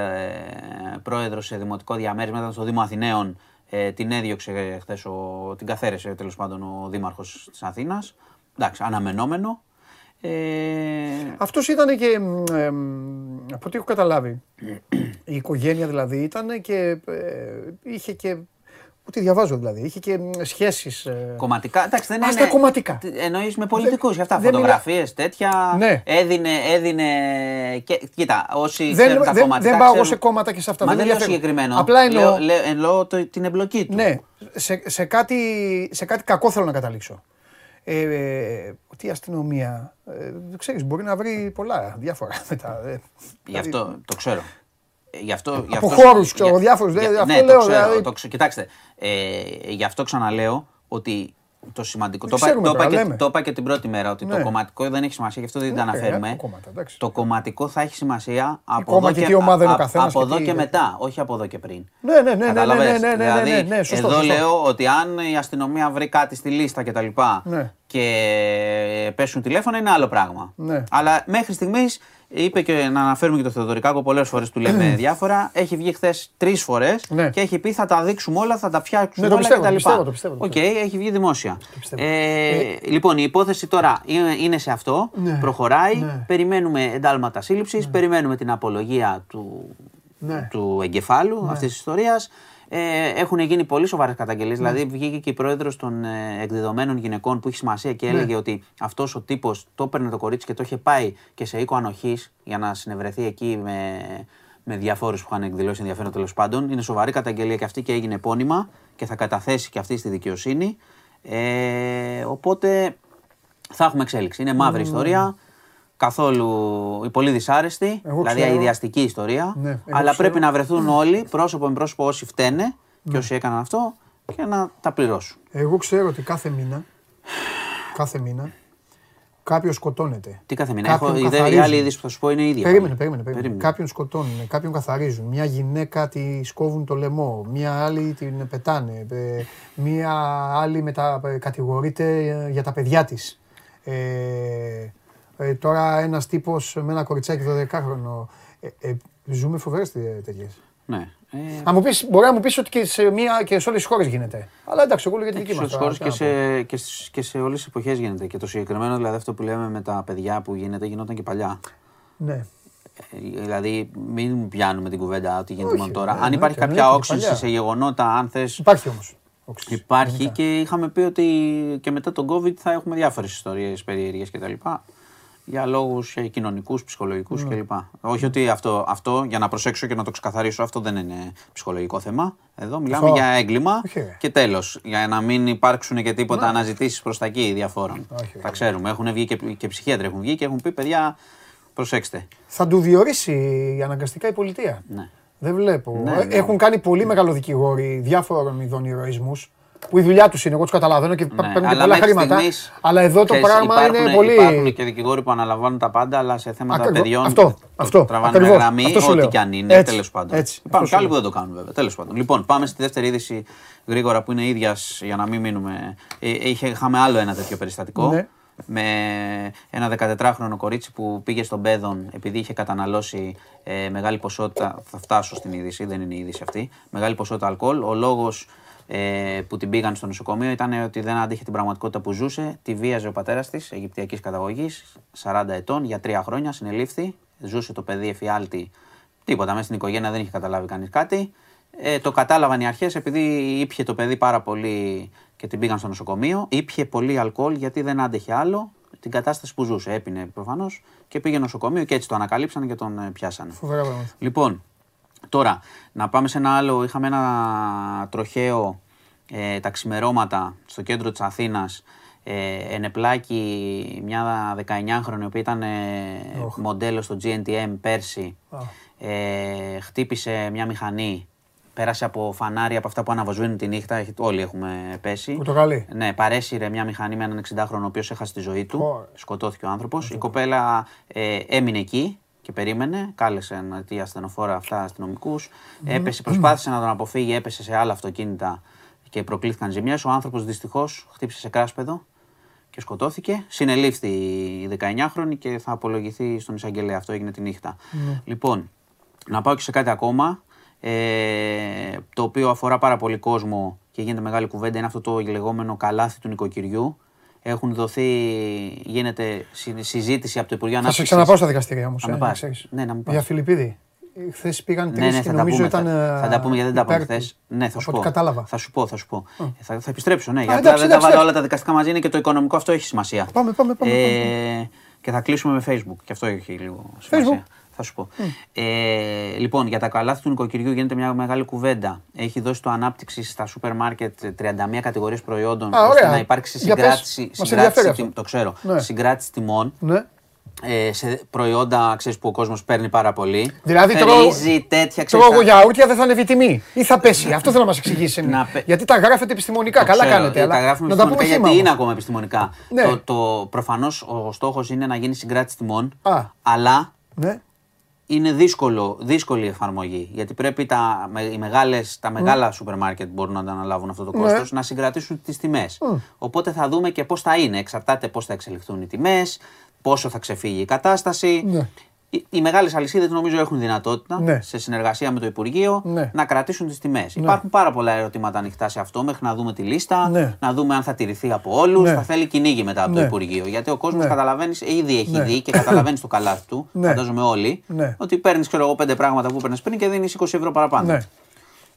ε, πρόεδρος σε δημοτικό διαμέρισμα, ήταν στο Δήμο Αθηναίων, ε, την έδιωξε χθες, την καθαίρεσε τέλος πάντων ο Δήμαρχος της Αθήνας. Εντάξει, αναμενόμενο. Ε, Αυτός ήταν και. μ, ε, μ, από ό,τι έχω καταλάβει. η οικογένεια δηλαδή ήταν και. ε, είχε και. Ό,τι διαβάζω δηλαδή. Είχε και σχέσεις. Κομματικά, εντάξει, δεν Α, είναι. στα κομματικά. Εννοείς με πολιτικούς για αυτά. δεν μιλά- Φωτογραφίες τέτοια. Ναι. Έδινε, έδινε. Και, κοίτα, όσοι Δεν, ξέρουν τα δεν, κομματικά. δεν πάω εγώ ξέρουν- σε κόμματα και σε αυτά. Μα δεν δεν λέω ενδιαφέρει. συγκεκριμένο. Απλά εννοώ. Λέω, λέω, εννοώ το- την εμπλοκή του. Ναι, σε, σε, κάτι, σε κάτι κακό θέλω να καταλήξω. Ε, ε, τι αστυνομία. Ε, ξέρεις, μπορεί να βρει πολλά διάφορα μετά. ε. Γι' αυτό το ξέρω. Ε, Γι' αυτό, γι Από αυτό- χώρους, ξέρω, για- διάφορους, για- δε- αυτό ναι, λέω, το ξέρω, δηλαδή. το ξε- Κοιτάξτε, ε, γι' αυτό ξαναλέω ότι το σημαντικό. Δεν Το είπα, ξέρουμε το, είπα τώρα, και, λέμε. το είπα και την πρώτη μέρα ότι Ναι. το κομματικό δεν έχει σημασία, γι' αυτό δεν τα Ναι, αναφέρουμε. από κόμματα, εντάξει. το κομματικό θα έχει σημασία από Κόμμα εδώ και τι ομάδα είναι ο α- καθένας από και εδώ τι- και μετά, όχι από εδώ και πριν. Ναι, ναι, ναι, ναι, ναι, Καταλαβες; ναι, ναι, ναι, δηλαδή, ναι, ναι, σωστό, εδώ σωστό. λέω ότι αν η αστυνομία βρει κάτι στη λίστα και τα λοιπά Ναι. και πέσουν τηλέφωνα είναι άλλο πράγμα. Ναι. Αλλά μέχρι στιγμής είπε και να αναφέρουμε και το Θεοδωρικάκο πολλές φορές του λέμε διάφορα. Έχει βγει χθες τρεις φορές Ναι. και έχει πει θα τα δείξουμε όλα, θα τα φτιάξουμε Ναι, το όλα πιστεύω, κτλ. το πιστεύω, το πιστεύω, το Οκ, έχει βγει δημόσια. πιστεύω. Ε, Λοιπόν, η υπόθεση τώρα είναι, είναι σε αυτό. Ναι. Προχωράει. Ναι. Περιμένουμε εντάλματα σύλληψης. Περιμένουμε την απολογία του, Ναι. του εγκεφάλου αυτής της ιστορίας. Ε, έχουν γίνει πολύ σοβαρές καταγγελίες. Δηλαδή, βγήκε και η πρόεδρος των ε, εκδιδομένων γυναικών που έχει σημασία και έλεγε ότι αυτός ο τύπος το έπαιρνε το κορίτσι και το είχε πάει και σε οίκο ανοχής για να συνευρεθεί εκεί με, με διαφόρους που είχαν εκδηλώσει ενδιαφέρον τέλος πάντων. Είναι σοβαρή καταγγελία και αυτή και έγινε επώνυμα και θα καταθέσει και αυτή στη δικαιοσύνη. Ε, οπότε θα έχουμε εξέλιξη. Είναι μαύρη ιστορία. Καθόλου η πολύ δυσάρεστη, Εγώ δηλαδή ξέρω. αειδιαστική ιστορία. Ναι, εγώ αλλά ξέρω. πρέπει να βρεθούν όλοι πρόσωπο με πρόσωπο όσοι φταίνε και όσοι έκαναν αυτό και να τα πληρώσουν. Εγώ ξέρω ότι κάθε μήνα, κάθε μήνα, κάποιος σκοτώνεται. Τι κάθε μήνα; Κάποιον Έχω, η, δε- η καθαρίζουν. άλλη είδηση που θα σου πω είναι η ίδια. Περίμενε, πάλι. περίμενε, περίμενε. Κάποιον σκοτώνουν, κάποιον καθαρίζουν. Μια γυναίκα τη κόβουν το λαιμό. Μια άλλη την πετάνε. ε, Μια άλλη μετα... ε, κατηγορείται ε, για τα παιδιά της. Ε, ε, τώρα ένας τύπος με ένα κοριτσάκι 12χρονο. Ε, ε, ζούμε φοβερές τέτοιε. Ναι. Ε, Αν μου πεις, μπορεί να μου πεις ότι και σε, μια, και σε όλες τις χώρες γίνεται. Αλλά εντάξει, εγώ λέω για τη δική σε μας. όλες τις χώρες και σε, και, στις- και σε όλες τις εποχές γίνεται. Και το συγκεκριμένο δηλαδή αυτό που λέμε με τα παιδιά που γίνεται γινόταν και παλιά. Ναι. Ε, Δηλαδή, μην πιάνουμε την κουβέντα ότι γίνεται Όχι, μόνο τώρα. ναι, αν ναι, υπάρχει και κάποια εννοείται, όξυνση παλιά. σε γεγονότα, αν θε. Υπάρχει όμως. Υπάρχει και είχαμε πει ότι και μετά τον COVID θα έχουμε διάφορες ιστορίες περίεργες κτλ. Για λόγους κοινωνικούς, ψυχολογικούς Ναι. κλπ. Όχι ότι αυτό, αυτό, για να προσέξω και να το ξεκαθαρίσω, αυτό δεν είναι ψυχολογικό θέμα. Εδώ μιλάμε Αυτό. για έγκλημα Όχι, ρε. και τέλος. Για να μην υπάρξουν και τίποτα αναζητήσεις προς τα εκεί διαφόρων. Όχι, ρε. Τα ξέρουμε. Έχουν βγει και, και ψυχίατροι έχουν βγει και έχουν πει παιδιά, προσέξτε. Θα του διορίσει αναγκαστικά η πολιτεία. Ναι. Δεν βλέπω. Ναι, Ε, ναι. Έχουν κάνει πολύ μεγάλο δικηγόροι διάφορων ειδών ηρωισμούς που η δουλειά τους είναι, εγώ τους καταλαβαίνω και παίρνουν και Ναι, αλλά πολλά μέχρι χρήματα. στιγμής, αλλά εδώ το ξέρεις, πράγμα υπάρχουν, είναι πολύ. Υπάρχουν και δικηγόροι που αναλαμβάνουν τα πάντα, αλλά σε θέματα Ακριβώς. παιδιών. Αυτό, το- αυτό, Τραβάνε ακριβώς. γραμμή, Αυτό σου ό,τι λέω. και αν είναι. Έτσι, Τέλος πάντων. έτσι. Αυτό Υπάρχουν σου και άλλοι λέω. που δεν το κάνουν βέβαια. Τέλος πάντων. Λοιπόν, πάμε στη δεύτερη είδηση γρήγορα που είναι ίδιας για να μην μείνουμε. Ε, είχε, είχαμε άλλο ένα τέτοιο περιστατικό. Ναι. Με ένα 14χρονο κορίτσι που πήγε στον Πέδον επειδή είχε καταναλώσει ε, μεγάλη ποσότητα. Θα φτάσω στην είδηση, δεν είναι η είδηση αυτή. Μεγάλη ποσότητα αλκοόλ. Ο λόγος ε, που την πήγαν στο νοσοκομείο ήταν ότι δεν άντεχε την πραγματικότητα που ζούσε. Τη βίαζε ο πατέρας της, Αιγυπτιακής καταγωγής, 40 ετών, για τρία χρόνια συνελήφθη. Ζούσε το παιδί εφιάλτη. Τίποτα, μέσα στην οικογένεια δεν είχε καταλάβει κανείς κάτι. Ε, το κατάλαβαν οι αρχές επειδή ήπια το παιδί πάρα πολύ και την πήγαν στο νοσοκομείο. Ήπια πολύ αλκοόλ γιατί δεν άντεχε άλλο την κατάσταση που ζούσε. Έπινε προφανώς και πήγε νοσοκομείο και έτσι το ανακαλύψαν και τον ε, πιάσανε. Φοβερά πράγματα. Λοιπόν, τώρα να πάμε σε ένα άλλο. Είχαμε ένα τροχαίο ε, τα ξημερώματα στο κέντρο της Αθήνας. Ε, ενεπλάκη μια 19χρονη, η οποία ήταν ε, μοντέλο στο GNTM πέρσι. Ε, χτύπησε μια μηχανή. Πέρασε από φανάρια από αυτά που αναβοσβήνουν τη νύχτα. Έχει- Όλοι έχουμε πέσει. Πορτογαλί. Ναι, παρέσυρε μια μηχανή με έναν 60χρονο, ο οποίος έχασε τη ζωή του. Ωραία. Σκοτώθηκε ο άνθρωπος. Η κοπέλα ε, έμεινε εκεί και περίμενε. Κάλεσε να τι ασθενοφόρα αυτά αστυνομικούς. Έπεσε, προσπάθησε να τον αποφύγει, έπεσε σε άλλα αυτοκίνητα και προκλήθηκαν ζημιές. Ο άνθρωπος δυστυχώς χτύπησε σε κράσπεδο και σκοτώθηκε. Συνελήφθη η 19χρονη και θα απολογηθεί στον εισαγγελέα. Αυτό έγινε τη νύχτα. Λοιπόν, να πάω και σε κάτι ακόμα. Ε, το οποίο αφορά πάρα πολύ κόσμο και γίνεται μεγάλη κουβέντα είναι αυτό το λεγόμενο καλάθι του νοικοκυριού. Έχουν δοθεί, γίνεται συ- συζήτηση από το Υπουργείο Θα σε Ανάπτυξης. ξαναπάω στα δικαστήρια όμως. Να με πάρεις. Ναι, να με πάρεις. Για Φιλιππίδη. Χθες πήγαν τρεις Ναι, ναι, και θα τα, νομίζω πούμε, ήταν. θα, θα τα πούμε γιατί δεν τα υπέρ είπαμε του. χθες. Ναι, θα σου Από πω. ό,τι κατάλαβα. Θα σου πω, θα σου πω. Ε, θα, θα επιστρέψω, ναι. γιατί εντάξει, δεν τα εντάξει, βάλω εντάξει. όλα τα δικαστικά μαζί, είναι και το οικονομικό αυτό έχει σημασία. Πάμε, πάμε, πάμε, Ε, και θα κλείσουμε με Facebook. Και αυτό έχει λίγο σημασία. Θα σου πω. Ε, λοιπόν, για τα καλάθι του νοικοκυριού γίνεται μια μεγάλη κουβέντα. Έχει δώσει το ανάπτυξη στα σούπερ μάρκετ 31 κατηγορίες προϊόντων Α, ώστε ωραία. να υπάρξει Για πες. συγκράτηση, Μας συγκράτηση ενδιαφέρει τιμ- αυτό. το ξέρω, Ναι. συγκράτηση τιμών Ναι. ε, σε προϊόντα ξέρεις, που ο κόσμος παίρνει πάρα πολύ. Δηλαδή τρώω, Θερίζει τέτοια τρώω εγώ ξέρεις, τα- γιαούρτια δεν θα ανέβει η τιμή ή θα πέσει. Αυτό θέλω να μας εξηγήσει. Να πε- Γιατί τα γράφετε επιστημονικά. Το Καλά ξέρω, κάνετε. ε, Αλλά τα γράφουμε να τα πούμε επιστημονικά χήμα. γιατί είναι όμως. ακόμα επιστημονικά; Ναι. Το, το, Προφανώς ο στόχος είναι να γίνει συγκράτηση τιμών, Α. αλλά Ναι. Είναι δύσκολο, δύσκολη η εφαρμογή. Γιατί πρέπει τα, με- οι μεγάλες, τα μεγάλα σούπερ μάρκετ μπορούν να τα αναλάβουν αυτό το Ναι. κόστος, να συγκρατήσουν τις τιμές. Οπότε θα δούμε και πώς θα είναι. Εξαρτάται πώς θα εξελιχθούν οι τιμές, πόσο θα ξεφύγει η κατάσταση. Ναι. Οι, οι μεγάλες αλυσίδες νομίζω έχουν δυνατότητα Ναι. σε συνεργασία με το Υπουργείο Ναι. να κρατήσουν τις τιμές. Υπάρχουν πάρα πολλά ερωτήματα ανοιχτά σε αυτό μέχρι να δούμε τη λίστα, Ναι. να δούμε αν θα τηρηθεί από όλους. Ναι. Θα θέλει κυνήγι μετά από Ναι. το Υπουργείο. Γιατί ο κόσμος Ναι. καταλαβαίνεις, ήδη έχει Ναι. δει και καταλαβαίνει το καλάθι του, Ναι. φαντάζομαι όλοι, Ναι. ότι παίρνεις εγώ πέντε πράγματα που παίρνεις πριν και δίνεις 20 ευρώ παραπάνω.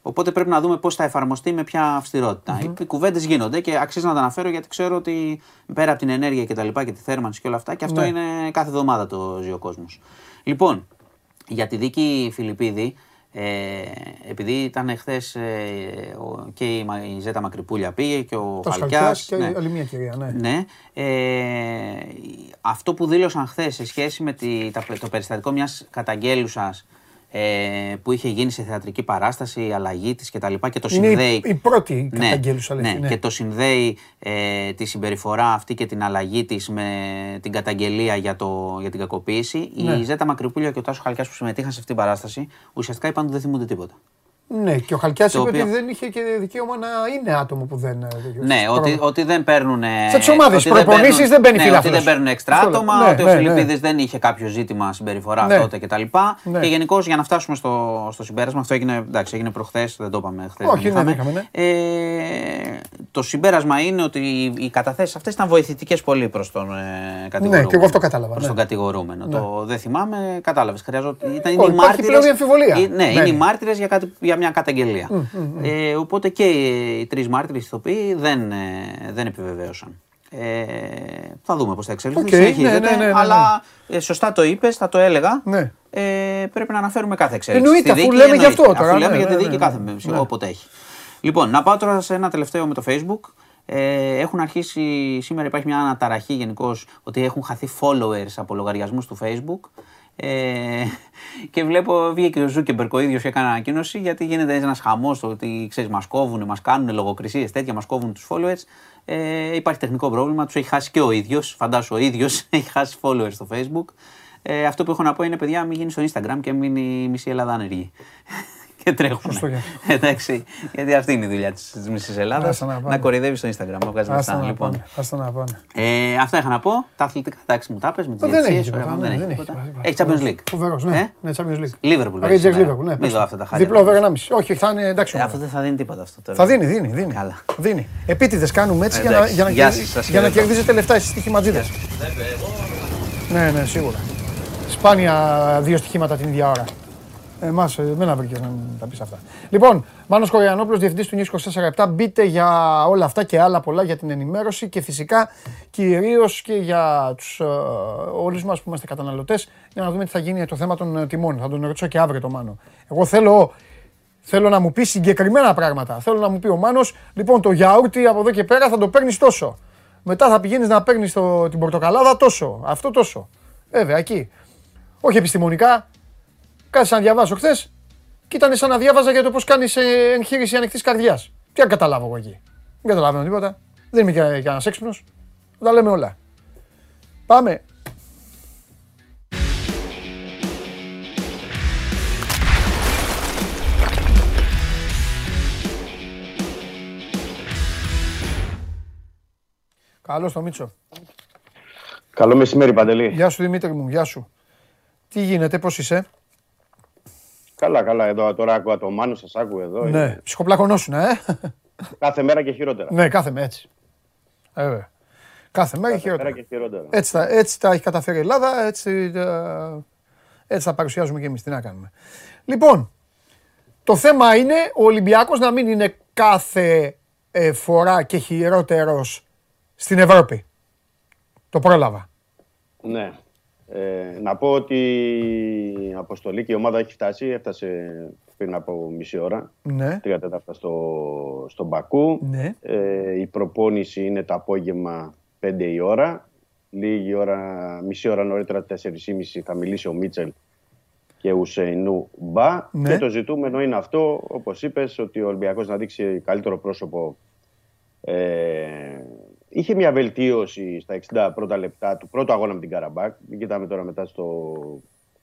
Ναι. Οπότε πρέπει να δούμε πώς θα εφαρμοστεί με ποια αυστηρότητα. Οι κουβέντες γίνονται και αξίζει να τα αναφέρω γιατί ξέρω ότι πέρα από την ενέργεια και τα λοιπά και τη θέρμανση και όλα αυτά, και αυτό Ναι. είναι κάθε εβδομάδα το ζει ο κόσμο. Λοιπόν, για τη δίκη Φιλιππίδη, ε, επειδή ήταν χθες και η, Μα- η Ζέτα Μακρυπούλια πήγε και ο Το Χαλκιάς, Χαλκιάς και ναι. άλλη μια κυρία. Ναι. Ναι. Ε, αυτό που δήλωσαν χθες σε σχέση με τη, τα, το περιστατικό μιας καταγγέλουσας ε, που είχε γίνει σε θεατρική παράσταση, η αλλαγή της κτλ. Και, και το Είναι η- συνδέει. η πρώτη Ναι, καταγγέλουσα, λέει, ναι, ναι. και το συνδέει ε, τη συμπεριφορά αυτή και την αλλαγή της με την καταγγελία για, το, για την κακοποίηση. Ναι. Η Ζέτα Μακρυπούλια και ο Τάσος Χαλκιάς που συμμετείχαν σε αυτή την παράσταση ουσιαστικά είπαν ότι δεν θυμούνται τίποτα. Ναι, και ο Χαλκιάς Το είπε οποίο- ότι δεν είχε και δικαίωμα να είναι άτομο που δεν. ε, τέτοιο. Ναι, ότι, ότι δεν παίρνουν. Σε τις ομάδες, ότι δεν προπονήσεις παίρνουν- δεν μπαίνει ναι, φιλάθλος. Ότι δεν παίρνουν εξτρά Αυτό λέω. άτομα, Ναι, ότι ναι, ο ναι. Φιλιππίδης δεν είχε κάποιο ζήτημα συμπεριφορά Ναι. τότε κτλ. Ναι. Και γενικώς για να φτάσουμε στο, στο συμπέρασμα, αυτό έγινε, εντάξει, έγινε προχθές, δεν το είπαμε χθες. Όχι, ναι, δεν είχαμε, ναι. Ε, το συμπέρασμα είναι ότι οι, οι καταθέσεις αυτές ήταν βοηθητικές πολύ προς τον ε, κατηγορούμενο. Ναι, και εγώ αυτό κατάλαβα, Προς ναι. τον κατηγορούμενο. Το δεν θυμάμαι, κατάλαβες. Χρειαζόταν. Ήταν Όχι, οι υπάρχει μάρτυρες- πλέον η αμφιβολία. Ε, Ναι, είναι Μπαίνει. οι μάρτυρες για, κάτι- για μια καταγγελία. Ε, οπότε και οι τρεις μάρτυρες ηθοποιοί δεν, ε, δεν επιβεβαίωσαν. Ε, θα δούμε πώς θα εξελιχθεί. Οκ, συνεχίζεται, ναι, ναι, ναι, ναι, Αλλά ε, σωστά το είπες, θα το έλεγα. Ναι. Ε, πρέπει να αναφέρουμε κάθε εξέλιξη. Εννοείται, Στη αφού δίκη λέμε γι' αυτό εννοείται. τώρα, Αφού λέμε ναι, για τη ναι, δίκη ναι, κάθε ναι. όποτε έχει. Λοιπόν, να πάω τώρα σε ένα τελευταίο με το Facebook. Ε, έχουν αρχίσει, σήμερα υπάρχει μια αναταραχή γενικώς ότι έχουν χαθεί followers από λογαριασμούς του Facebook. Ε, και βλέπω, βγήκε και ο Ζούκερμπεργκ ο ίδιος και έκανε ανακοίνωση γιατί γίνεται ένας χαμός το ότι ξέρεις, μας κόβουν, μας κάνουν λογοκρισίες τέτοια, μας κόβουν τους followers. Ε, υπάρχει τεχνικό πρόβλημα, τους έχει χάσει και ο ίδιος. Φαντάσου, ο ίδιος έχει χάσει followers στο Facebook. Ε, αυτό που έχω να πω είναι, παιδιά, μην γίνει στο Instagram και μην μείνει η μισή Ελλάδα άνεργη. Και τρέχουν. Σωστό και αυτό. Εντάξει, γιατί αυτή είναι η δουλειά της μισής Ελλάδας. Άστα να πάνε. Να κορυδεύεις στο Instagram, να βγάζεις Άστα λεφτά. να Λοιπόν. πάνε. Άστα να πάνε. Ε, αυτά είχα να πω. Τα αθλητικά, εντάξει, μου τα πες με τις Δεν έχει διαιτησίες, τίποτα, ωραία, ναι, δεν δεν έχει έχει τίποτα. τίποτα. Έχει Champions League. Φοβερός, ναι. Ε; Ναι, Champions League. Liverpool παίζει Rangers σήμερα. Liverpool, ναι. Μην πες δω το. αυτά τα χάλια. Διπλό over 1,5. Όχι, θα είναι εντάξει. Ε, ομάδα. Αυτό δεν θα δίνει τίποτα αυτό τώρα. Θα δίνει, δίνει, δίνει. Καλά. Δίνει. Επίτηδες κάνουμε έτσι για να, Εντάξει, για να, γεια κερδί- σας, σας για να χαιρετώ. κερδίζετε λεφτά εσείς στοιχηματζίδε. Ναι, ναι, σίγουρα. Σπάνια δύο στοιχήματα την ίδια ώρα. Εμάς, εμένα βρήκε να μην τα πεις αυτά. Λοιπόν, Μάνος Κοριανόπουλο, διευθυντής του News 24 Μπείτε για όλα αυτά και άλλα πολλά για την ενημέρωση και φυσικά κυρίως και για τους όλους μας που είμαστε καταναλωτές για να δούμε τι θα γίνει το θέμα των ε, τιμών. Θα τον ρωτήσω και αύριο το Μάνο. Εγώ θέλω Θέλω να μου πει συγκεκριμένα πράγματα. Θέλω να μου πει ο Μάνος, λοιπόν, το γιαούρτι από εδώ και πέρα θα το παίρνεις τόσο. Μετά θα πηγαίνεις να παίρνεις την πορτοκαλάδα τόσο. Αυτό τόσο. Βέβαια, εκεί. Όχι επιστημονικά. Κάτσε να διαβάσω χθες και ήταν σαν να διάβαζα για το πώς κάνεις εγχείρηση ανοιχτής καρδιάς. Τι να καταλάβω εγώ εκεί. Δεν καταλαβαίνω τίποτα. Δεν είμαι και κανένας έξυπνος. Τα λέμε όλα. Πάμε. Καλώς το Μίτσο. Καλό μεσημέρι, Παντελή. Γεια σου Δημήτρη μου, γεια σου. Τι γίνεται, πώς είσαι; Καλά, καλά. Εδώ τώρα άκουγα το Μάνο, σας άκουγα εδώ. Ναι, ψυχοπλακωνόσουν, ε. Κάθε μέρα και χειρότερα. ναι, κάθε μέρα έτσι. Ε, βέβαια. Κάθε μέρα Κάθε χειρότερα. μέρα και χειρότερα. Έτσι, τα, έτσι τα έχει καταφέρει η Ελλάδα, έτσι, τα- έτσι τα παρουσιάζουμε και εμείς. Τι να κάνουμε. Λοιπόν, το θέμα είναι ο Ολυμπιακός να μην είναι κάθε ε, φορά και χειρότερος στην Ευρώπη. Το πρόλαβα. Ναι. Ε, να πω ότι η αποστολή και η ομάδα έχει φτάσει. Έφτασε πριν από μισή ώρα. Ναι. Τρία τέταρτα στο, στον Μπακού. Ναι. Ε, η προπόνηση είναι το απόγευμα 5 η ώρα. Λίγη ώρα, μισή ώρα νωρίτερα, 4.30 θα μιλήσει ο Μίτσελ και Ουσεϊνού Μπα. Ναι. Και το ζητούμενο είναι αυτό, όπως είπες, ότι ο Ολυμπιακός να δείξει καλύτερο πρόσωπο. Ε, είχε μια βελτίωση στα 60 πρώτα λεπτά του πρώτου αγώνα με την Καραμπάκ. Μην κοιτάμε τώρα μετά στο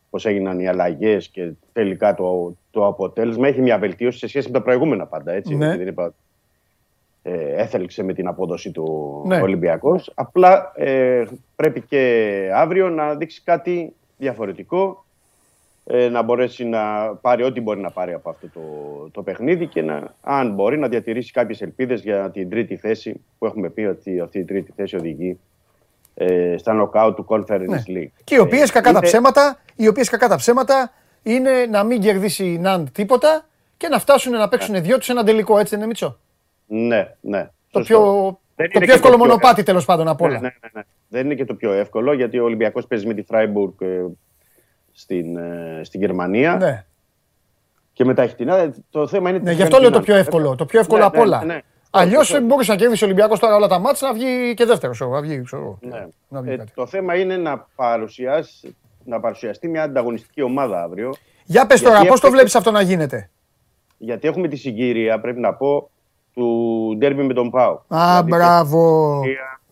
πώς έγιναν οι αλλαγές και τελικά το, το αποτέλεσμα. Έχει μια βελτίωση σε σχέση με τα προηγούμενα πάντα. Έτσι, Ναι. Γιατί δεν είπα, ε, έθελξε με την απόδοση του Ναι. Ολυμπιακός. Απλά ε, πρέπει και αύριο να δείξει κάτι διαφορετικό ε, να μπορέσει να πάρει ό,τι μπορεί να πάρει από αυτό το, το παιχνίδι και να, αν μπορεί να διατηρήσει κάποιες ελπίδες για την τρίτη θέση που έχουμε πει ότι αυτή η τρίτη θέση οδηγεί ε, στα νοκάου του Conference Ναι. League. Και οι οποίες Ε, κακά τα είναι- ψέματα, οι οποίες κακά τα ψέματα είναι να μην κερδίσει η Ναντ τίποτα και να φτάσουν να παίξουν δυο τους σε ένα τελικό. Έτσι δεν είναι Μίτσο; Ναι, ναι. Το σωστό. πιο, Δεν το είναι πιο και εύκολο μονοπάτι τέλος πάντων απ' Ναι, όλα. ναι, ναι, ναι. Δεν είναι και το πιο εύκολο γιατί ο Ολυμπιακός παίζει με τη Φράιμπουργκ ε, στην, ε, στην Γερμανία Ναι. και μετά έχει την άλλη. Το θέμα είναι. Ναι, τι γι' αυτό κάνει λέω την το πιο άλλη. εύκολο. Το πιο εύκολο Ναι, απ' ναι, όλα. ναι, ναι. Αλλιώ Σωστό. μπορούσε να κερδίσεις ο Ολυμπιακό τώρα όλα τα μάτια να βγει και δεύτερος. Να βγει, ξέρω εγώ. Ναι. Να βγει Ε, κάτι. το θέμα είναι να, παρουσιάσει, να παρουσιαστεί μια ανταγωνιστική ομάδα αύριο. Για πες τώρα, γιατί πώς το έπαιξε- βλέπεις αυτό να γίνεται; Γιατί έχουμε τη συγκυρία, πρέπει να πω, του ντέρμπι με τον Πάο. Α, μπράβο.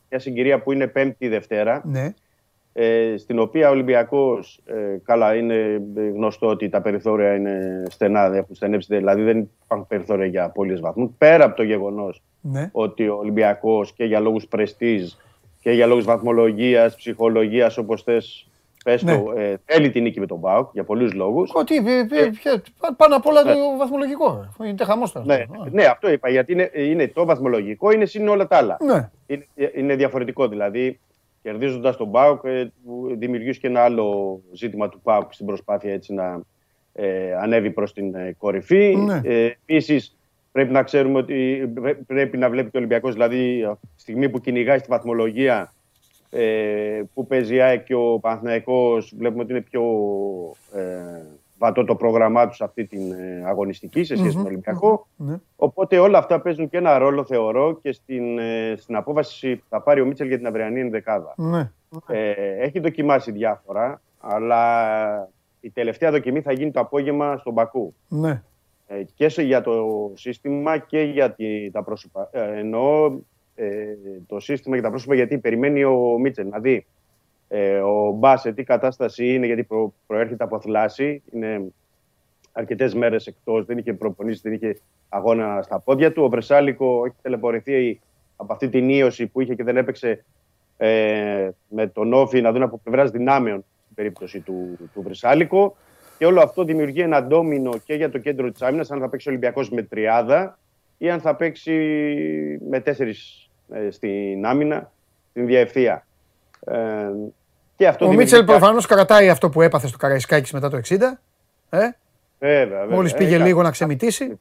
Μια συγκυρία που είναι Πέμπτη Δευτέρα, Ναι. Ε, στην οποία ο Ολυμπιακός, ε, καλά είναι γνωστό ότι τα περιθώρια είναι στενά, δεν έχουν στενέψει, δηλαδή δεν υπάρχουν περιθώρια για απώλειες βαθμούς. Πέρα από το γεγονός Ναι. ότι ο Ολυμπιακός και για λόγους πρεστίζ και για λόγους βαθμολογίας, ψυχολογίας, όπως θες, πες Ναι. το, ε, θέλει την νίκη με τον Πάοκ για πολλούς λόγους. Ότι, ε, ε, ποια- πά- πάνω απ' όλα το βαθμολογικό. ρε. Είναι χαμό τώρα. Ναι, Α. ναι, αυτό είπα, γιατί είναι, είναι το βαθμολογικό, είναι συν όλα τα άλλα. Ναι. Είναι, είναι διαφορετικό. Δηλαδή, κερδίζοντας τον Πάουκ, ε, δημιουργεί και ένα άλλο ζήτημα του Πάουκ στην προσπάθεια έτσι να ε, ανέβει προς την ε, κορυφή. Ναι. Ε, Επίσης, πρέπει να ξέρουμε ότι πρέ- πρέπει να βλέπει και ο Ολυμπιακός, δηλαδή, αυτή τη στιγμή που κυνηγάει στη βαθμολογία ε, που παίζει η ΑΕΚ και ο Παναθηναϊκός βλέπουμε ότι είναι πιο ε, βατό το πρόγραμμά τους σε αυτή την ε, αγωνιστική σε σχέση με τον Ολυμπιακό. Ναι. Οπότε όλα αυτά παίζουν και ένα ρόλο, θεωρώ, και στην, ε, στην απόφαση που θα πάρει ο Μίτσελ για την αυριανή ενδεκάδα. Ναι. Ε, έχει δοκιμάσει διάφορα, αλλά η τελευταία δοκιμή θα γίνει το απόγευμα στον Μπακού. Ναι. Ε, και σε, για το σύστημα και για τη- τα πρόσωπα. Ε, εννοώ ε, το σύστημα για τα πρόσωπα γιατί περιμένει ο Μίτσελ να δει ε, ο Μπάς σε τι κατάσταση είναι, γιατί προ, προέρχεται από θλάση. Είναι αρκετές μέρες εκτός, δεν είχε προπονήσεις, δεν είχε αγώνα στα πόδια του. Ο Βρεσάλικο έχει τελεπορηθεί από αυτή την ίωση που είχε και δεν έπαιξε ε, με τον Όφη να δουν από πλευράς δυνάμεων στην περίπτωση του, του Βρεσάλικο. Και όλο αυτό δημιουργεί ένα ντόμινο και για το κέντρο της άμυνας, αν θα παίξει ο Ολυμπιακός με τριάδα ή αν θα παίξει με τέσσερις ε, στην άμυνα, στην διευθεία. Ε, και αυτό Ο δημιουργεί Μίτσελ και- προφανώς κρατάει αυτό που έπαθε στο Καραϊσκάκη μετά το 60. Ε, Βέβαια, βέβαια. Μόλις Ε, πήγε κάτι. λίγο να ξεμητήσει.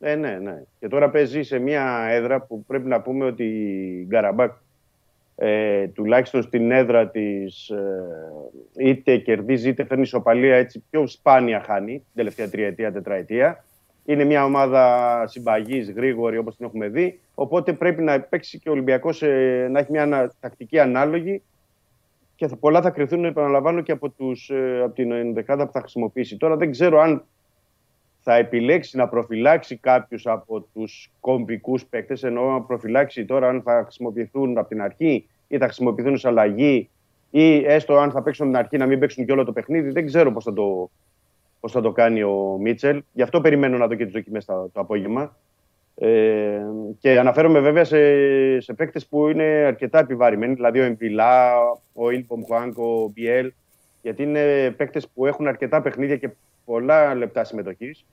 Ε, ναι, ναι. Και τώρα παίζει σε μια έδρα που πρέπει να πούμε ότι η Γκαραμπάκ ε, τουλάχιστον στην έδρα της ε, είτε κερδίζει είτε φέρνει ισοπαλία έτσι πιο σπάνια χάνει την τελευταία τριετία, τετραετία. Είναι μια ομάδα συμπαγής, γρήγορη όπως την έχουμε δει. Οπότε πρέπει να παίξει και ο Ολυμπιακός ε, να έχει μια ανα- τακτική ανάλογη και θα, πολλά θα κρυθούν, επαναλαμβάνω, και από, τους, ε, από την ενδεκάδα που θα χρησιμοποιήσει. Τώρα δεν ξέρω αν θα επιλέξει να προφυλάξει κάποιους από τους κομβικούς παίκτες, εννοώ να προφυλάξει τώρα αν θα χρησιμοποιηθούν από την αρχή ή θα χρησιμοποιηθούν ως αλλαγή ή έστω αν θα παίξουν από την αρχή να μην παίξουν και όλο το παιχνίδι. Δεν ξέρω πώς θα το, πώς θα το κάνει ο Μίτσελ. Γι' αυτό περιμένω να δω και τις δοκιμές το, το απόγευμα. Ε, και αναφέρομαι βέβαια σε, σε παίκτες που είναι αρκετά επιβαρημένοι, δηλαδή ο Εμπιλά, ο Ιλπομ Χουάνκο, ο Μπιέλ, γιατί είναι παίκτες που έχουν αρκετά παιχνίδια και πολλά λεπτά συμμετοχής.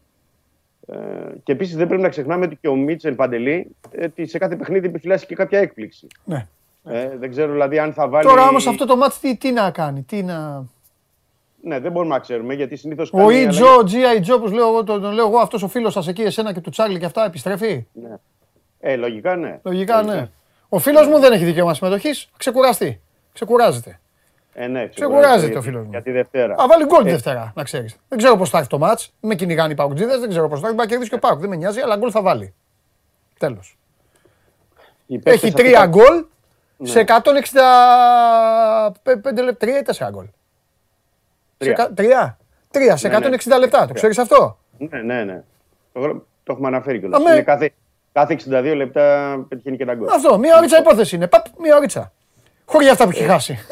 Ε, και επίσης δεν πρέπει να ξεχνάμε ότι και ο Μίτσελ Παντελή ε, ότι σε κάθε παιχνίδι επιφυλάσσει και κάποια έκπληξη. Ναι. Ε, δεν ξέρω δηλαδή αν θα βάλει. Τώρα όμως αυτό το μάτι τι, τι να κάνει, τι να. Ναι, δεν μπορούμε να ξέρουμε γιατί συνήθως. Ο Ιτζο, ο G.I. Joe, όπως λέω, εγώ, τον, τον λέω εγώ, αυτός ο φίλος σας εκεί, εσένα και του Τσάρλι και αυτά, επιστρέφει; Ναι. Ε, λογικά ναι. Λογικά ναι. Ο φίλος μου δεν έχει δικαίωμα συμμετοχής. Ξεκουραστεί. Ξεκουράζεται. Ε, ναι, Ξεκουράζεται για- ο φίλος μου. Για τη Δευτέρα. Α, βάλει γκολ τη Ε, Δευτέρα, να ξέρεις. Δεν ξέρω πώς θα έρθει το μάτς. Με κυνηγάνε οι Παουτζίδες, δεν ξέρω πώς θα έρθει. Μπορεί να κερδίσει και ο Πάουκ. Δεν με νοιάζει, αλλά γκολ θα βάλει. Τέλος. οι παίκτες Έχει αυτοί τρία τα- γκολ Ναι. σε 165 λεπτά. Τρία ή τέσσερα γκολ. Σε Τρία. κα- Τρία. Τρία σε Ναι, ναι. 160 λεπτά. Το ξέρεις αυτό; Ναι, ναι, ναι. Το, γρα- το έχουμε αναφέρει κιόλας. Αμέ. κάθε, κάθε 62 λεπτά πετυχαίνει και ένα γκολ. Αυτό. Μία ωρίτσα υπόθεση είναι. Παπ, μία ωρίτσα. Χωρί αυτά που έχει χάσει.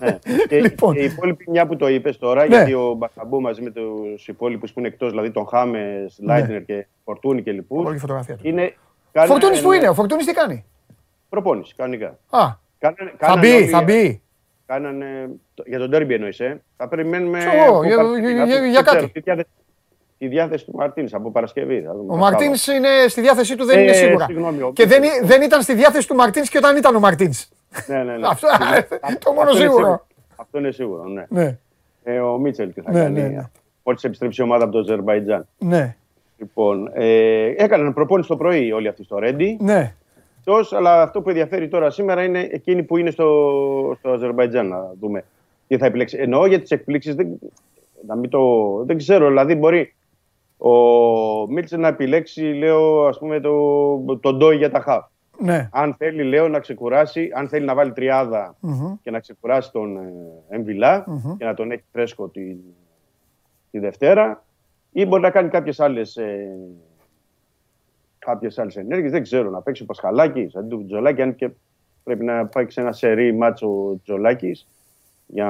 Ναι. Και, Λοιπόν. και οι υπόλοιποι, μια που το είπες τώρα, Ναι. γιατί ο Μπακαμπού μαζί με τους υπόλοιπους που είναι εκτός, δηλαδή τον Χάμε, Λάιτνερ και Φορτούνη και λοιπούς. Όλη η φωτογραφία του. Είναι. Φορτούνης που είναι, ο Φορτούνης τι κάνει; Προπόνηση, κανονικά. Α, Κάνανε, θα κάνανε μπει, όλοι- θα μπει. Κάνανε, το- για τον Ντέρμπι εννοείς, ε; Θα περιμένουμε... Ξέρω εγώ, από για- Παρασκευή για- να για- δούμε. για Δεν ξέρω, κάτι. Τη διάθεση, τη διάθεση του Μαρτίνς από Παρασκευή. θα δούμε Ο τα Μαρτίνς Σάββατα. είναι στη διάθεσή του, δεν Ε, είναι σίγουρα. συγγνώμη, ο Και δεν, Μίτσελ. δεν ήταν στη διάθεση του Μαρτίνς και όταν ήταν ο Μαρτίνς. Ναι, ναι, ναι. Αυτό- Αυτό- το μόνο αυτό είναι σίγουρο. Αυτό είναι σίγουρο, ναι. Ναι, Ε, ο Μίτσελ τι θα Ναι, κάνει. ναι, ναι. Μόλις επιστρέψει η ομάδα από το Αζερβαϊτζάν. ναι, Λοιπόν, ε, έκαναν προπόνηση το πρωί όλοι αυτοί στο Ρέντι. ναι. Εκτός, αλλά αυτό που ενδιαφέρει τώρα σήμερα είναι εκείνοι που είναι στο, στο Αζερβαϊτζάν. Να δούμε τι θα επιλέξει. Εννοώ για τις εκπλήξεις. Δεν, να μην το, δεν ξέρω. Δηλαδή, μπορεί ο Μίλτσεν να επιλέξει, λέω, ας πούμε, το, τον Ντόι για τα χαφ. ναι. Αν θέλει, λέω, να ξεκουράσει, αν θέλει να βάλει τριάδα Μμμ. και να ξεκουράσει τον ε, εμβιλα και να τον έχει φρέσκο τη, τη Δευτέρα, ή μπορεί να κάνει κάποιες άλλες. Ε, κάποιες άλλες ενέργειες, δεν ξέρω, να παίξει ο Πασχαλάκης, αντί του Τζολάκης, αν και πρέπει να πάει σε ένα σερί μάτσο ο Τζολάκης για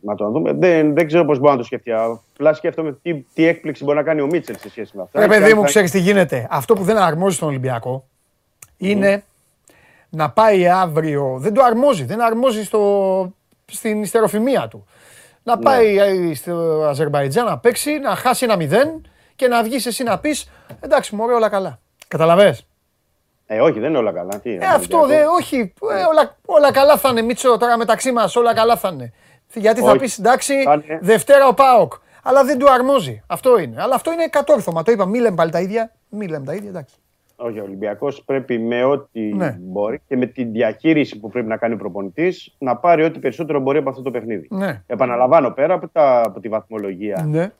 να το δούμε. Δεν, δεν ξέρω πώς μπορεί να το σκεφτεί. Απλά σκέφτομαι τι, τι έκπληξη μπορεί να κάνει ο Μίτσελ σε σχέση με αυτά. Ρε Και αν παιδί μου, θα- ξέρεις τι γίνεται. Αυτό που δεν αρμόζει στον Ολυμπιακό είναι να πάει αύριο. Δεν το αρμόζει. Δεν αρμόζει στο, στην ιστεροφημία του. Ναι. Να πάει ε, στο Αζερβαϊτζάν να παίξει, να χάσει ένα μηδέν και να βγεις εσύ να πεις εντάξει, μωρέ, όλα καλά. Καταλαβες; Ε, όχι, δεν είναι όλα καλά. Τι, Ε, αυτό δεν, όχι. Ε, όλα, όλα καλά θα είναι, Μίτσο, τώρα μεταξύ μας, όλα καλά θα είναι. Γιατί θα Όχι. πεις εντάξει, Θα είναι. Δευτέρα ο Πάοκ. Αλλά δεν του αρμόζει. Αυτό είναι. Αλλά αυτό είναι κατόρθωμα. Το είπα, μη λέμε πάλι τα ίδια. Μη λέμε τα ίδια, εντάξει. Όχι, ο Ολυμπιακός πρέπει με ό,τι Ναι. μπορεί και με τη διαχείριση που πρέπει να κάνει ο προπονητής να πάρει ό,τι περισσότερο μπορεί από αυτό το παιχνίδι. Ναι. Επαναλαμβάνω, πέρα από, τα, από τη βαθμολογία Ναι,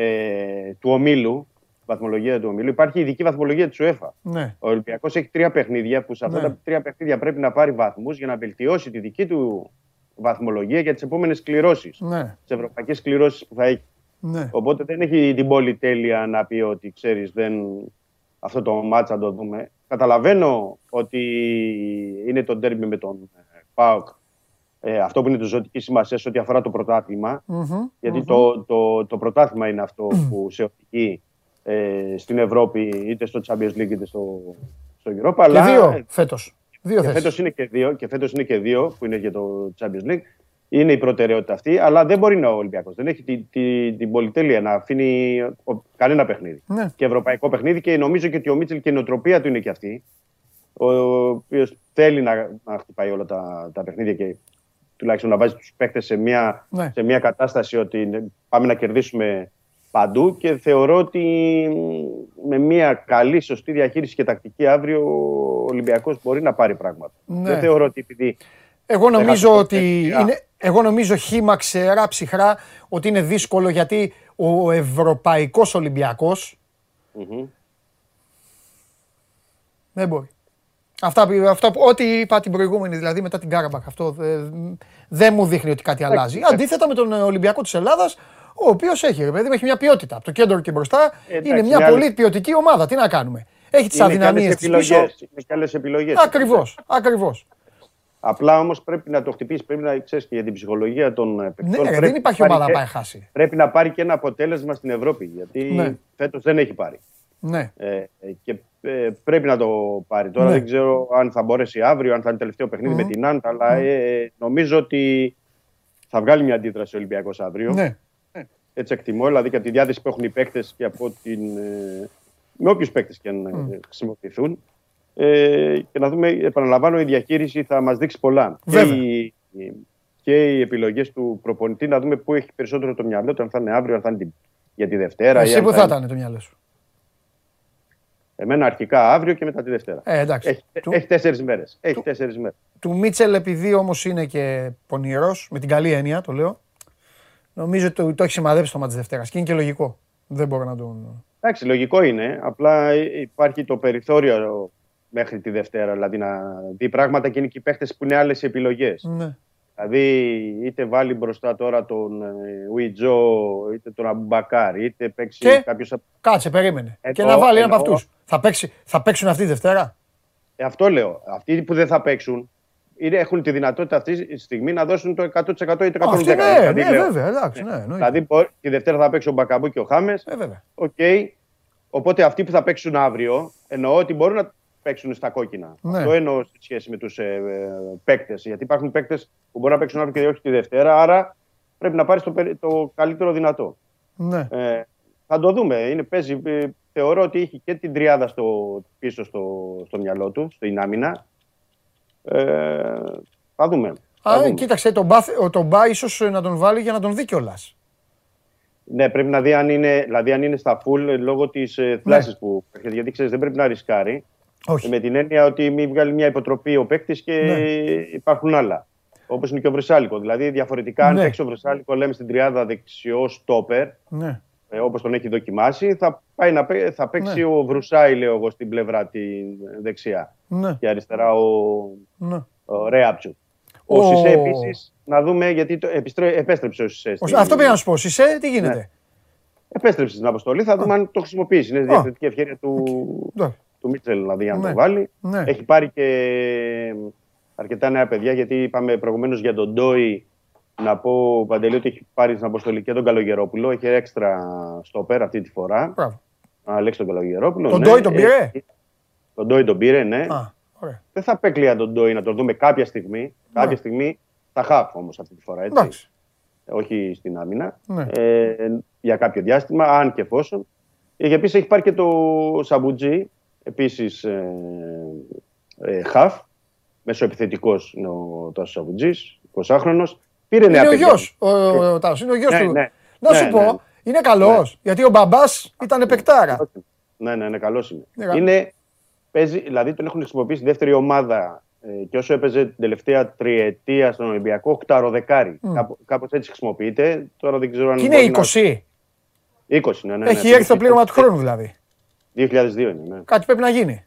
ε, του ομίλου, βαθμολογία του ομίλου, υπάρχει ειδική βαθμολογία της UEFA. ναι. Ο Ολυμπιακός έχει τρία παιχνίδια που σε αυτά Ναι. τα τρία παιχνίδια πρέπει να πάρει βαθμούς για να βελτιώσει τη δική του βαθμολογία για τις επόμενες κληρώσεις. Ναι, Τις ευρωπαϊκές κληρώσεις που θα έχει. ναι. Οπότε δεν έχει την πολυτέλεια να πει ότι ξέρεις, δεν... αυτό το μάτσα να το δούμε. Καταλαβαίνω ότι είναι το ντέρμπι με τον ε, ΠΑΟΚ. Ε, αυτό που είναι το ζωτικής σημασίας σε ό,τι αφορά το πρωτάθλημα. Μμμ. Γιατί το, το, το πρωτάθλημα είναι αυτό που σε οδηγεί ε, στην Ευρώπη, είτε στο Champions League είτε στο, στο Europa. Και Αλλά δύο φέτος. Δύο και θέσεις. φέτος είναι και δύο, και φέτος είναι και δύο που είναι για το Champions League. Είναι η προτεραιότητα αυτή, αλλά δεν μπορεί να ο Ολυμπιακός. Δεν έχει την, την, την πολυτέλεια να αφήνει ο- κανένα παιχνίδι. Ναι. Και ευρωπαϊκό παιχνίδι και νομίζω και ότι ο Μίτσελ και η νοοτροπία του είναι και αυτή. Ο οποίος θέλει να, να χτυπάει όλα τα, τα παιχνίδια και τουλάχιστον να βάζει τους παίκτες σε μια, Ναι. σε μια κατάσταση ότι είναι- πάμε να κερδίσουμε παντού και θεωρώ ότι με μια καλή, σωστή διαχείριση και τακτική αύριο ο Ολυμπιακός μπορεί να πάρει πράγματα. Ναι. Δεν θεωρώ ότι επειδή Εγώ νομίζω Έχασε ότι το είναι, εγώ νομίζω χύμα ξερά ψυχρά ότι είναι δύσκολο γιατί ο Ευρωπαϊκός Ολυμπιακός Μμμ. δεν μπορεί. Αυτά, που- αυτά, που- ό,τι είπα την προηγούμενη, δηλαδή μετά την Καραμπάγκ, αυτό δεν δεν μου δείχνει ότι κάτι αλλάζει. Αντίθετα με τον Ολυμπιακό της Ελλάδας, ο οποίος έχει, ρε παιδί μου, έχει μια ποιότητα. Από το κέντρο και μπροστά εντάξει, είναι μια είναι πολύ άλλες- ποιοτική ομάδα. Τι να κάνουμε; Έχει τις είναι και άλλες αδυναμίες της πίσω. επιλογές. Είναι και άλλες επιλογές. Ακριβώς, ακριβώς. Απλά όμως πρέπει να το χτυπήσεις, πρέπει να ξέρεις και για την ψυχολογία των ε, παικτών. Ναι, ρε, πρέπει δεν να υπάρχει πάρει ομάδα και- να πάει χάσει. Πρέπει να πάρει και ένα αποτέλεσμα στην Ευρώπη, γιατί Ναι. φέτος δεν έχει πάρει. Ναι. Ε, ε, και ε, πρέπει να το πάρει. Τώρα Ναι. δεν ξέρω αν θα μπορέσει αύριο, αν θα είναι τελευταίο παιχνίδι με την Άντα, αλλά ε, νομίζω ότι θα βγάλει μια αντίδραση ο Ολυμπιακός αύριο. Ναι. Έτσι εκτιμώ, δηλαδή και από τη διάθεση που έχουν οι παίκτες και από την. Ε, με όποιους παίκτες και αν ε, χρησιμοποιηθούν. Ε, και να δούμε, επαναλαμβάνω, η διαχείριση θα μας δείξει πολλά. Βέβαια. Και οι, και οι επιλογές του προπονητή να δούμε πού έχει περισσότερο το μυαλό του, αν θα είναι αύριο, αν θα είναι την- για τη Δευτέρα. ή Εσύ αν που θα είναι- ήταν το μυαλό σου; Εμένα αρχικά αύριο και μετά τη Δευτέρα. Ε, εντάξει. Έχει, Του- έχει τέσσερις μέρες. Έχει τέσσερις μέρες. Του Μίτσελ, επειδή όμως είναι και πονηρός, με την καλή έννοια το λέω, νομίζω ότι το, το έχει σημαδέψει το μάτι της Δευτέρας. Και είναι και λογικό. Δεν μπορώ να τον. Εντάξει, λογικό είναι. Απλά υπάρχει το περιθώριο μέχρι τη Δευτέρα. Δηλαδή να δει πράγματα και είναι και οι παίχτε που είναι άλλες επιλογές. Ναι. Δηλαδή, είτε βάλει μπροστά τώρα τον ε, Ουιτζό, είτε τον Αμπουμπακάρ, είτε παίξει Και; κάποιος. Κάτσε, περίμενε. Εννοώ- και να βάλει ένα από εννοώ- αυτούς. Θα, παίξει, θα παίξουν αυτή τη Δευτέρα; Ε, αυτό λέω. Αυτοί που δεν θα παίξουν είναι, έχουν τη δυνατότητα αυτή τη στιγμή να δώσουν το 100% ή το 110%. Αυτή, ναι, Δηλαδή, ναι, λέω, βέβαια, εντάξει. Ναι, εννοείται. Δηλαδή, μπορεί- τη Δευτέρα θα παίξει ο Μπακαμπού και ο Χάμες. Ε, βέβαια. Οκ. Οπότε αυτοί που θα παίξουν αύριο, εννοώ ότι μπορούν να παίξουν στα κόκκινα. Ναι. Αυτό εννοώ σε σχέση με τους ε, ε, παίκτες. Γιατί υπάρχουν παίκτες που μπορούν να παίξουν αύριο και όχι τη Δευτέρα. Άρα πρέπει να πάρεις το, περι- το καλύτερο δυνατό. Ναι. Ε, θα το δούμε. Είναι, παίζει, ε, θεωρώ ότι έχει και την τριάδα στο, πίσω στο, στο μυαλό του, στην άμυνα. Ε, θα δούμε. Θα Α, δούμε. κοίταξε, τον Μπα, ο- τον Μπα ίσως να τον βάλει για να τον δει κιόλας. Ναι, πρέπει να δει αν είναι, δηλαδή αν είναι στα full ε, λόγω της ε, θλάση που έρχεται. Γιατί ξέρεις, δεν πρέπει να ρισκάρει. Όχι. Με την έννοια ότι μην βγάλει μια υποτροπή ο παίκτης και Ναι. υπάρχουν άλλα. Όπως είναι και ο Βρυσάλικο. Δηλαδή, διαφορετικά, αν Ναι. παίξει ο Βρυσάλικο, λέμε στην τριάδα δεξιό στόπερ, Ναι. ε, όπως τον έχει δοκιμάσει, θα, πάει να, παί- θα παίξει Ναι. ο Βρουσάη, λέω εγώ, στην πλευρά τη δεξιά. Ναι. Και αριστερά ο, ναι. ο Ρέαπτσου. Ο, Ο- Σισε επίσης, να δούμε γιατί το, επιστρέ, επέστρεψε ο Σισε. Ο- στην- Αυτό πήγα να σου πω. Σισε, τι γίνεται; Επέστρεψε στην αποστολή, θα δούμε αν το χρησιμοποιήσει. Είναι διαφορετική ευκαιρία του, Ναι. Του Μίτσελ να δει αν Ναι. το βάλει. Ναι. Έχει πάρει και αρκετά νέα παιδιά, γιατί είπαμε προηγουμένως για τον Ντόι. Να πω, Παντελή, ότι έχει πάρει στην αποστολή και τον Καλογερόπουλο. Έχει έξτρα στο πέρα αυτή τη φορά. Μπράβο. Αλέξης τον Καλογερόπουλο. Τον ναι. Ντόι τον πήρε; Ε, Τον Ντόι τον πήρε, ναι. Α, ωραία. Δεν θα απέκλεια τον Ντόι να τον δούμε κάποια στιγμή. Κάποια στιγμή θα χάφ όμως αυτή τη φορά. Έτσι. Εντάξει. Όχι στην άμυνα. Ναι. Ε, για κάποιο διάστημα, αν και εφόσον. Ε, επίσης έχει πάρει και το Σαμπουτζή, επίσης ε, ε, χαφ. Μεσοεπιθετικός είναι ο Τάσος Σαμπουτζή, 20χρονο. Πήρε νέα Είναι ο παιδιά. γιος. Ο, ο Τάσος, είναι ο γιος Ναι, του. ναι. Να σου Ναι, πω, ναι. είναι καλός. Γιατί ο μπαμπάς ήταν παικτάρα. Ναι, ναι, ναι, καλός είναι. Ναι, καλό. είναι παίζει, δηλαδή τον έχουν χρησιμοποιήσει δεύτερη ομάδα ε, και όσο έπαιζε την τελευταία τριετία στον Ολυμπιακό, οκταροδεκάρι. Μμ. Κάπω κάπως έτσι χρησιμοποιείται. Τώρα δεν ξέρω αν. Και είναι μπορεί να- 20. 20, ναι, ναι, ναι. Έχει έρθει το πλήρωμα του χρόνου δηλαδή. 2002 είναι, ναι. Κάτι πρέπει να γίνει.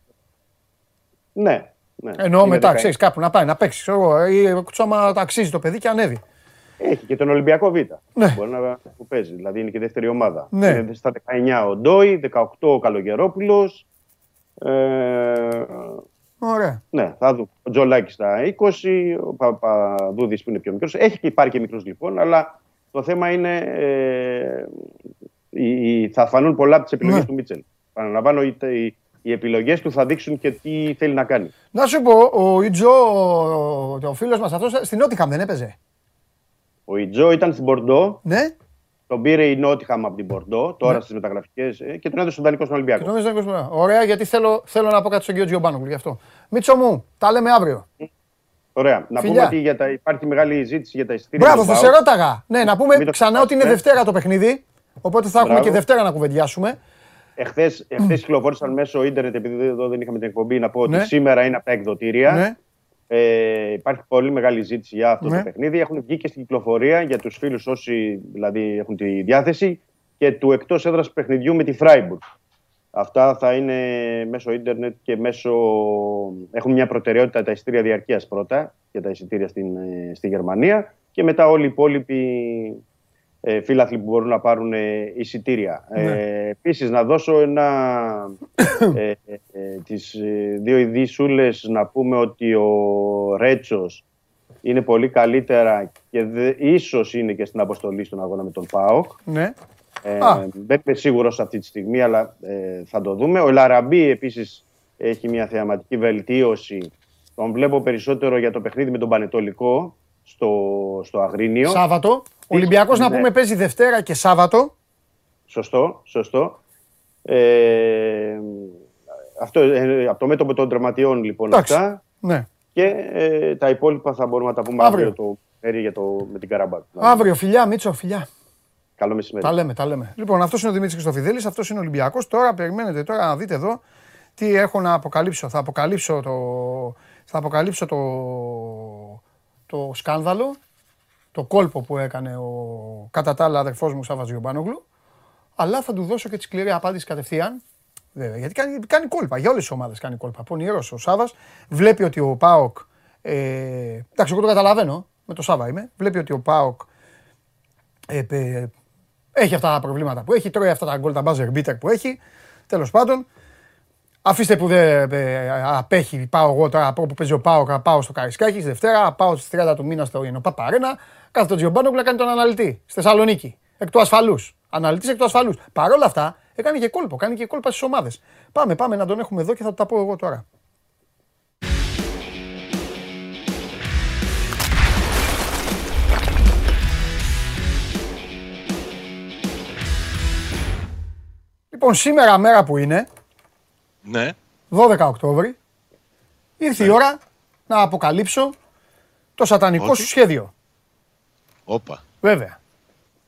Ναι. ναι. Εννοώ Είναι μετά, 19. ξέρεις κάπου να πάει να παίξεις. ξέρω εγώ, Ή τσόμα ταξίζει το παιδί και ανέβει. Έχει και τον Ολυμπιακό Β. Ναι. Μπορεί να που παίζει. Δηλαδή είναι και δεύτερη ομάδα. Ναι. Είναι στα 19 ο Ντόι, 18 ο Καλογερόπουλος. Ε, Ωραία. ναι, θα δούμε. Ο Τζολάκης στα 20, ο Παπαδούδης που είναι πιο μικρός. Έχει και πάρει και μικρός λοιπόν, αλλά το θέμα είναι. Ε, οι- οι- θα φανούν πολλά από τις επιλογές Ναι. του Μίτσελ. Παραλαμβάνω, οι, οι, οι επιλογές του θα δείξουν και τι θέλει να κάνει. Να σου πω, ο Ιτζο, ο, ο φίλος μας αυτός, στην Νότιχαμ δεν έπαιζε. Ο Ιτζό ήταν στην Μπορντό, Ναι, τον πήρε η Νότιχαμ από την Μπορντό, τώρα Ναι. στις μεταγραφικές και τον έδωσε στον Δανεικό στον Ολυμπιακό. και νόμιζα να ακούσουμε. Ωραία, γιατί θέλω, θέλω να πω κάτι στον κύριο Τζιομπάνογλου γι' αυτό. Μίτσο μου, τα λέμε αύριο. Ωραία. Να Φιλιά. πούμε ότι για τα, υπάρχει μεγάλη ζήτηση για τα εισιτήρια. Μπράβο, του θα ΠΑΟΚ. σε ρώταγα. Ναι, να πούμε Μην το ξανά ότι είναι ξεχάσουμε. Δευτέρα το παιχνίδι. Οπότε θα έχουμε Μπράβο. και Δευτέρα να κουβεντιάσουμε. Εχθές, εχθές κυκλοφόρησαν μέσω ίντερνετ, επειδή εδώ δεν είχαμε την εκπομπή, να πω Ναι. ότι σήμερα είναι από τα εκδοτήρια. Ναι. Ε, υπάρχει πολύ μεγάλη ζήτηση για αυτό Ναι. το παιχνίδι. Έχουν βγει και στην κυκλοφορία για τους φίλους όσοι δηλαδή έχουν τη διάθεση και του εκτός έδρας παιχνιδιού με τη Φράιμπουργκ. Αυτά θα είναι μέσω ίντερνετ και μέσω... Έχουν μια προτεραιότητα τα εισιτήρια διαρκείας πρώτα για τα εισιτήρια στην, ε, στη Γερμανία και μετά όλοι οι υπόλοιποι ε, φίλαθλοι που μπορούν να πάρουν ε, εισιτήρια. Ε, επίσης να δώσω ένα, ε, ε, ε, τις ε, δύο ειδήσουλες να πούμε ότι ο Ρέτσος είναι πολύ καλύτερα και δε, ίσως είναι και στην αποστολή στον αγώνα με τον ΠΑΟΚ. Ναι. Ε, Α. δεν είμαι σίγουρος αυτή τη στιγμή, αλλά ε, θα το δούμε. Ο Λαραμπή επίσης έχει μια θεαματική βελτίωση. Τον βλέπω περισσότερο για το παιχνίδι με τον Πανετολικό στο, στο Αγρίνιο. Σάββατο. Ο Ολυμπιακός να Ναι. πούμε παίζει Δευτέρα και Σάββατο. Σωστό, σωστό. Ε, αυτό, ε, από το μέτωπο των τραυματιών λοιπόν Εντάξει. αυτά. Ναι. Και ε, τα υπόλοιπα θα μπορούμε να τα πούμε Αύριο. αύριο, το μέρη για το, με την Καραμπάκ. Αύριο, φιλιά, Μίτσο, φιλιά. Καλό μεσημέρι. Τα λέμε, τα λέμε. Λοιπόν, αυτός είναι ο Δημήτρης Χρυστοφιδέλη, αυτός είναι ο Ολυμπιακός. Τώρα περιμένετε τώρα να δείτε εδώ τι έχω να αποκαλύψω. Θα αποκαλύψω το, θα αποκαλύψω το, το σκάνδαλο, το κόλπο που έκανε ο κατά τα άλλα αδερφός μου Σάββας Γιωμπάνογλου, αλλά θα του δώσω και τη σκληρή απάντηση κατευθείαν. Βέβαια, γιατί κάνει, κάνει κόλπα. Για όλες τις ομάδες κάνει κόλπα. Πονηρός ο Σάβα βλέπει ότι ο Πάοκ. Ε, εντάξει, εγώ το καταλαβαίνω. Με το Σάβα είμαι. Βλέπει ότι ο Πάοκ ε, ε, έχει αυτά τα προβλήματα που έχει. Τρώει αυτά τα γκολ, τα buzzer beater που έχει. Τέλος πάντων, Αφήστε που δεν ε, απέχει, πάω εγώ τώρα από όπου παίζει ο Πάο, πάω στο Καρισκάκη, Δευτέρα, πάω στις 30 του μήνα στο Ινωπά Παρένα. Κάθε τον Τζιομπάνο να κάνει τον αναλυτή στη Θεσσαλονίκη. Εκ του ασφαλούς. Αναλυτής εκ του ασφαλούς. Παρ' όλα αυτά έκανε και κόλπο, κάνει και κόλπα στις ομάδες. Πάμε, πάμε να τον έχουμε εδώ και θα τα πω εγώ τώρα. Λοιπόν, σήμερα μέρα που είναι, Ναι. 12 Οκτώβρη, ήρθε η ώρα να αποκαλύψω το σατανικό Ότι; σου σχέδιο. Όπα. Βέβαια.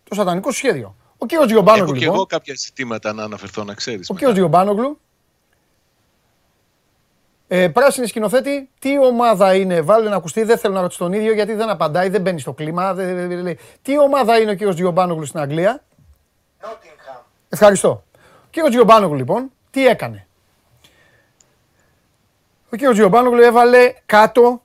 Το σατανικό σου σχέδιο. Ο κύριος Τζιομπάνογλου, Έχω και λοιπόν, εγώ κάποια ζητήματα να αναφερθώ, να ξέρεις. ο κύριος Τζιομπάνογλου, ε, πράσινη σκηνοθέτη, τι ομάδα είναι, βάλε να ακουστεί, δεν θέλω να ρωτήσω τον ίδιο γιατί δεν απαντάει, δεν μπαίνει στο κλίμα. δεν- δεν- δεν λέει. Τι ομάδα είναι ο κύριος Τζιομπάνογλου στην Αγγλία; Ευχαριστώ. Ο κύριος Τζιομπάνογλου λοιπόν, τι έκανε; Ο κύριος Τζιομπάνογλου έβαλε κάτω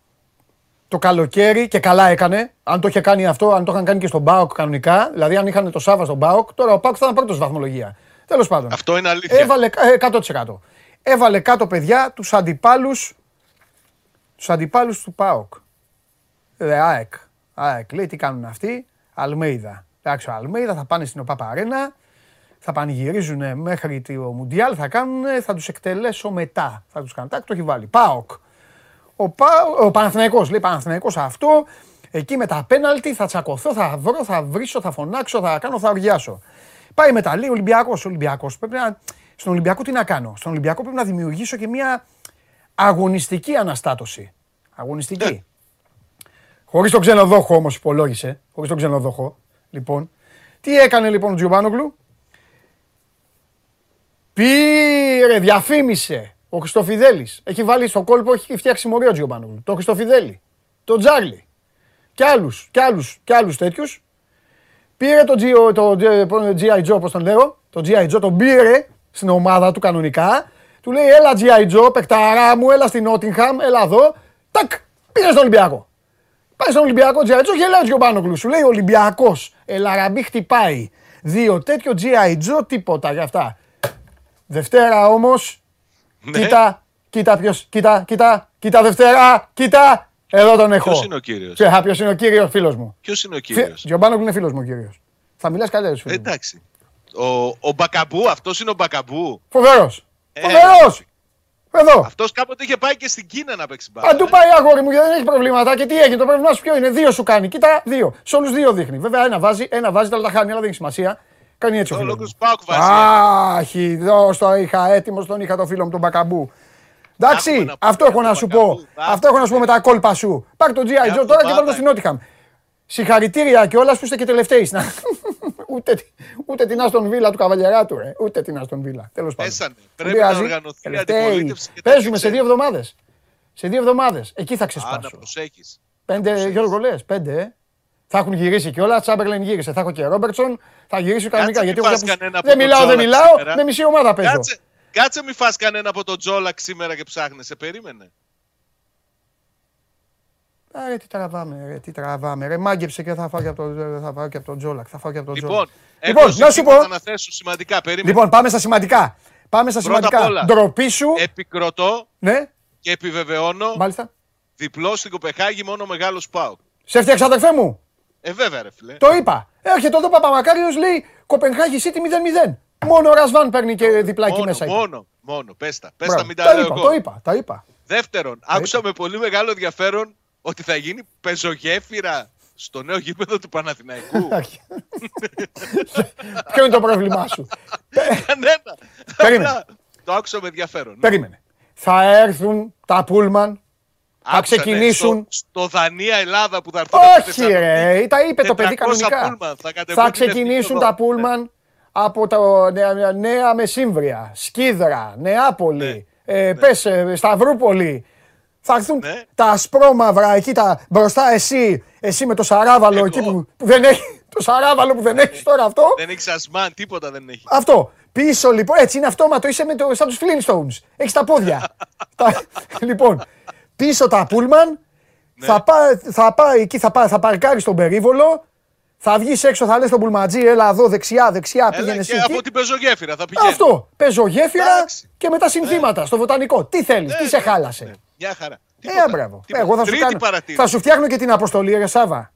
το καλοκαίρι και καλά έκανε. Αν το είχε κάνει αυτό, αν το είχαν κάνει και στον ΠΑΟΚ κανονικά, δηλαδή αν είχαν το Σάβα στον ΠΑΟΚ, τώρα ο ΠΑΟΚ θα ήταν πρώτος βαθμολογία. Τέλος πάντων. Αυτό είναι αλήθεια. Έβαλε ε, 100%. Έβαλε κάτω παιδιά τους αντιπάλους τους αντιπάλους του ΠΑΟΚ. Ε, ΑΕΚ. ΑΕΚ. Λέει τι κάνουν αυτοί; Αλμέιδα. Εντάξει, ο Αλμέιδα θα πάνε στην ΟΠΑΠ Αρένα, θα πανηγυρίζουν μέχρι το Μουντιάλ, θα κάνουν, θα τους εκτελέσω μετά. Θα τους κάνουν. Τάκ, το έχει βάλει. ΠΑΟΚ. Ο, Πα... ο Παναθηναϊκός, λέει Παναθηναϊκός αυτό, εκεί με τα πέναλτι θα τσακωθώ, θα βρω, θα βρίσω, θα φωνάξω, θα κάνω, θα οργιάσω. Πάει μετά, λέει Ολυμπιακός, Ολυμπιακός. Πρέπει να... Στον Ολυμπιακό τι να κάνω; Στον Ολυμπιακό πρέπει να δημιουργήσω και μια αγωνιστική αναστάτωση. Αγωνιστική. Χωρίς τον ξενοδόχο όμως υπολόγισε. Χωρίς τον ξενοδόχο. Λοιπόν, τι έκανε λοιπόν ο Τζιουμπάνογλου. Πήρε, διαφήμισε ο Χριστοφιδέλης. Έχει βάλει στο κόλπο, έχει φτιάξει μωρή ο Τζιουμπάνογλου. Το Χριστοφιδέλη, το Τζάρλι και άλλους, και άλλους, και άλλους τέτοιους. Πήρε το, G, το G.I. Joe, όπως τον λέω, το G.I. Joe, τον πήρε στην ομάδα του κανονικά. Του λέει, έλα G.I. Joe, παικταρά μου, έλα στην Νότιγχαμ, έλα εδώ. Τακ, πήρε στον Ολυμπιακό. Πάει στον Ολυμπιακό G.I. Joe, γελάει ο Τζιομπάνογλου. Σου λέει Ολυμπιακός, ελαραμπή χτυπάει. Δύο τέτοιο G.I. Joe, τίποτα για αυτά. Δευτέρα όμως, Ναι. κοίτα, κοίτα ποιος, κοίτα, κοίτα, κοίτα Δευτέρα, κοίτα. Εδώ τον έχω. Ποιος είναι ο κύριος; Ποιο ποιος είναι ο κύριος, φίλος μου. Ποιος είναι ο Φι- κύριος; Τζιομπάνογλου είναι φίλος μου ο κύριος. Θα μιλάς καλύτερα στους Ε, φίλους μου. εντάξει. Ο, ο Μπακαμπού, αυτός είναι ο Μπακαμπού. Φοβερός. Ε, Φοβερός. Εδώ. Αυτός κάποτε είχε πάει και στην Κίνα να παίξει μπάλα. Παντού ε. πάει αγόρι μου γιατί δεν έχει προβλήματα. Και τι έγινε, το πρόβλημά σου ποιο είναι; Δύο σου κάνει. Κοίτα, δύο. Σε όλους δύο δείχνει. Βέβαια ένα βάζει, ένα βάζει, τα άλλα τα χάνει, αλλά δεν έχει σημασία. Κάνει έτσι ο Ο φίλος Λόγκος μου. Πάουκ βάζει. Άχι, εδώ στο είχα έτοιμο, τον είχα το φίλο μου τον Μπακαμπού. Έχουμε Εντάξει, να πούμε αυτό για έχω τον να σου Μπακαμπού. πω. Μπράβο. Αυτό έχω να σου πω με τα κόλπα σου. Πάρ το G.I. Για Joe αυτό τώρα και πάμε. βάλ το στην Νότιχαμ. Συγχαρητήρια κιόλα που είστε και τελευταίοι. στην- ούτε, ούτε την Άστον Βίλα του καβαλιαράτου, ρε. Ούτε την Άστον Βίλα. Τέλος πάντων. Πέσανε. Δεν Πρέπει πειράζει. να οργανωθεί η Τελευταίοι. αντιπολίτευση και τα Παίζουμε σε ξέρεις. δύο εβδομάδες. Σε δύο εβδομάδες. Εκεί θα Α, να ξεσπάσω. προσέχεις. Πέντε, Γιώργο λες, πέντε, ε. Θα έχουν γυρίσει κιόλας. Τσάμπερλεν γύρισε. Θα έχω και Ρόμπερτσον. Θα γυρίσει κανονικά. Κάτσε, Γιατί μη εγώ φας βλέπω- κανένα από δεν τον μιλάω, δεν Τζόλακ μιλάω. σήμερα. Με μισή ομάδα παίζω. Κάτσε, κάτσε μη φας κανένα από τον Τζόλακ σήμερα και ψάχνεσαι. Περίμενε. Α, ρε, τι τραβάμε, ρε, τι τραβάμε. Ρε, μάγκεψε και θα φάω και από τον, θα φάω και από τον Τζόλακ. Θα φάω και από τον Λοιπόν, Τζόλακ. έχω Λοιπόν, να σου ζητήματα πω. να θέσω σημαντικά. Περίμενε. Λοιπόν, πάμε στα σημαντικά. Πάμε στα Πρώτα απ' σημαντικά. όλα. Ντροπή σου. Επικροτώ Ναι, και επιβεβαιώνω μάλιστα. διπλό στην Κοπεχάγη μόνο μεγάλος Πάουκ. Σε έφτιαξα αδερφέ μου. Ε, βέβαια, ρε φίλε. Το είπα. Έρχεται εδώ ο Παπαμακάριος λέει Κοπενχάγη City 0-0. Μόνο ο Ρασβάν παίρνει και διπλάκι μόνο, μέσα. είπε. μόνο, μόνο. Πες τα. Πες Μπράβο. τα, μην Το τα λέω είπα, εγώ. το είπα, τα είπα. Δεύτερον, άκουσα με πολύ μεγάλο ενδιαφέρον ότι θα γίνει πεζογέφυρα στο νέο γήπεδο του Παναθηναϊκού. Ποιο είναι το πρόβλημά σου; Κανένα. Περίμενε. Απλά Το άκουσα με ενδιαφέρον. Περίμενε. Θα έρθουν τα πούλμαν. Θα Άκουσα, ναι, ξεκινήσουν. στο, στο Δανία Ελλάδα που θα έρθουν. από τη Όχι Θεσσαλονίκη. ρε, τα είπε το 400 παιδί κανονικά. πούλμαν θα κατεβούν Θα την ξεκινήσουν εθνική τα οδό. πούλμαν από το νέα, νέα Μεσύμβρια, Σκίδρα, Νεάπολη, ε, πες ε, Σταυρούπολη, θα έρθουν Ναι. τα ασπρόμαυρα εκεί τα, μπροστά εσύ, εσύ με το σαράβαλο Εγώ. εκεί που, που δεν έχει, το σαράβαλο που δεν έχεις τώρα αυτό. Δεν έχει ασμάν, τίποτα δεν έχει. Αυτό. Πίσω λοιπόν, έτσι είναι αυτόματο, είσαι με το, σαν τους Flintstones. Έχεις τα πόδια. τα, λοιπόν, πίσω τα πούλμαν, Ναι. θα, πάει, θα πάει εκεί, θα, πάει, θα παρκάρει στον περίβολο, θα βγεις έξω, θα λες στον πουλματζή, έλα εδώ δεξιά, δεξιά, πήγαινε Έλα εσύ και εκεί. από την πεζογέφυρα θα πηγαίνεις. Αυτό. Παίζω γέφυρα Εντάξει. και μετά συνθήματα στο βοτανικό. Τι θέλεις, τι Ναι, σε ναι, χάλασε. ναι. Μια χαρά. Ε, Τίποτα. μπράβο. Τίποτα. Εγώ θα σου, Τρίτη κάνω, παρατήρηση. θα σου φτιάχνω και την αποστολή, ρε Σάβα.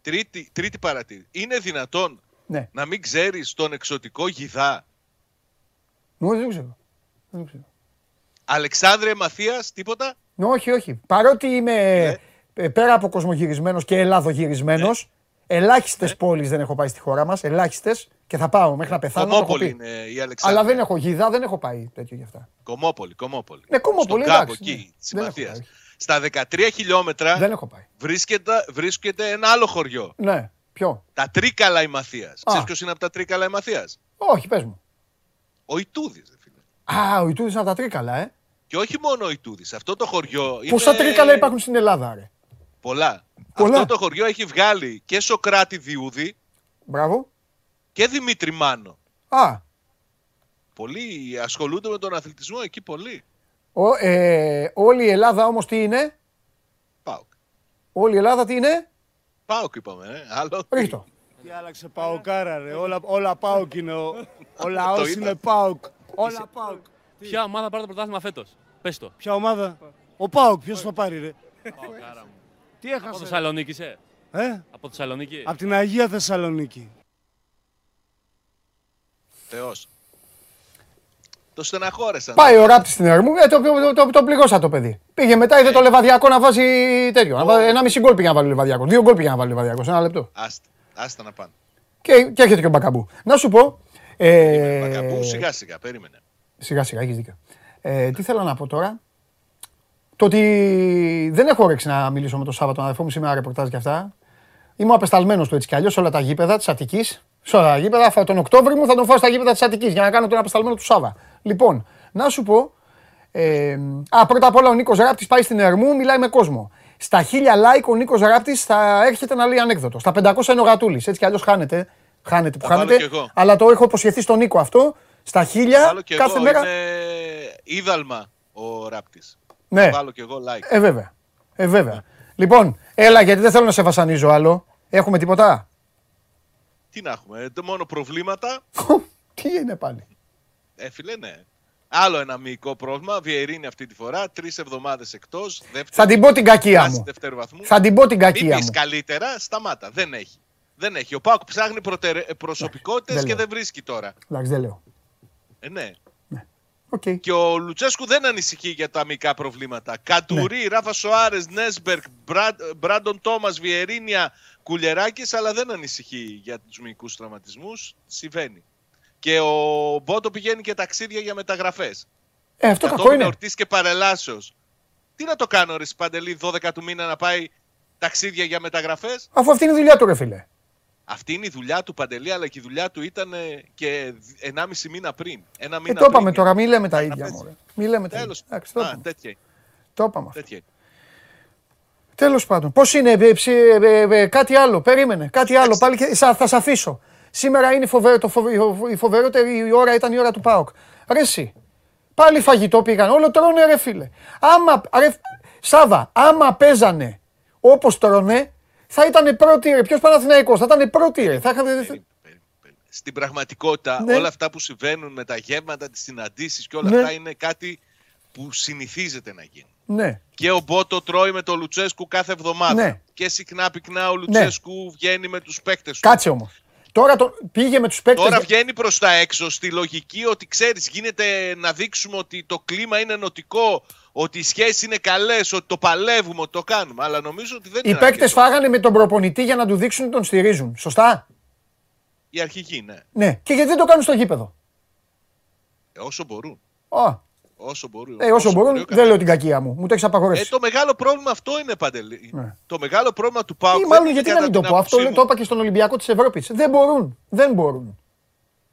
Τρίτη, τρίτη παρατήρηση. Είναι δυνατόν Ναι. να μην ξέρεις τον εξωτικό γιδά. Μου δεν ξέρω. Δεν ξέρω. Αλεξάνδρε Μαθίας, τίποτα; Ναι, όχι, όχι. Παρότι είμαι Ναι. ε, πέρα από κοσμογυρισμένος και ελλάδογυρισμένο, ελάχιστες πόλεις δεν έχω πάει στη χώρα μας. Ελάχιστες και θα πάω μέχρι να πεθάνω. το έχω Κομόπολη πει. είναι η Αλεξάνδρεια. Αλλά δεν έχω γίδα, δεν έχω πάει τέτοιο γι' αυτά. Κομόπολη, Κομόπολη. Ναι, Κομόπολη, Στον κάμπο εντάξει, ναι. εκεί, της Δεν έχω Μαθίας. πάει. Στα 13 χιλιόμετρα Δεν έχω πάει. βρίσκεται, βρίσκεται ένα άλλο χωριό. Ναι, ποιο; Τα Τρίκαλα η Μαθίας. Α. Ξέρεις ποιος είναι από τα Τρίκαλα η Μαθίας; Όχι, πες μου. Ο Ιτούδης, φίλε. Α, ο Ιτούδης από τα τρίκαλα, ε. Και όχι μόνο ο Ιτούδη. Αυτό το χωριό. Πόσα είναι... τρίκαλα υπάρχουν στην Ελλάδα, ρε. Πολλά. Πολλά. Αυτό το χωριό έχει βγάλει και Σοκράτη Διούδη Μπράβο. και Δημήτρη Μάνο. Α, Πολλοί ασχολούνται με τον αθλητισμό εκεί πολύ. ο, ε, όλη η Ελλάδα όμως τι είναι; Πάοκ. Όλη η Ελλάδα τι είναι; Πάοκ είπαμε, ε. Άλλο. Ρίχτω. Τι άλλαξε παοκάρα ρε, όλα, όλα πάοκ είναι, ο, ο Το λαός είδα. είναι πάοκ, όλα πάοκ. Ποια ομάδα πάρει το πρωτάθλημα φέτος; Πες το. Ποια ομάδα, ο πάοκ, ποιος θα πάρει ρε; Παοκάρα μου. Τι Από έχασε, Θεσσαλονίκη είσαι; ε, Από Θεσσαλονίκη; από την Αγία Θεσσαλονίκη. Θεός. Το στεναχώρεσαν. Πάει ο ράπτης στην Ερμού, ε, το, το, το, το πληγώσα το παιδί. Πήγε μετά, είδε το λεβαδιακό να βάζει τέτοιο. Να βάζει, ένα μισή γκολ πήγε να βάλει ο λεβαδιακό. Δύο γκολ πήγε να βάλει ο λεβαδιακός. Ένα λεπτό. Άστα, άστα να πάνε. Και, και έρχεται και ο Μπακαμπού. Να σου πω. Ε, Μπακαμπού, σιγά σιγά, περίμενε. Σιγά σιγά, έχεις δίκιο. Ε, τι θέλω να πω τώρα; Το ότι δεν έχω όρεξη να μιλήσω με τον Σάββατο, τον αδερφό μου σήμερα ρεπορτάζ και αυτά. Είμαι απεσταλμένος του έτσι κι αλλιώς σε όλα τα γήπεδα της Αττικής. Σε όλα τα γήπεδα. Θα, τον Οκτώβρη μου θα τον φάω στα γήπεδα της Αττικής για να κάνω τον απεσταλμένο του Σάβα. Λοιπόν, να σου πω. Ε, α, πρώτα απ' όλα ο Νίκος Ράπτη πάει στην Ερμού, μιλάει με κόσμο. Στα χίλια like ο Νίκος Ράπτη θα έρχεται να λέει ανέκδοτο. Στα 500 είναι ο Γατούλης. Έτσι κι αλλιώς χάνεται. Χάνεται που Θα βάλω χάνεται. κι εγώ. Αλλά το έχω υποσχεθεί στον Νίκο αυτό. Στα χίλια Βάλω και κάθε εγώ, μέρα. είναι είδαλμα ο ράπτης. Ναι. Βάλω και εγώ like. Ε, βέβαια. Ε, βέβαια. Λοιπόν, έλα γιατί δεν θέλω να σε βασανίζω άλλο. Έχουμε τίποτα; Τι να έχουμε, ε, το μόνο προβλήματα. Τι είναι πάλι; Ε, φίλε, ναι. Άλλο ένα μυϊκό πρόβλημα. Βιερίνη αυτή τη φορά. Τρεις εβδομάδες εκτός. Θα την πω την κακία μου. Δεύτερου βαθμού. Θα την πω την κακία Μην πεις μου. καλύτερα, σταμάτα. Δεν έχει. Δεν έχει. Ο Πάουκ ψάχνει προσωπικότητες δεν και λέω. δεν βρίσκει τώρα. Εντάξει, δεν λέω. Ε, ναι. Οκ. Και ο Λουτσέσκου δεν ανησυχεί για τα μυϊκά προβλήματα. Καντουρί, Ναι. Ράφα Σοάρες, Νέσμπερκ, Μπραντ- Μπράντον Τόμας, Βιερίνια, Κουλεράκη, αλλά δεν ανησυχεί για τους μυϊκούς τραυματισμούς. Συμβαίνει. Και ο Μπότο πηγαίνει και ταξίδια για μεταγραφές. Ε, αυτό κακό Κατόπιν είναι. εορτής και παρελάσεως. Τι να το κάνω, Ρε Παντελή, 12 του μήνα να πάει ταξίδια για μεταγραφές; Αφού αυτή είναι η δουλειά του, ρε φίλε. Αυτή είναι η δουλειά του Παντελή, αλλά και η δουλειά του ήταν ε, και 1,5 μήνα πριν. Ένα Ε, μήνα το είπαμε πριν. τώρα, μη λέμε τα Να ίδια. πες. μωρέ. Μη λέμε τα ίδια. Τέλος. Εντάξει, το Α, είπαμε. τέτοια. Το είπαμε αυτό. τέτοια. Τέλος πάντων. Πώς είναι, ε, ψι- ε, ε, ε, κάτι άλλο. Περίμενε. Κάτι άλλο. Πάλι και, σα- θα σε αφήσω. Σήμερα είναι φοβε, το φοβε, η φοβερότερη η ώρα ήταν η ώρα του ΠΑΟΚ. Ρε εσύ. Πάλι φαγητό πήγαν. Όλο τρώνε ρε φίλε. Άμα, ρε, Σάβα, άμα παίζανε όπως τρώνε, θα ήταν πρώτη ρε. Ποιος Παναθηναϊκός, θα ήταν πρώτη ρε. Θα είχατε... Περίμενε, περίμενε, περίμενε. Στην πραγματικότητα, Ναι. όλα αυτά που συμβαίνουν με τα γεύματα, τις συναντήσεις και όλα Ναι. αυτά είναι κάτι που συνηθίζεται να γίνει. Ναι. Και ο Μπότο τρώει με τον Λουτσέσκου κάθε εβδομάδα. Ναι. Και συχνά πυκνά ο Λουτσέσκου βγαίνει με τους παίκτες του. Κάτσε όμως. Τώρα το, πήγε με τους παίκτες. Τώρα βγαίνει προς τα έξω στη λογική ότι ξέρεις, γίνεται να δείξουμε ότι το κλίμα είναι νοτικό, ότι οι σχέσεις είναι καλές, ότι το παλεύουμε, ότι το κάνουμε. Αλλά νομίζω ότι δεν Οι είναι. παίκτες αρκετό. φάγανε με τον προπονητή για να του δείξουν ότι τον στηρίζουν. Σωστά; Οι αρχηγοί, ναι. Ναι. Και γιατί δεν το κάνουν στο γήπεδο; Ε, όσο μπορούν. Α, Όσο μπορούν. ε, όσο μπορούν, μπορεί ο δεν λέω την κακία μου. Μου το έχεις Ε, απαγορεύσει. το μεγάλο πρόβλημα αυτό είναι παντελή. Ναι. Το μεγάλο πρόβλημα του Πάουκ. Ή δεν μάλλον είναι γιατί να κατά μην το την πω. Αυτό άποψή λέω- μου. το είπα και στον Ολυμπιακό της Ευρώπης. Δεν μπορούν. Δεν μπορούν.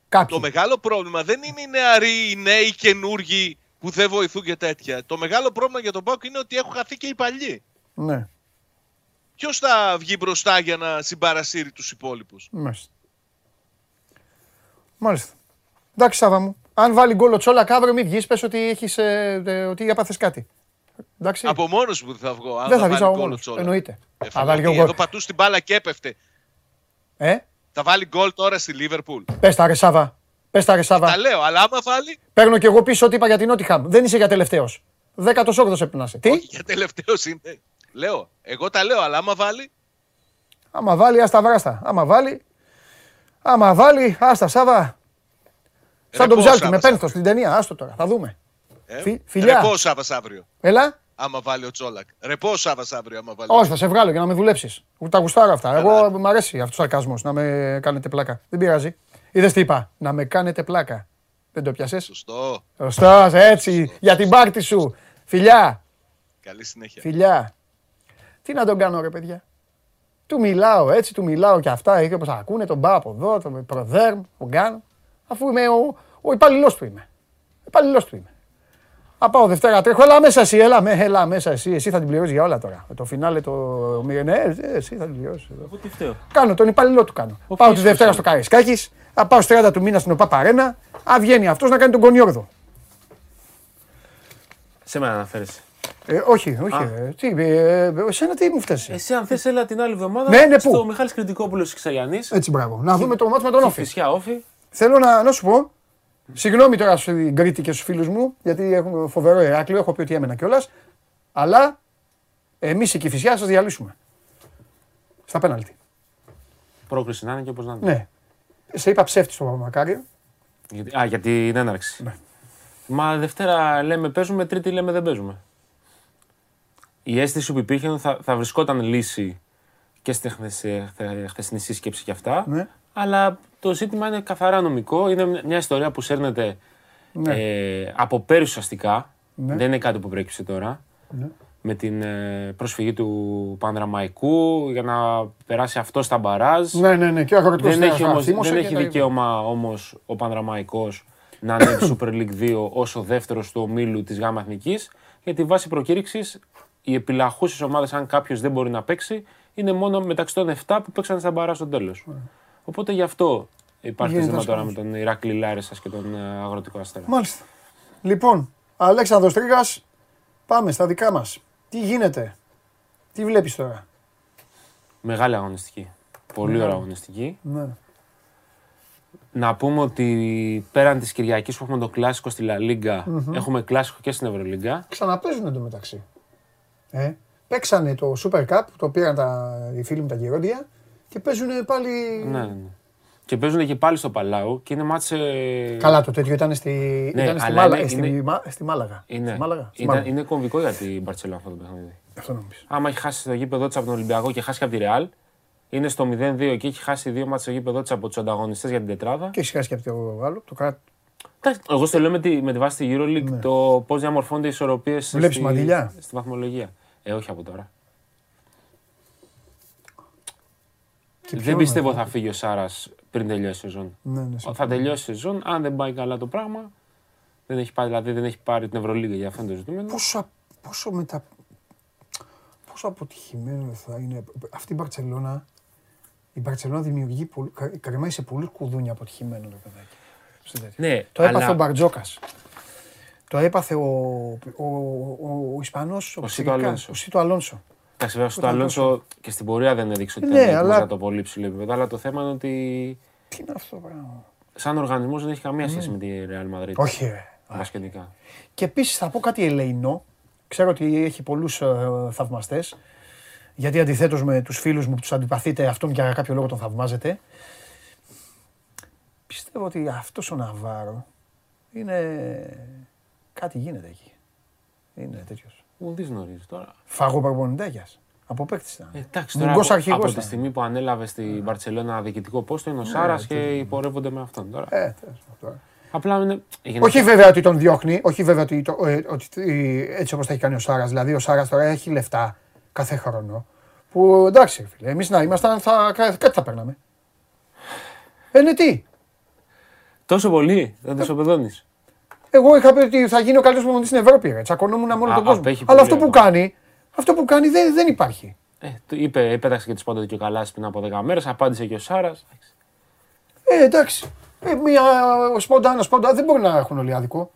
Κάποιοι. Το μεγάλο πρόβλημα δεν είναι οι νεαροί, οι νέοι καινούργοι που δεν βοηθούν και τέτοια. Το μεγάλο πρόβλημα για τον Πάουκ είναι ότι έχουν χαθεί και οι παλιοί. Ναι, Ποιος θα βγει μπροστά για να συμπαρασύρει τους υπόλοιπους; μάλιστα. Μάλιστα. Εντάξει, Σάβα μου. Αν βάλει γκολ ο Τσόλακ αύριο, μην βγεις, πες ότι, έχεις, ε, ε, ότι έπαθες κάτι. Εντάξει. Από μόνος μου δεν θα βγω. Αν Δεν θα βάλει βγεις από γκολ ο μόνος. Τσόλακ. Εννοείται. Ε, Θα βάλει και ο Εδώ γκολ. πατούσε την μπάλα και έπεφτε. Ε, Θα βάλει γκολ τώρα στη Λίβερπουλ. πες τα ρε Σάβα. Πες τα ρε Σάβα. Τα λέω, αλλά άμα βάλει. Παίρνω κι εγώ πίσω ό,τι είπα για την Νότιχαμ. Δεν είσαι για τελευταίος. 18ο έπρεπε να είσαι. Τι, Όχι, για τελευταίος είναι. Λέω. Εγώ τα λέω, αλλά άμα βάλει. άμα βάλει, άστα βράστα. Άμα βάλει, άμα βάλει, άστα Σάβα. Σαν Ρεπό τον Ψάλτη Σάββας με πένθος αύριο. στην ταινία. Άστο τώρα, θα δούμε. Ε, Φι- φιλιά. Ρεπό Σάββας αύριο. Έλα. Άμα βάλει ο Τσόλακ. Ρεπό Σάββας αύριο, άμα βάλει. Όχι, θα σε βγάλω για να με δουλέψεις. Τα γουστάρω αυτά. Εγώ μου αρέσει αυτός ο σαρκασμός να με κάνετε πλάκα. Δεν πειράζει. Είδες τι είπα; Να με κάνετε πλάκα. Δεν το πιάσες; Σωστό. Σωστός, έτσι. Για την πάρτι σου. Φιλιά. Καλή συνέχεια. Φιλιά. Τι να τον κάνω, ρε παιδιά; Του μιλάω έτσι, του μιλάω και αυτά. Έχει όπως ακούνε, τον πάω από εδώ, τον προδέρμ, τον κάνω. Αφού είμαι ο, ο υπαλληλό του είμαι. Υπαλληλό του είμαι. Α πάω Δευτέρα τρέχω, έλα μέσα εσύ, έλα, με, έλα μέσα εσύ. Εσύ θα την πληρώσεις για όλα τώρα. Το φινάλε το μηδενέ, ε, εσύ θα την πληρώσεις. Εγώ τι φταίω; Κάνω, τον υπαλληλό του κάνω. Ο πάω τη ποιος Δευτέρα είναι; στο Καρισκάκη, θα πάω στις 30 του μήνα στην ΟΠΑ Παρένα. Α βγαίνει αυτός να κάνει τον κονιόρδο. Σε μένα αναφέρεσαι. Ε, όχι, όχι. Α. ε, τι, ε, ε, εσένα τι μου φταίει. Εσύ, αν θες, έλα την άλλη εβδομάδα Ναι, ναι, πού; στο Μιχάλης Κρητικόπουλος Ξαγιανής. Έτσι, μπράβο. Να δούμε το μάτι με τον Όφη. Φυσιά όφη. Θέλω να, να σου πω, συγγνώμη τώρα στην Κρήτη και στους φίλους μου, γιατί έχουμε φοβερό Ηράκλειο, έχω πει ότι έμενα κιόλας. Αλλά εμείς η Κυφυσιά σας διαλύσουμε. Στα πέναλτι. Πρόκριση να είναι και όπως να είναι. Ναι. Σε είπα ψεύτης στο Μακάριο. Γιατί, α, για την έναρξη. Ναι. Μα Δευτέρα λέμε παίζουμε, Τρίτη λέμε δεν παίζουμε. Η αίσθηση που υπήρχε είναι ότι θα, θα βρισκόταν λύση και στη χθεσ- χθε- χθεσινή σύσκεψη και αυτά. Ναι. Αλλά το ζήτημα είναι καθαρά νομικό. Είναι μια ιστορία που σέρνεται Ναι. ε, από πέρυσι ουσιαστικά. Ναι. Δεν είναι κάτι που προέκυψε τώρα. Ναι. Με την ε, προσφυγή του Πανδραμαϊκού για να περάσει αυτό στα μπαράζ. Ναι, ναι, ναι. Και ο αγροτικός Δεν έχει, όμως, δεν έχει δικαίωμα όμως ο Πανδραμαϊκός να ανέβει Super League 2 ως ο δεύτερος του ομίλου της ΓΑΜΑ Εθνικής, γιατί βάσει προκήρυξης οι επιλαχούσες ομάδες, αν κάποιος δεν μπορεί να παίξει, είναι μόνο μεταξύ των 7 που παίξαν στα μπαρά στο τέλος. Οπότε γι' αυτό υπάρχει Γίνεται θέμα τώρα με ασχόληση. τον Ηράκλη Λάρισσας και τον ε, Αγροτικό Αστέρα. Μάλιστα. Λοιπόν, Αλέξανδρος Τρίγας, πάμε στα δικά μας. Τι γίνεται, τι βλέπεις τώρα; Μεγάλη αγωνιστική. Πολύ Μεγάλη. ωραία αγωνιστική. Ναι. Να πούμε ότι πέραν της Κυριακής που έχουμε το κλάσικο στη Λα Λίγκα, Μμμ. έχουμε κλάσικο και στην Ευρωλίγκα. Ξαναπέζουν εντωμεταξύ. Ε, παίξανε το Super Cup, το πήραν τα, οι φίλοι μου τα γερόντια και παίζουν πάλι... Ναι, ναι. Και παίζουν και πάλι στο Παλάου και είναι μάτσε. Καλά, το τέτοιο ήταν στη, Ναι, ήταν στη, αλλά Μάλα- είναι- στη, είναι- Μα- στη Μάλαγα. Είναι, Στη Μάλαγα; Στη ήταν- Μάλαγα. είναι κομβικό για την Μπαρσελόνα αυτό το παιχνίδι. Αυτό νομίζω. Άμα έχει χάσει το γήπεδο της από τον Ολυμπιακό και χάσει και από τη Ρεάλ, είναι στο 0-2 και έχει χάσει δύο μάτσε στο γήπεδο της από τους ανταγωνιστές για την τετράδα. Και έχει χάσει και από το άλλο, το κράτο. Εντάξει, Εγώ στο λέω με τη, με τη βάση τη EuroLeague το πώς διαμορφώνται οι ισορροπίες Ναι. Βλέπεις στη, μαντιλιά; στη βαθμολογία. Ε, όχι από τώρα. Δεν πιστεύω είναι θα φύγει ο Σάρας πριν τελειώσει η σεζόν. Ναι, ναι, θα συμφωνώ. τελειώσει η σεζόν, αν δεν πάει καλά το πράγμα. Δεν έχει πάρει, δηλαδή δεν έχει πάρει την Ευρωλίγα για αυτό το ζητούμενο. Πόσο, πόσο μετα... Πόσο αποτυχημένο θα είναι αυτή η Μπαρτσελώνα. Η Μπαρτσελώνα δημιουργεί, πολλ- κα- κρεμάει σε πολλούς κουδούνια αποτυχημένο το παιδάκι. Στο τέτοιο. Ναι, Το έπαθε αλλά- ο Μπαρτζόκας. Το έπαθε ο, ο, ο, ο Ισπανός, ο, Ο Σίτο Πιτσιρικάς, Αλόνσο. ο Σίτο Αλόνσο. Εντάξει, βέβαια στο Όταν Αλόνσο και στην πορεία δεν έδειξε ότι Ναι, ήταν έτοιμος αλλά- για το πολύ ψηλό επίπεδο. Αλλά το θέμα είναι ότι Τι είναι αυτό το πράγμα; σαν οργανισμός δεν έχει καμία σχέση με τη Real Madrid. Ναι. Όχι, ρε. Βασιλικά. Και επίσης θα πω κάτι ελεηνό. Ξέρω ότι έχει πολλούς ε, θαυμαστές. Γιατί αντιθέτως με τους φίλους μου που τους αντιπαθείτε, αυτόν για κάποιο λόγο τον θαυμάζετε. Πιστεύω ότι αυτός ο Ναβάρο είναι. Κάτι γίνεται εκεί. Είναι τέτοιος. Μου δει νωρί τώρα. Φαγοπαρπονητάκια. Από παίκτης ήταν. Ε, Εντάξει, τώρα Μουγκός από, αρχηγός από τη ήταν. στιγμή που ανέλαβε στην Μπαρσελόνα διοικητικό πόστο είναι ο Σάρας και υπορεύονται με αυτόν τώρα. Ε, τέλος πάντων τώρα. Απλά είναι. γενικά- Όχι βέβαια ότι τον διώχνει, όχι βέβαια ότι, το, ε, ότι ε, έτσι όπως τα έχει κάνει ο Σάρας. Δηλαδή ο Σάρας τώρα έχει λεφτά κάθε χρόνο. Που εντάξει, φίλε, εμείς να ήμασταν, θα, κα- κάτι θα παίρναμε. Ε, ναι, τι; Τόσο πολύ, δεν το σοπεδώνεις. Εγώ είχα πει ότι θα γίνει ο καλύτερος προπονητής στην Ευρώπη. Ρε. Τσακωνόμουν με όλο Α, τον κόσμο. απέχει Αλλά πολύ αυτό που ακόμα. κάνει, αυτό που κάνει δεν, δεν υπάρχει. Ε, το είπε, πέταξε και τη σπόντα και ο Καλάς πριν από 10 μέρες, απάντησε και ο Σάρας. Ε, εντάξει. Ε, μια σπόντα, ένα σπόντα δεν μπορεί να έχουν όλοι άδικο.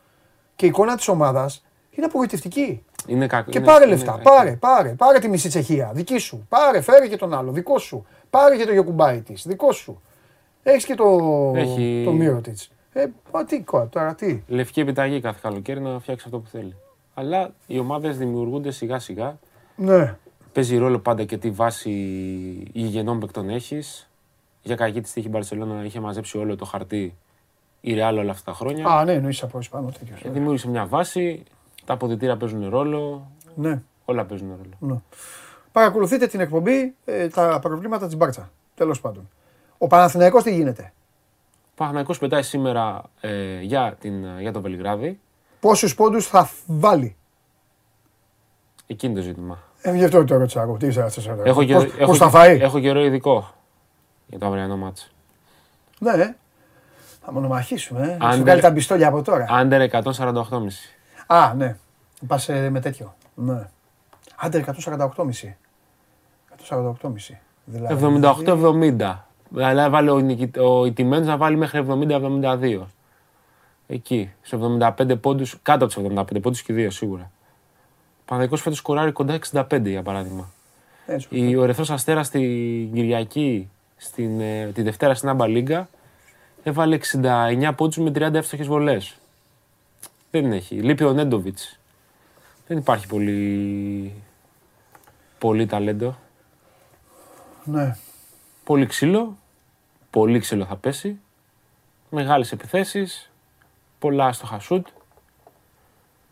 Και η εικόνα της ομάδας είναι απογοητευτική. Είναι κακό. Και είναι- πάρε είναι- λεφτά. Πάρε, πάρε. Πάρε τη μισή Τσεχία. Δική σου. Πάρε, φέρε και τον άλλο. Δικό σου. Πάρε και το Γιοκουμπάι τη. Δικό σου. Έχεις και το, Έχει- το Μύρωτιτ. Ε, μα τι κο- τώρα, τι. Λευκή επιταγή κάθε καλοκαίρι να φτιάξει αυτό που θέλει. Αλλά οι ομάδες δημιουργούνται σιγά σιγά. Ναι. Παίζει ρόλο πάντα και τι βάση υγιεινών παικτών έχεις. Για κακή τη τύχη η Μπαρσελόνα είχε μαζέψει όλο το χαρτί η Ρεάλ όλα αυτά τα χρόνια. Α, ναι, εννοείς από πάνω τέτοιο. Ε, Δημιούργησε μια βάση. Τα αποδητήρια παίζουν ρόλο. Ναι. Όλα παίζουν ρόλο. Ναι. Παρακολουθείτε την εκπομπή ε, τα προβλήματα της Μπάρτσα. Τέλος πάντων. Ο Παναθηναϊκός τι γίνεται; Ο Παναθηναϊκός πετάει σήμερα ε, για, την, για το Βελιγράδι. Πόσους πόντους θα βάλει; Εκείνη το ζήτημα. Ε, γι' αυτό το ρώτησα εγώ. Τι είσαι αυτό. Έχω, και, Πώς, έχω, πώς θα και- φάει; έχω καιρό ειδικό για το αυριανό μάτσο. Ναι, ε. θα μονομαχήσουμε. Ε. Να σου Άντερ- βγάλει τα μπιστόλια από τώρα. Άντερ 148,5. Α, ναι. Πας με τέτοιο. Ναι. Άντερ 148,5. 148,5. Δηλαδή. 78-70. Δηλαδή βάλε ο, νικη- ο ηττημένος να βάλει μέχρι 70-72. Εκεί. Σε 75 πόντους, κάτω από τους 75 πόντους και δύο σίγουρα. Ο Παναθηναϊκός φέτος σκοράρει κοντά 65 για παράδειγμα. Έτσι. Η, ο Ερυθρός Αστέρας την Κυριακή, στην, ε, τη Δευτέρα στην Άμπα Λίγκα, έβαλε 69 πόντους με 30 εύστοχες βολές. Δεν έχει. Λείπει ο Νέντοβιτς. Δεν υπάρχει πολύ, πολύ ταλέντο. Ναι. Πολύ ξύλο. Πολύ ξύλο θα πέσει. Μεγάλες επιθέσεις. Πολλά άστοχα σουτ.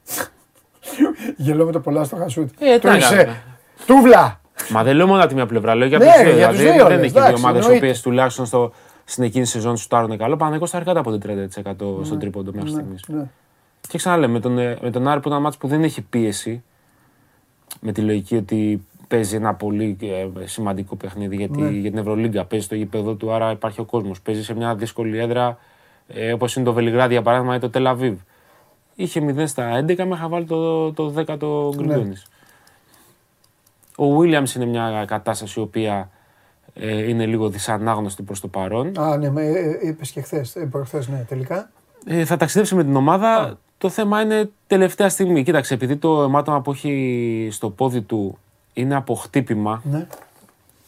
Γελώ με το πολλά στο χασούτ. Ε, Το τι να είσαι- κάνουμε. Τούβλα. Μα δεν λέω μόνο από τη μια πλευρά, λέω για Ναι, τους δύο. για τους δηλαδή, δύο, δεν λες, έχει δύο εντάξει, ομάδες οι εννοείται. οποίες τουλάχιστον στο, στην εκείνη τη σεζόν σουτάρουν καλό. Παναγικό θα αρκετά από το 30% στο τρίποντο μέχρι στιγμής. Ναι. Και ξαναλέω, με τον, ε, με τον Άρη που είναι ένα μάτς που δεν έχει πίεση, με τη λογική ότι παίζει ένα πολύ ε, σημαντικό παιχνίδι γιατί, Ναι. για την Ευρωλίγκα. Παίζει στο γήπεδο του, άρα υπάρχει ο κόσμος. Παίζει σε μια δύσκολη έδρα ε, όπως είναι το Βελιγράδι για παράδειγμα ή το Τελαβίβ. Είχε 0 στα 11 μέχρι να βάλει το, το 10ο Ναι. Γκριγκόνης. Ο Williams είναι μια κατάσταση η οποία ε, είναι λίγο δυσανάγνωστη προς το παρόν. Α, ναι, με, ε, είπες και χθες, ε, προχθές, ναι, τελικά. Ε, θα ταξιδέψει με την ομάδα. Το θέμα είναι τελευταία στιγμή. Κοίταξε, επειδή το αιμάτωμα που έχει στο πόδι του είναι από χτύπημα, Ναι.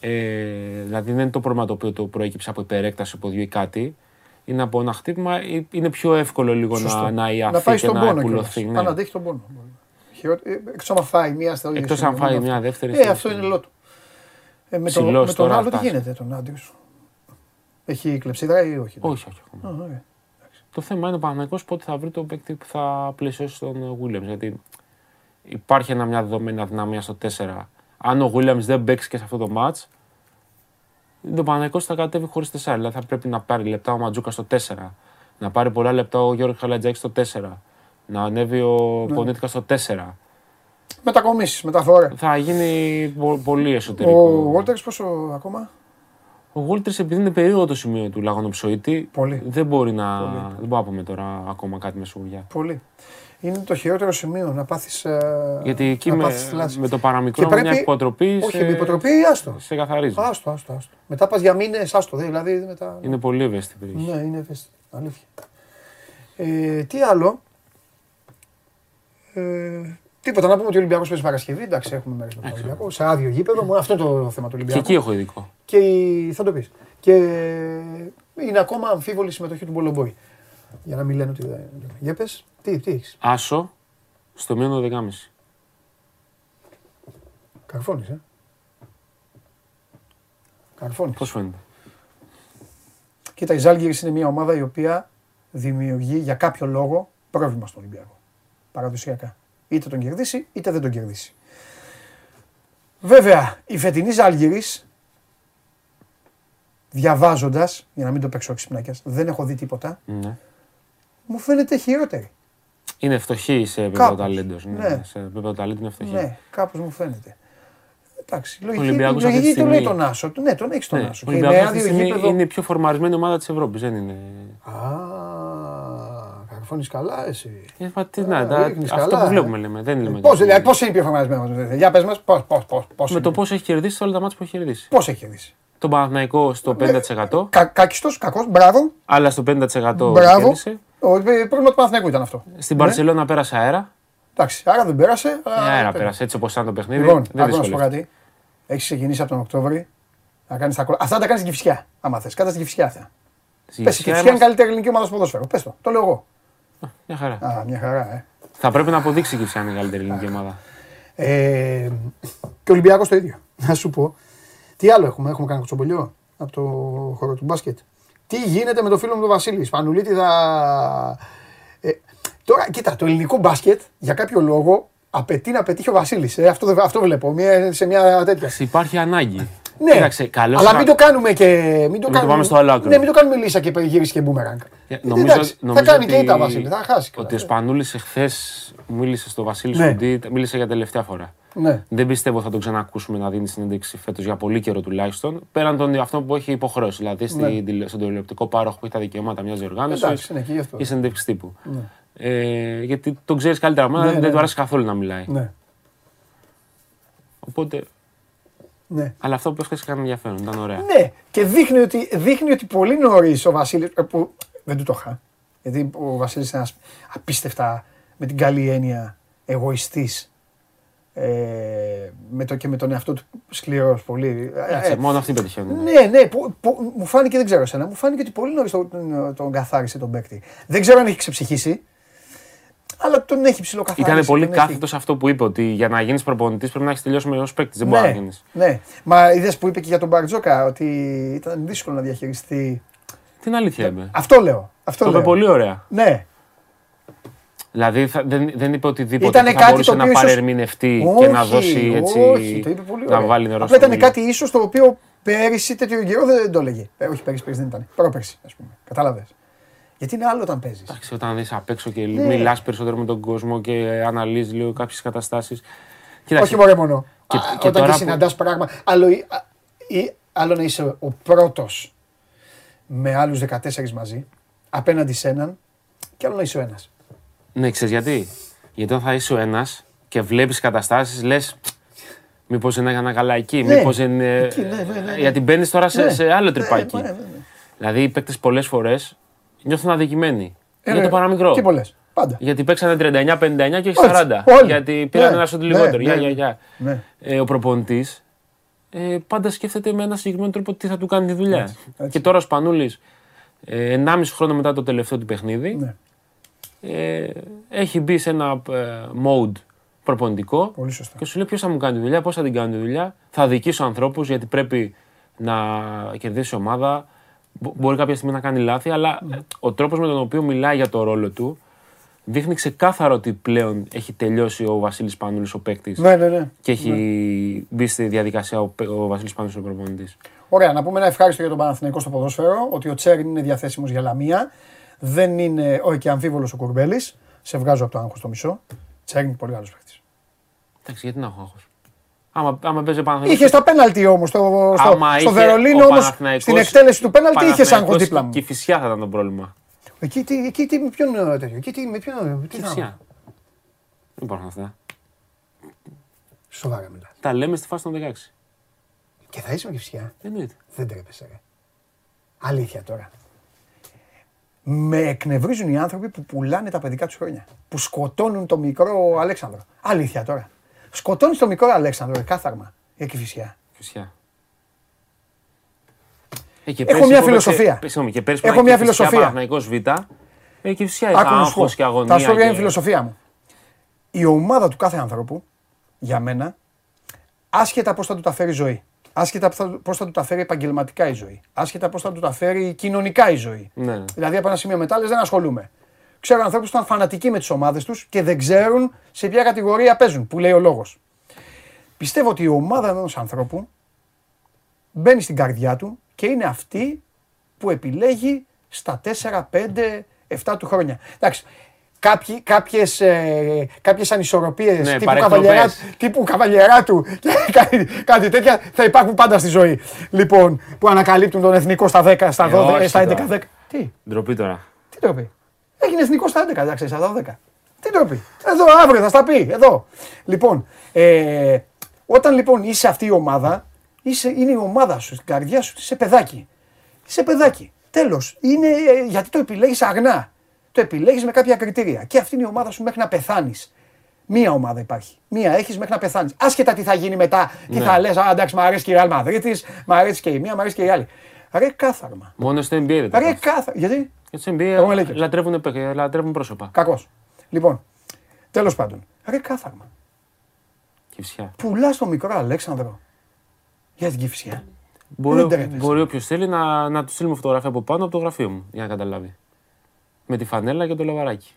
ε, δηλαδή δεν είναι το πρόβλημα το οποίο το προέκυψε από υπερέκταση ποδιού ή κάτι, είναι από ένα χτύπημα, ε, είναι πιο εύκολο λίγο Σωστό. να, να να ιαθεί πάει και στον να πόνο εκπουλωθεί. κιόλας. Ναι. Αν αντέχει τον πόνο. Χειρότε- ε, Εκτός άμα φάει μία στο ίδιο Εκτός σημείο, αν φάει μόνο μια αυτό. δεύτερη Ε, στο αυτό ίδιο είναι λότο. Ε, με, το, Ψηλός με τον τώρα άλλο τι φτάσει. γίνεται τον Άντριος. Έχει κλεψίδρα ή όχι. Όχι, όχι ακόμα. Α, ωραία. Το θέμα είναι ο Παναγικός πότε θα βρει το παίκτη που θα πλαισιώσει τον Williams. Γιατί υπάρχει ένα, μια δεδομένη αδυναμία στο 4. Αν ο Williams δεν παίξει και σε αυτό το match, το Παναγικός θα κατέβει χωρίς 4. Δηλαδή θα πρέπει να πάρει λεπτά ο Ματζούκα στο 4. Να πάρει πολλά λεπτά ο Γιώργος Χαλατζάκης στο 4. Να ανέβει ο Ναι. Πονίτικα στο 4. Μετακομίσεις, μεταφορά. Θα γίνει πο- πολύ εσωτερικό. Ο Βόλτερς πόσο ακόμα; Ο Γόλτερς, επειδή είναι περίοδο το σημείο του λαγονοψοίτη, Πολύ. δεν μπορεί να. Πολύ. Δεν μπορούμε να πούμε τώρα ακόμα κάτι με σιγουριά. Πολύ. Είναι το χειρότερο σημείο να πάθεις, ε, Γιατί εκεί να με, πάθεις θλάση. με το παραμικρό, Και με μια πρέπει- υποτροπή. Όχι, σε- με υποτροπή, άστο. Σε καθαρίζει. Άστο, άστο, άστο. Μετά πας για μήνες, άστο. Δηλαδή μετά... Είναι πολύ ευαίσθητη η περιοχή. Ναι, είναι ευαίσθητο. Αλήθεια. Ε, τι άλλο; Ε, τίποτα. Να πούμε ότι ο Ολυμπιακός παίζει Παρασκευή. Εντάξει, έχουμε μέρες με τον Ολυμπιακό. Σε άδειο γήπεδο. Μόνο αυτό είναι το θέμα του Και Ολυμπιακού. εκεί έχω ειδικό. Και η- θα το πεις. Και είναι ακόμα αμφίβολη η συμμετοχή του Μπολομπόη. Για να μην λένε ότι δεν. Για πες, τι, τι έχεις; Άσο στο μείον 12,5. Καρφώνεις, ε. Καρφώνεις. Πώς φαίνεται; Κοίτα, η Ζάλγκηρης είναι μια ομάδα η οποία δημιουργεί για κάποιο λόγο πρόβλημα στον Ολυμπιακό. Παραδοσιακά. Είτε τον κερδίσει, είτε δεν τον κερδίσει. Βέβαια, η φετινή Ζάλγκηρης, διαβάζοντας, για να μην το παίξω ξυπνάκιας, δεν έχω δει τίποτα, Ναι. Μου φαίνεται χειρότερη. Είναι φτωχή σε επίπεδο Κάπως. ταλέντος. Ναι. Ναι. Σε επίπεδο ταλέντο είναι φτωχή. Ναι, κάπως μου φαίνεται. Εντάξει, λογική, Ολυμπιακός αυτή τη λογική το λέει στιγμή- τον Άσο. Ναι, τον έχεις τον Ναι. Άσο. Ο Και με Ολυμπιακός αυτή τη άδειο στιγμή γήπεδο. είναι η πιο φορμαρισμένη ομάδα της Ευρώπης. Δεν είναι. Α, καρφώνεις φωνή καλά, εσύ. Ε, μα τι να, Α, τα- ρίχνεις αυτό καλά, που ε. βλέπουμε λέμε. Δεν λέμε. Πώς δηλαδή, πώς είναι πιο φορμαρισμένο. Για πες μας, πώς πώς, πώς, πώς Με είναι. το πώς έχει κερδίσει όλα τα μάτια που έχει κερδίσει. Πώς έχει κερδίσει. Τον Παναθηναϊκό στο 50%, Κα, Κάκιστο, κακός, μπράβο. άλλα στο 50% Μπράβο. κέρδισε. Ο, ε, πρόβλημα του Παναθηναϊκού ήταν αυτό. Στην Ναι. Παρσελόνα πέρασε αέρα. Εντάξει, άρα δεν πέρασε. Ε, αλλά- αέρα πέρασε έτσι όπως ήταν το παιχνίδι. Λοιπόν, δεν άκου να σου πω δυσκολεύτηκε. κάτι. Έχεις ξεκινήσει από τον Οκτώβρη να κάνεις τα κόλλα. Αυτά τα κάνεις στην Κυφσιά. Άμα θες, κάτα στην Κυφσιά αυτά. Στη Πες, η Κυφσιά Κυφσιά είναι η είμαστε- καλύτερη ελληνική ομάδα στο ποδόσφαιρο. Πες το, το λέω εγώ. Μια χαρά. Α, μια χαρά, ε. Θα πρέπει να αποδείξει η Κυφσιά είναι η καλύτερη ελληνική ομάδα. ε και ο Ολυμπιακός το ίδιο. Να σου πω. Τι άλλο έχουμε, έχουμε κάνει κουτσομπολιό από το χώρο του μπάσκετ. Τι γίνεται με το φίλο μου τον Βασίλης; Σπανουλίτη θα. Ε, τώρα, κοίτα, το ελληνικό μπάσκετ για κάποιο λόγο απαιτεί να πετύχει ο Βασίλης. Ε, αυτό, δεν- αυτό βλέπω μια, σε μια τέτοια. Υπάρχει ανάγκη. Ναι, Κοίταξε, καλώς αλλά θα- μην το κάνουμε και. Μην το, το κάνουμε, πάμε στο άλλο άκρο. Ναι, μην το κάνουμε λύσα και γύρισε και μπούμεραγκ. Ε, Ε, Νομίζω, εντάξει, νομίζω θα κάνει ότι, και ήττα Βασίλη, θα χάσει. Ότι ο Σπανούλης εχθές μίλησε στο Βασίλη Ναι. Σκουντή, μίλησε για τελευταία φορά. Ναι. Δεν πιστεύω θα τον ξανακούσουμε να δίνει συνέντευξη φέτος για πολύ καιρό τουλάχιστον. Πέραν των αυτό που έχει υποχρεώσει. Δηλαδή στην τηλε- στον τηλεοπτικό πάροχο που έχει τα δικαιώματα μιας διοργάνωσης. Ναι. Εντάξει, είναι εκεί γι' αυτό. ή συνέντευξη τύπου. Ναι. Ε, γιατί τον ξέρεις καλύτερα από μένα, Ναι, δεν ναι, του ναι. αρέσει καθόλου να μιλάει. Ναι. Οπότε. Ναι. Αλλά αυτό που έχετε έκανε ενδιαφέρον, ήταν ωραία. Ναι, και δείχνει ότι, δείχνει ότι πολύ νωρίς ο Βασίλη. Που δεν του το είχα. Γιατί ο Βασίλης είναι ένας απίστευτα με την καλή έννοια εγωιστής. Ε, με το, και με τον εαυτό του σκληρός πολύ. Έτσι, Ε, μόνο αυτοί πετυχαίνουν. Ναι, ναι, που, που, μου φάνηκε, δεν ξέρω εσένα, μου φάνηκε ότι πολύ νωρίς τον, τον, τον καθάρισε τον παίκτη. Δεν ξέρω αν έχει ξεψυχήσει, αλλά τον έχει ψηλοκαθαρίσει. Ήταν πολύ τον έχει- κάθετος σε αυτό που είπε, ότι για να γίνεις προπονητής πρέπει να έχεις τελειώσει με ω παίκτη. Δεν μπορεί να Ναι, γίνεις. ναι. Μα είδες που είπε και για τον Μπαρτζόκα ότι ήταν δύσκολο να διαχειριστεί. Την αλήθεια είπε. Αυτό λέω. Αυτό Το λέω. είπε πολύ ωραία. Ναι. Δηλαδή θα- δεν, δεν είπε οτιδήποτε Ήτανε που θα κάτι μπορούσε το να οποίο ίσως- παρερμηνευτεί και να Όχι, δώσει έτσι. Όχι, το είπε πολύ να ωραία. βάλει νερό Απλά στο ήταν μήλο. κάτι ίσως το οποίο πέρυσι τέτοιο καιρό δεν το έλεγε. Ε, όχι, πέρυσι, πέρυσι δεν ήταν. Πρόπερσι, ας πούμε. Κατάλαβες. Γιατί είναι άλλο όταν παίζεις. Εντάξει, όταν δει απ' έξω και Ναι. μιλάς περισσότερο με τον κόσμο και αναλύεις λίγο κάποιες καταστάσεις. Όχι μόνο μόνο. Και, Α, και όταν τώρα και που- συναντάς πράγμα. Άλλο, ή- α, ή, άλλο να είσαι ο πρώτος με άλλους 14 μαζί απέναντι σε έναν και άλλο να είσαι ο ένας. Ναι, ξέρεις γιατί; Γιατί όταν θα είσαι ο ένας και βλέπεις καταστάσεις, λες. Μήπως δεν έκανα καλά εκεί, Ναι, μήπως δεν. ε, εκεί, ναι, ναι, ναι, ναι. Γιατί μπαίνεις τώρα σε, Ναι. σε άλλο Ναι, τρυπάκι. ναι, ναι, ναι. Δηλαδή οι παίκτες πολλές φορές νιώθουν αδικημένοι. Ε, για ναι, το παραμικρό. Και πολλές. Πάντα. Γιατί παίξανε 39-59 και όχι Όχι, 40. όλοι. Γιατί πήραν Ναι, ένα σωτ ναι, λιγότερο. ναι, Γεια, ναι. γεια, γεια. Ναι. Ε, ο προπονητής ε, πάντα σκέφτεται με ένα συγκεκριμένο τρόπο τι θα του κάνει τη δουλειά. Έτσι, έτσι. Και τώρα ο Σπανούλης, ε, 1,5 χρόνο μετά το τελευταίο του παιχνίδι, Ναι. Ε, έχει μπει σε ένα ε, mode προπονητικό Πολύ σωστά. και σου λέει ποιος θα μου κάνει τη δουλειά, πώς θα την κάνει τη δουλειά. Θα δικήσω ανθρώπους γιατί πρέπει να κερδίσει η ομάδα. Μπο- Μπορεί κάποια στιγμή να κάνει λάθη, αλλά Ναι. ε, ο τρόπος με τον οποίο μιλάει για το ρόλο του δείχνει ξεκάθαρο ότι πλέον έχει τελειώσει ο Βασίλης Πανούλης ο παίκτης Ναι, ναι, ναι. και έχει μπει στη διαδικασία ο, παί- ο Βασίλης Πανούλης ο προπονητής. Ωραία, να πούμε ένα ευχάριστο για τον Παναθηναϊκό στο ποδόσφαιρο, ότι ο Τσέριν είναι διαθέσιμος για λαμία. Δεν είναι όχι και αμφίβολος ο Κουρμπέλης. Σε βγάζω από το άγχος το μισό. Τσέριν πολύ καλός παίχτης. Εντάξει, γιατί να έχω άγχος. Άμα, άμα παίζει Παναθηναϊκός- Είχες στα πέναλτι όμως, στο, στο, Άμα στο είχε Βερολίνο ο όμως, Παναθηναϊκός- στην εκτέλεση του πέναλτι είχες άγχος Παναθηναϊκός δίπλα μου. Και η φυσιά θα ήταν το πρόβλημα. Εκεί, τι, εκεί τι, με ποιον ε, τέτοιο, εκεί τι, με ποιον, τι Και η θα φυσιά. Δεν υπάρχουν αυτά. Σοβαρά μιλάς. Τα λέμε στη φάση των 16. Και θα είσαι με κυψιά. Εννοείται. Δεν τρέπεσαι ρε. Αλήθεια τώρα. Με εκνευρίζουν οι άνθρωποι που πουλάνε τα παιδικά τους χρόνια. Που σκοτώνουν το μικρό Αλέξανδρο. Αλήθεια τώρα. Σκοτώνεις το μικρό Αλέξανδρο, ρε, κάθαρμα. Για κυφισιά. Φυσιά. Ε, και Έχω πέρσι μια που έπαιξε- φιλοσοφία. πε- συγγνώμη, και πέρσι που Έχω ήταν μια και φυσικά φιλοσοφία. Παναθηναϊκός Β, ε, και φυσικά Άκου είχα να σου πω. άγχος και αγωνία. Θα σου πω ποια είναι η και- φιλοσοφία μου. Η ομάδα του κάθε ανθρώπου, για μένα, άσχετα πώς θα του τα φέρει η ζωή, άσχετα πώς θα- πώς θα του τα φέρει επαγγελματικά η ζωή, άσχετα πώς θα του τα φέρει κοινωνικά η ζωή. Ναι, ναι. Δηλαδή από ένα σημείο μετά λες δεν ασχολούμαι. Ξέρω ανθρώπους που ήταν φανατικοί με τις ομάδες τους και δεν ξέρουν σε ποια κατηγορία παίζουν, που λέει ο λόγος. Πιστεύω ότι η ομάδα ενός ανθρώπου μπαίνει στην καρδιά του και είναι αυτή που επιλέγει στα 4, 5, 7 του χρόνια. Εντάξει, κάποιοι, κάποιες, ε, κάποιες ανισορροπίες Ναι, τύπου, παρεκτροπές. καβαλιερά, τύπου καβαλιεράτου και κάτι, κάτι τέτοια θα υπάρχουν πάντα στη ζωή. Λοιπόν, που ανακαλύπτουν τον εθνικό στα 10, στα Ε, 12, όχι στα 11, τώρα. 10. Τι, Ντροπή τώρα. τι το πει. Έγινε εθνικός στα 11, εντάξει, στα 12. Τι ντροπή; Εδώ, αύριο θα στα πει. Εδώ. Λοιπόν, ε, όταν λοιπόν είσαι αυτή η ομάδα, είσαι, είναι η ομάδα σου, στην καρδιά σου, είσαι παιδάκι. Είσαι παιδάκι. Τέλος. Είναι ε, γιατί το επιλέγεις αγνά. Το επιλέγεις με κάποια κριτήρια. Και αυτή είναι η ομάδα σου μέχρι να πεθάνεις. Μία ομάδα υπάρχει. Μία έχεις μέχρι να πεθάνεις. Άσχετα τι θα γίνει μετά, τι Ναι. θα λες. Α, εντάξει, μου αρέσει και η Real Madrid, μ' αρέσει και η μία, μ' αρέσει και η άλλη. Ρε κάθαρμα. Μόνο στο NBA δεν τα Ρε πας. κάθαρμα. Γιατί; Και στο Εγώ είμαι NBA Lakers. λατρεύουν, παίκ- λατρεύουν πρόσωπα. Κακός. Λοιπόν, τέλος πάντων. Ρε κάθαρμα. Και φυσικά. Πουλά το μικρό Αλέξανδρο για την κυφσιά. Μπορεί, Δεν τρέπεσαι. μπορεί όποιος θέλει να, να του στείλουμε φωτογραφία από πάνω από το γραφείο μου για να καταλάβει. Με τη φανέλα και το λαβαράκι.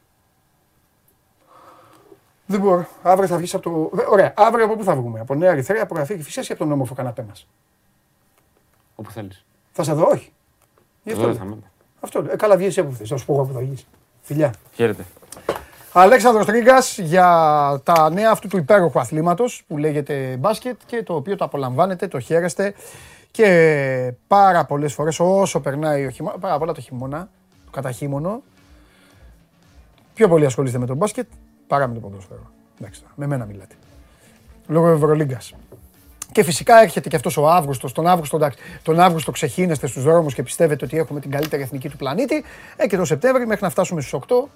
Δεν μπορώ. Αύριο θα βγεις από το. Δε- Ωραία. Αύριο από πού θα βγούμε; Από Νέα Ερυθρέα, από γραφείο Κυφσιά ή από τον όμορφο καναπέ μας; Όπου θέλεις. Θα σε δω, όχι. Γι' αυτό Εδώ λέω. θα είμαι. Αυτό λέω. Ε, καλά, βγεις εσύ από θες. Θα σου πω εγώ που θα βγεις. Φιλιά. Χαίρετε. Αλέξανδρος Τρίγκας για τα νέα αυτού του υπέροχου αθλήματος που λέγεται μπάσκετ και το οποίο το απολαμβάνετε, το χαίρεστε και πάρα πολλές φορές όσο περνάει ο χειμώνα, πάρα πολλά το χειμώνα, το καταχύμωνο, πιο πολύ ασχολείστε με τον μπάσκετ παρά με το ποδόσφαιρο. Εντάξει τώρα, με μένα μιλάτε. Λόγω Ευρωλίγκας. Και φυσικά έρχεται και αυτός ο Αύγουστος. Τον Αύγουστο, εντάξει, τον Αύγουστο ξεχύνεστε στους δρόμους και πιστεύετε ότι έχουμε την καλύτερη εθνική του πλανήτη. Ε, και το Σεπτέμβρη μέχρι να φτάσουμε στου 8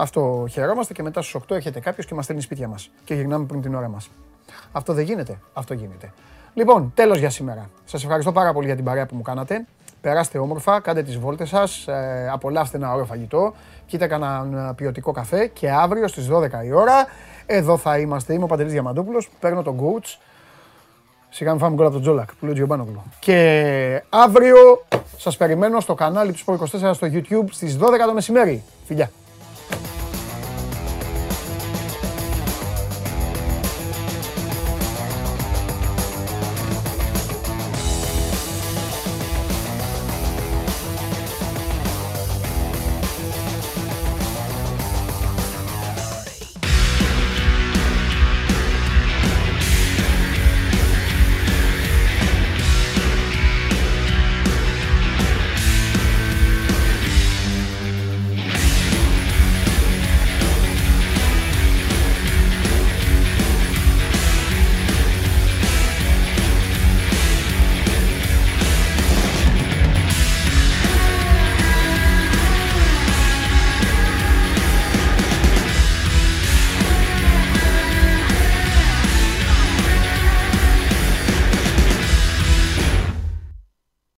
αυτό χαιρόμαστε και μετά στου 8 έρχεται κάποιος και μας στέλνει σπίτια μας. Και γυρνάμε πριν την ώρα μας. Αυτό δεν γίνεται. Αυτό γίνεται. Λοιπόν, τέλος για σήμερα. Σας ευχαριστώ πάρα πολύ για την παρέα που μου κάνατε. Περάστε όμορφα, κάντε τις βόλτες σας, ε, απολαύστε ένα ωραίο φαγητό, πιείτε κανέναν ποιοτικό καφέ και αύριο στις 12 η ώρα εδώ θα είμαστε. Είμαι ο Παντελής Διαμαντούπουλος, παίρνω τον coach. Σιγά μην φάμε γκολ από τον Τζόλακ που λέει ο Τζιομπάνογλου. Και αύριο σας περιμένω στο κανάλι του Sport 24 στο YouTube στις 12 το μεσημέρι. Φιλιά.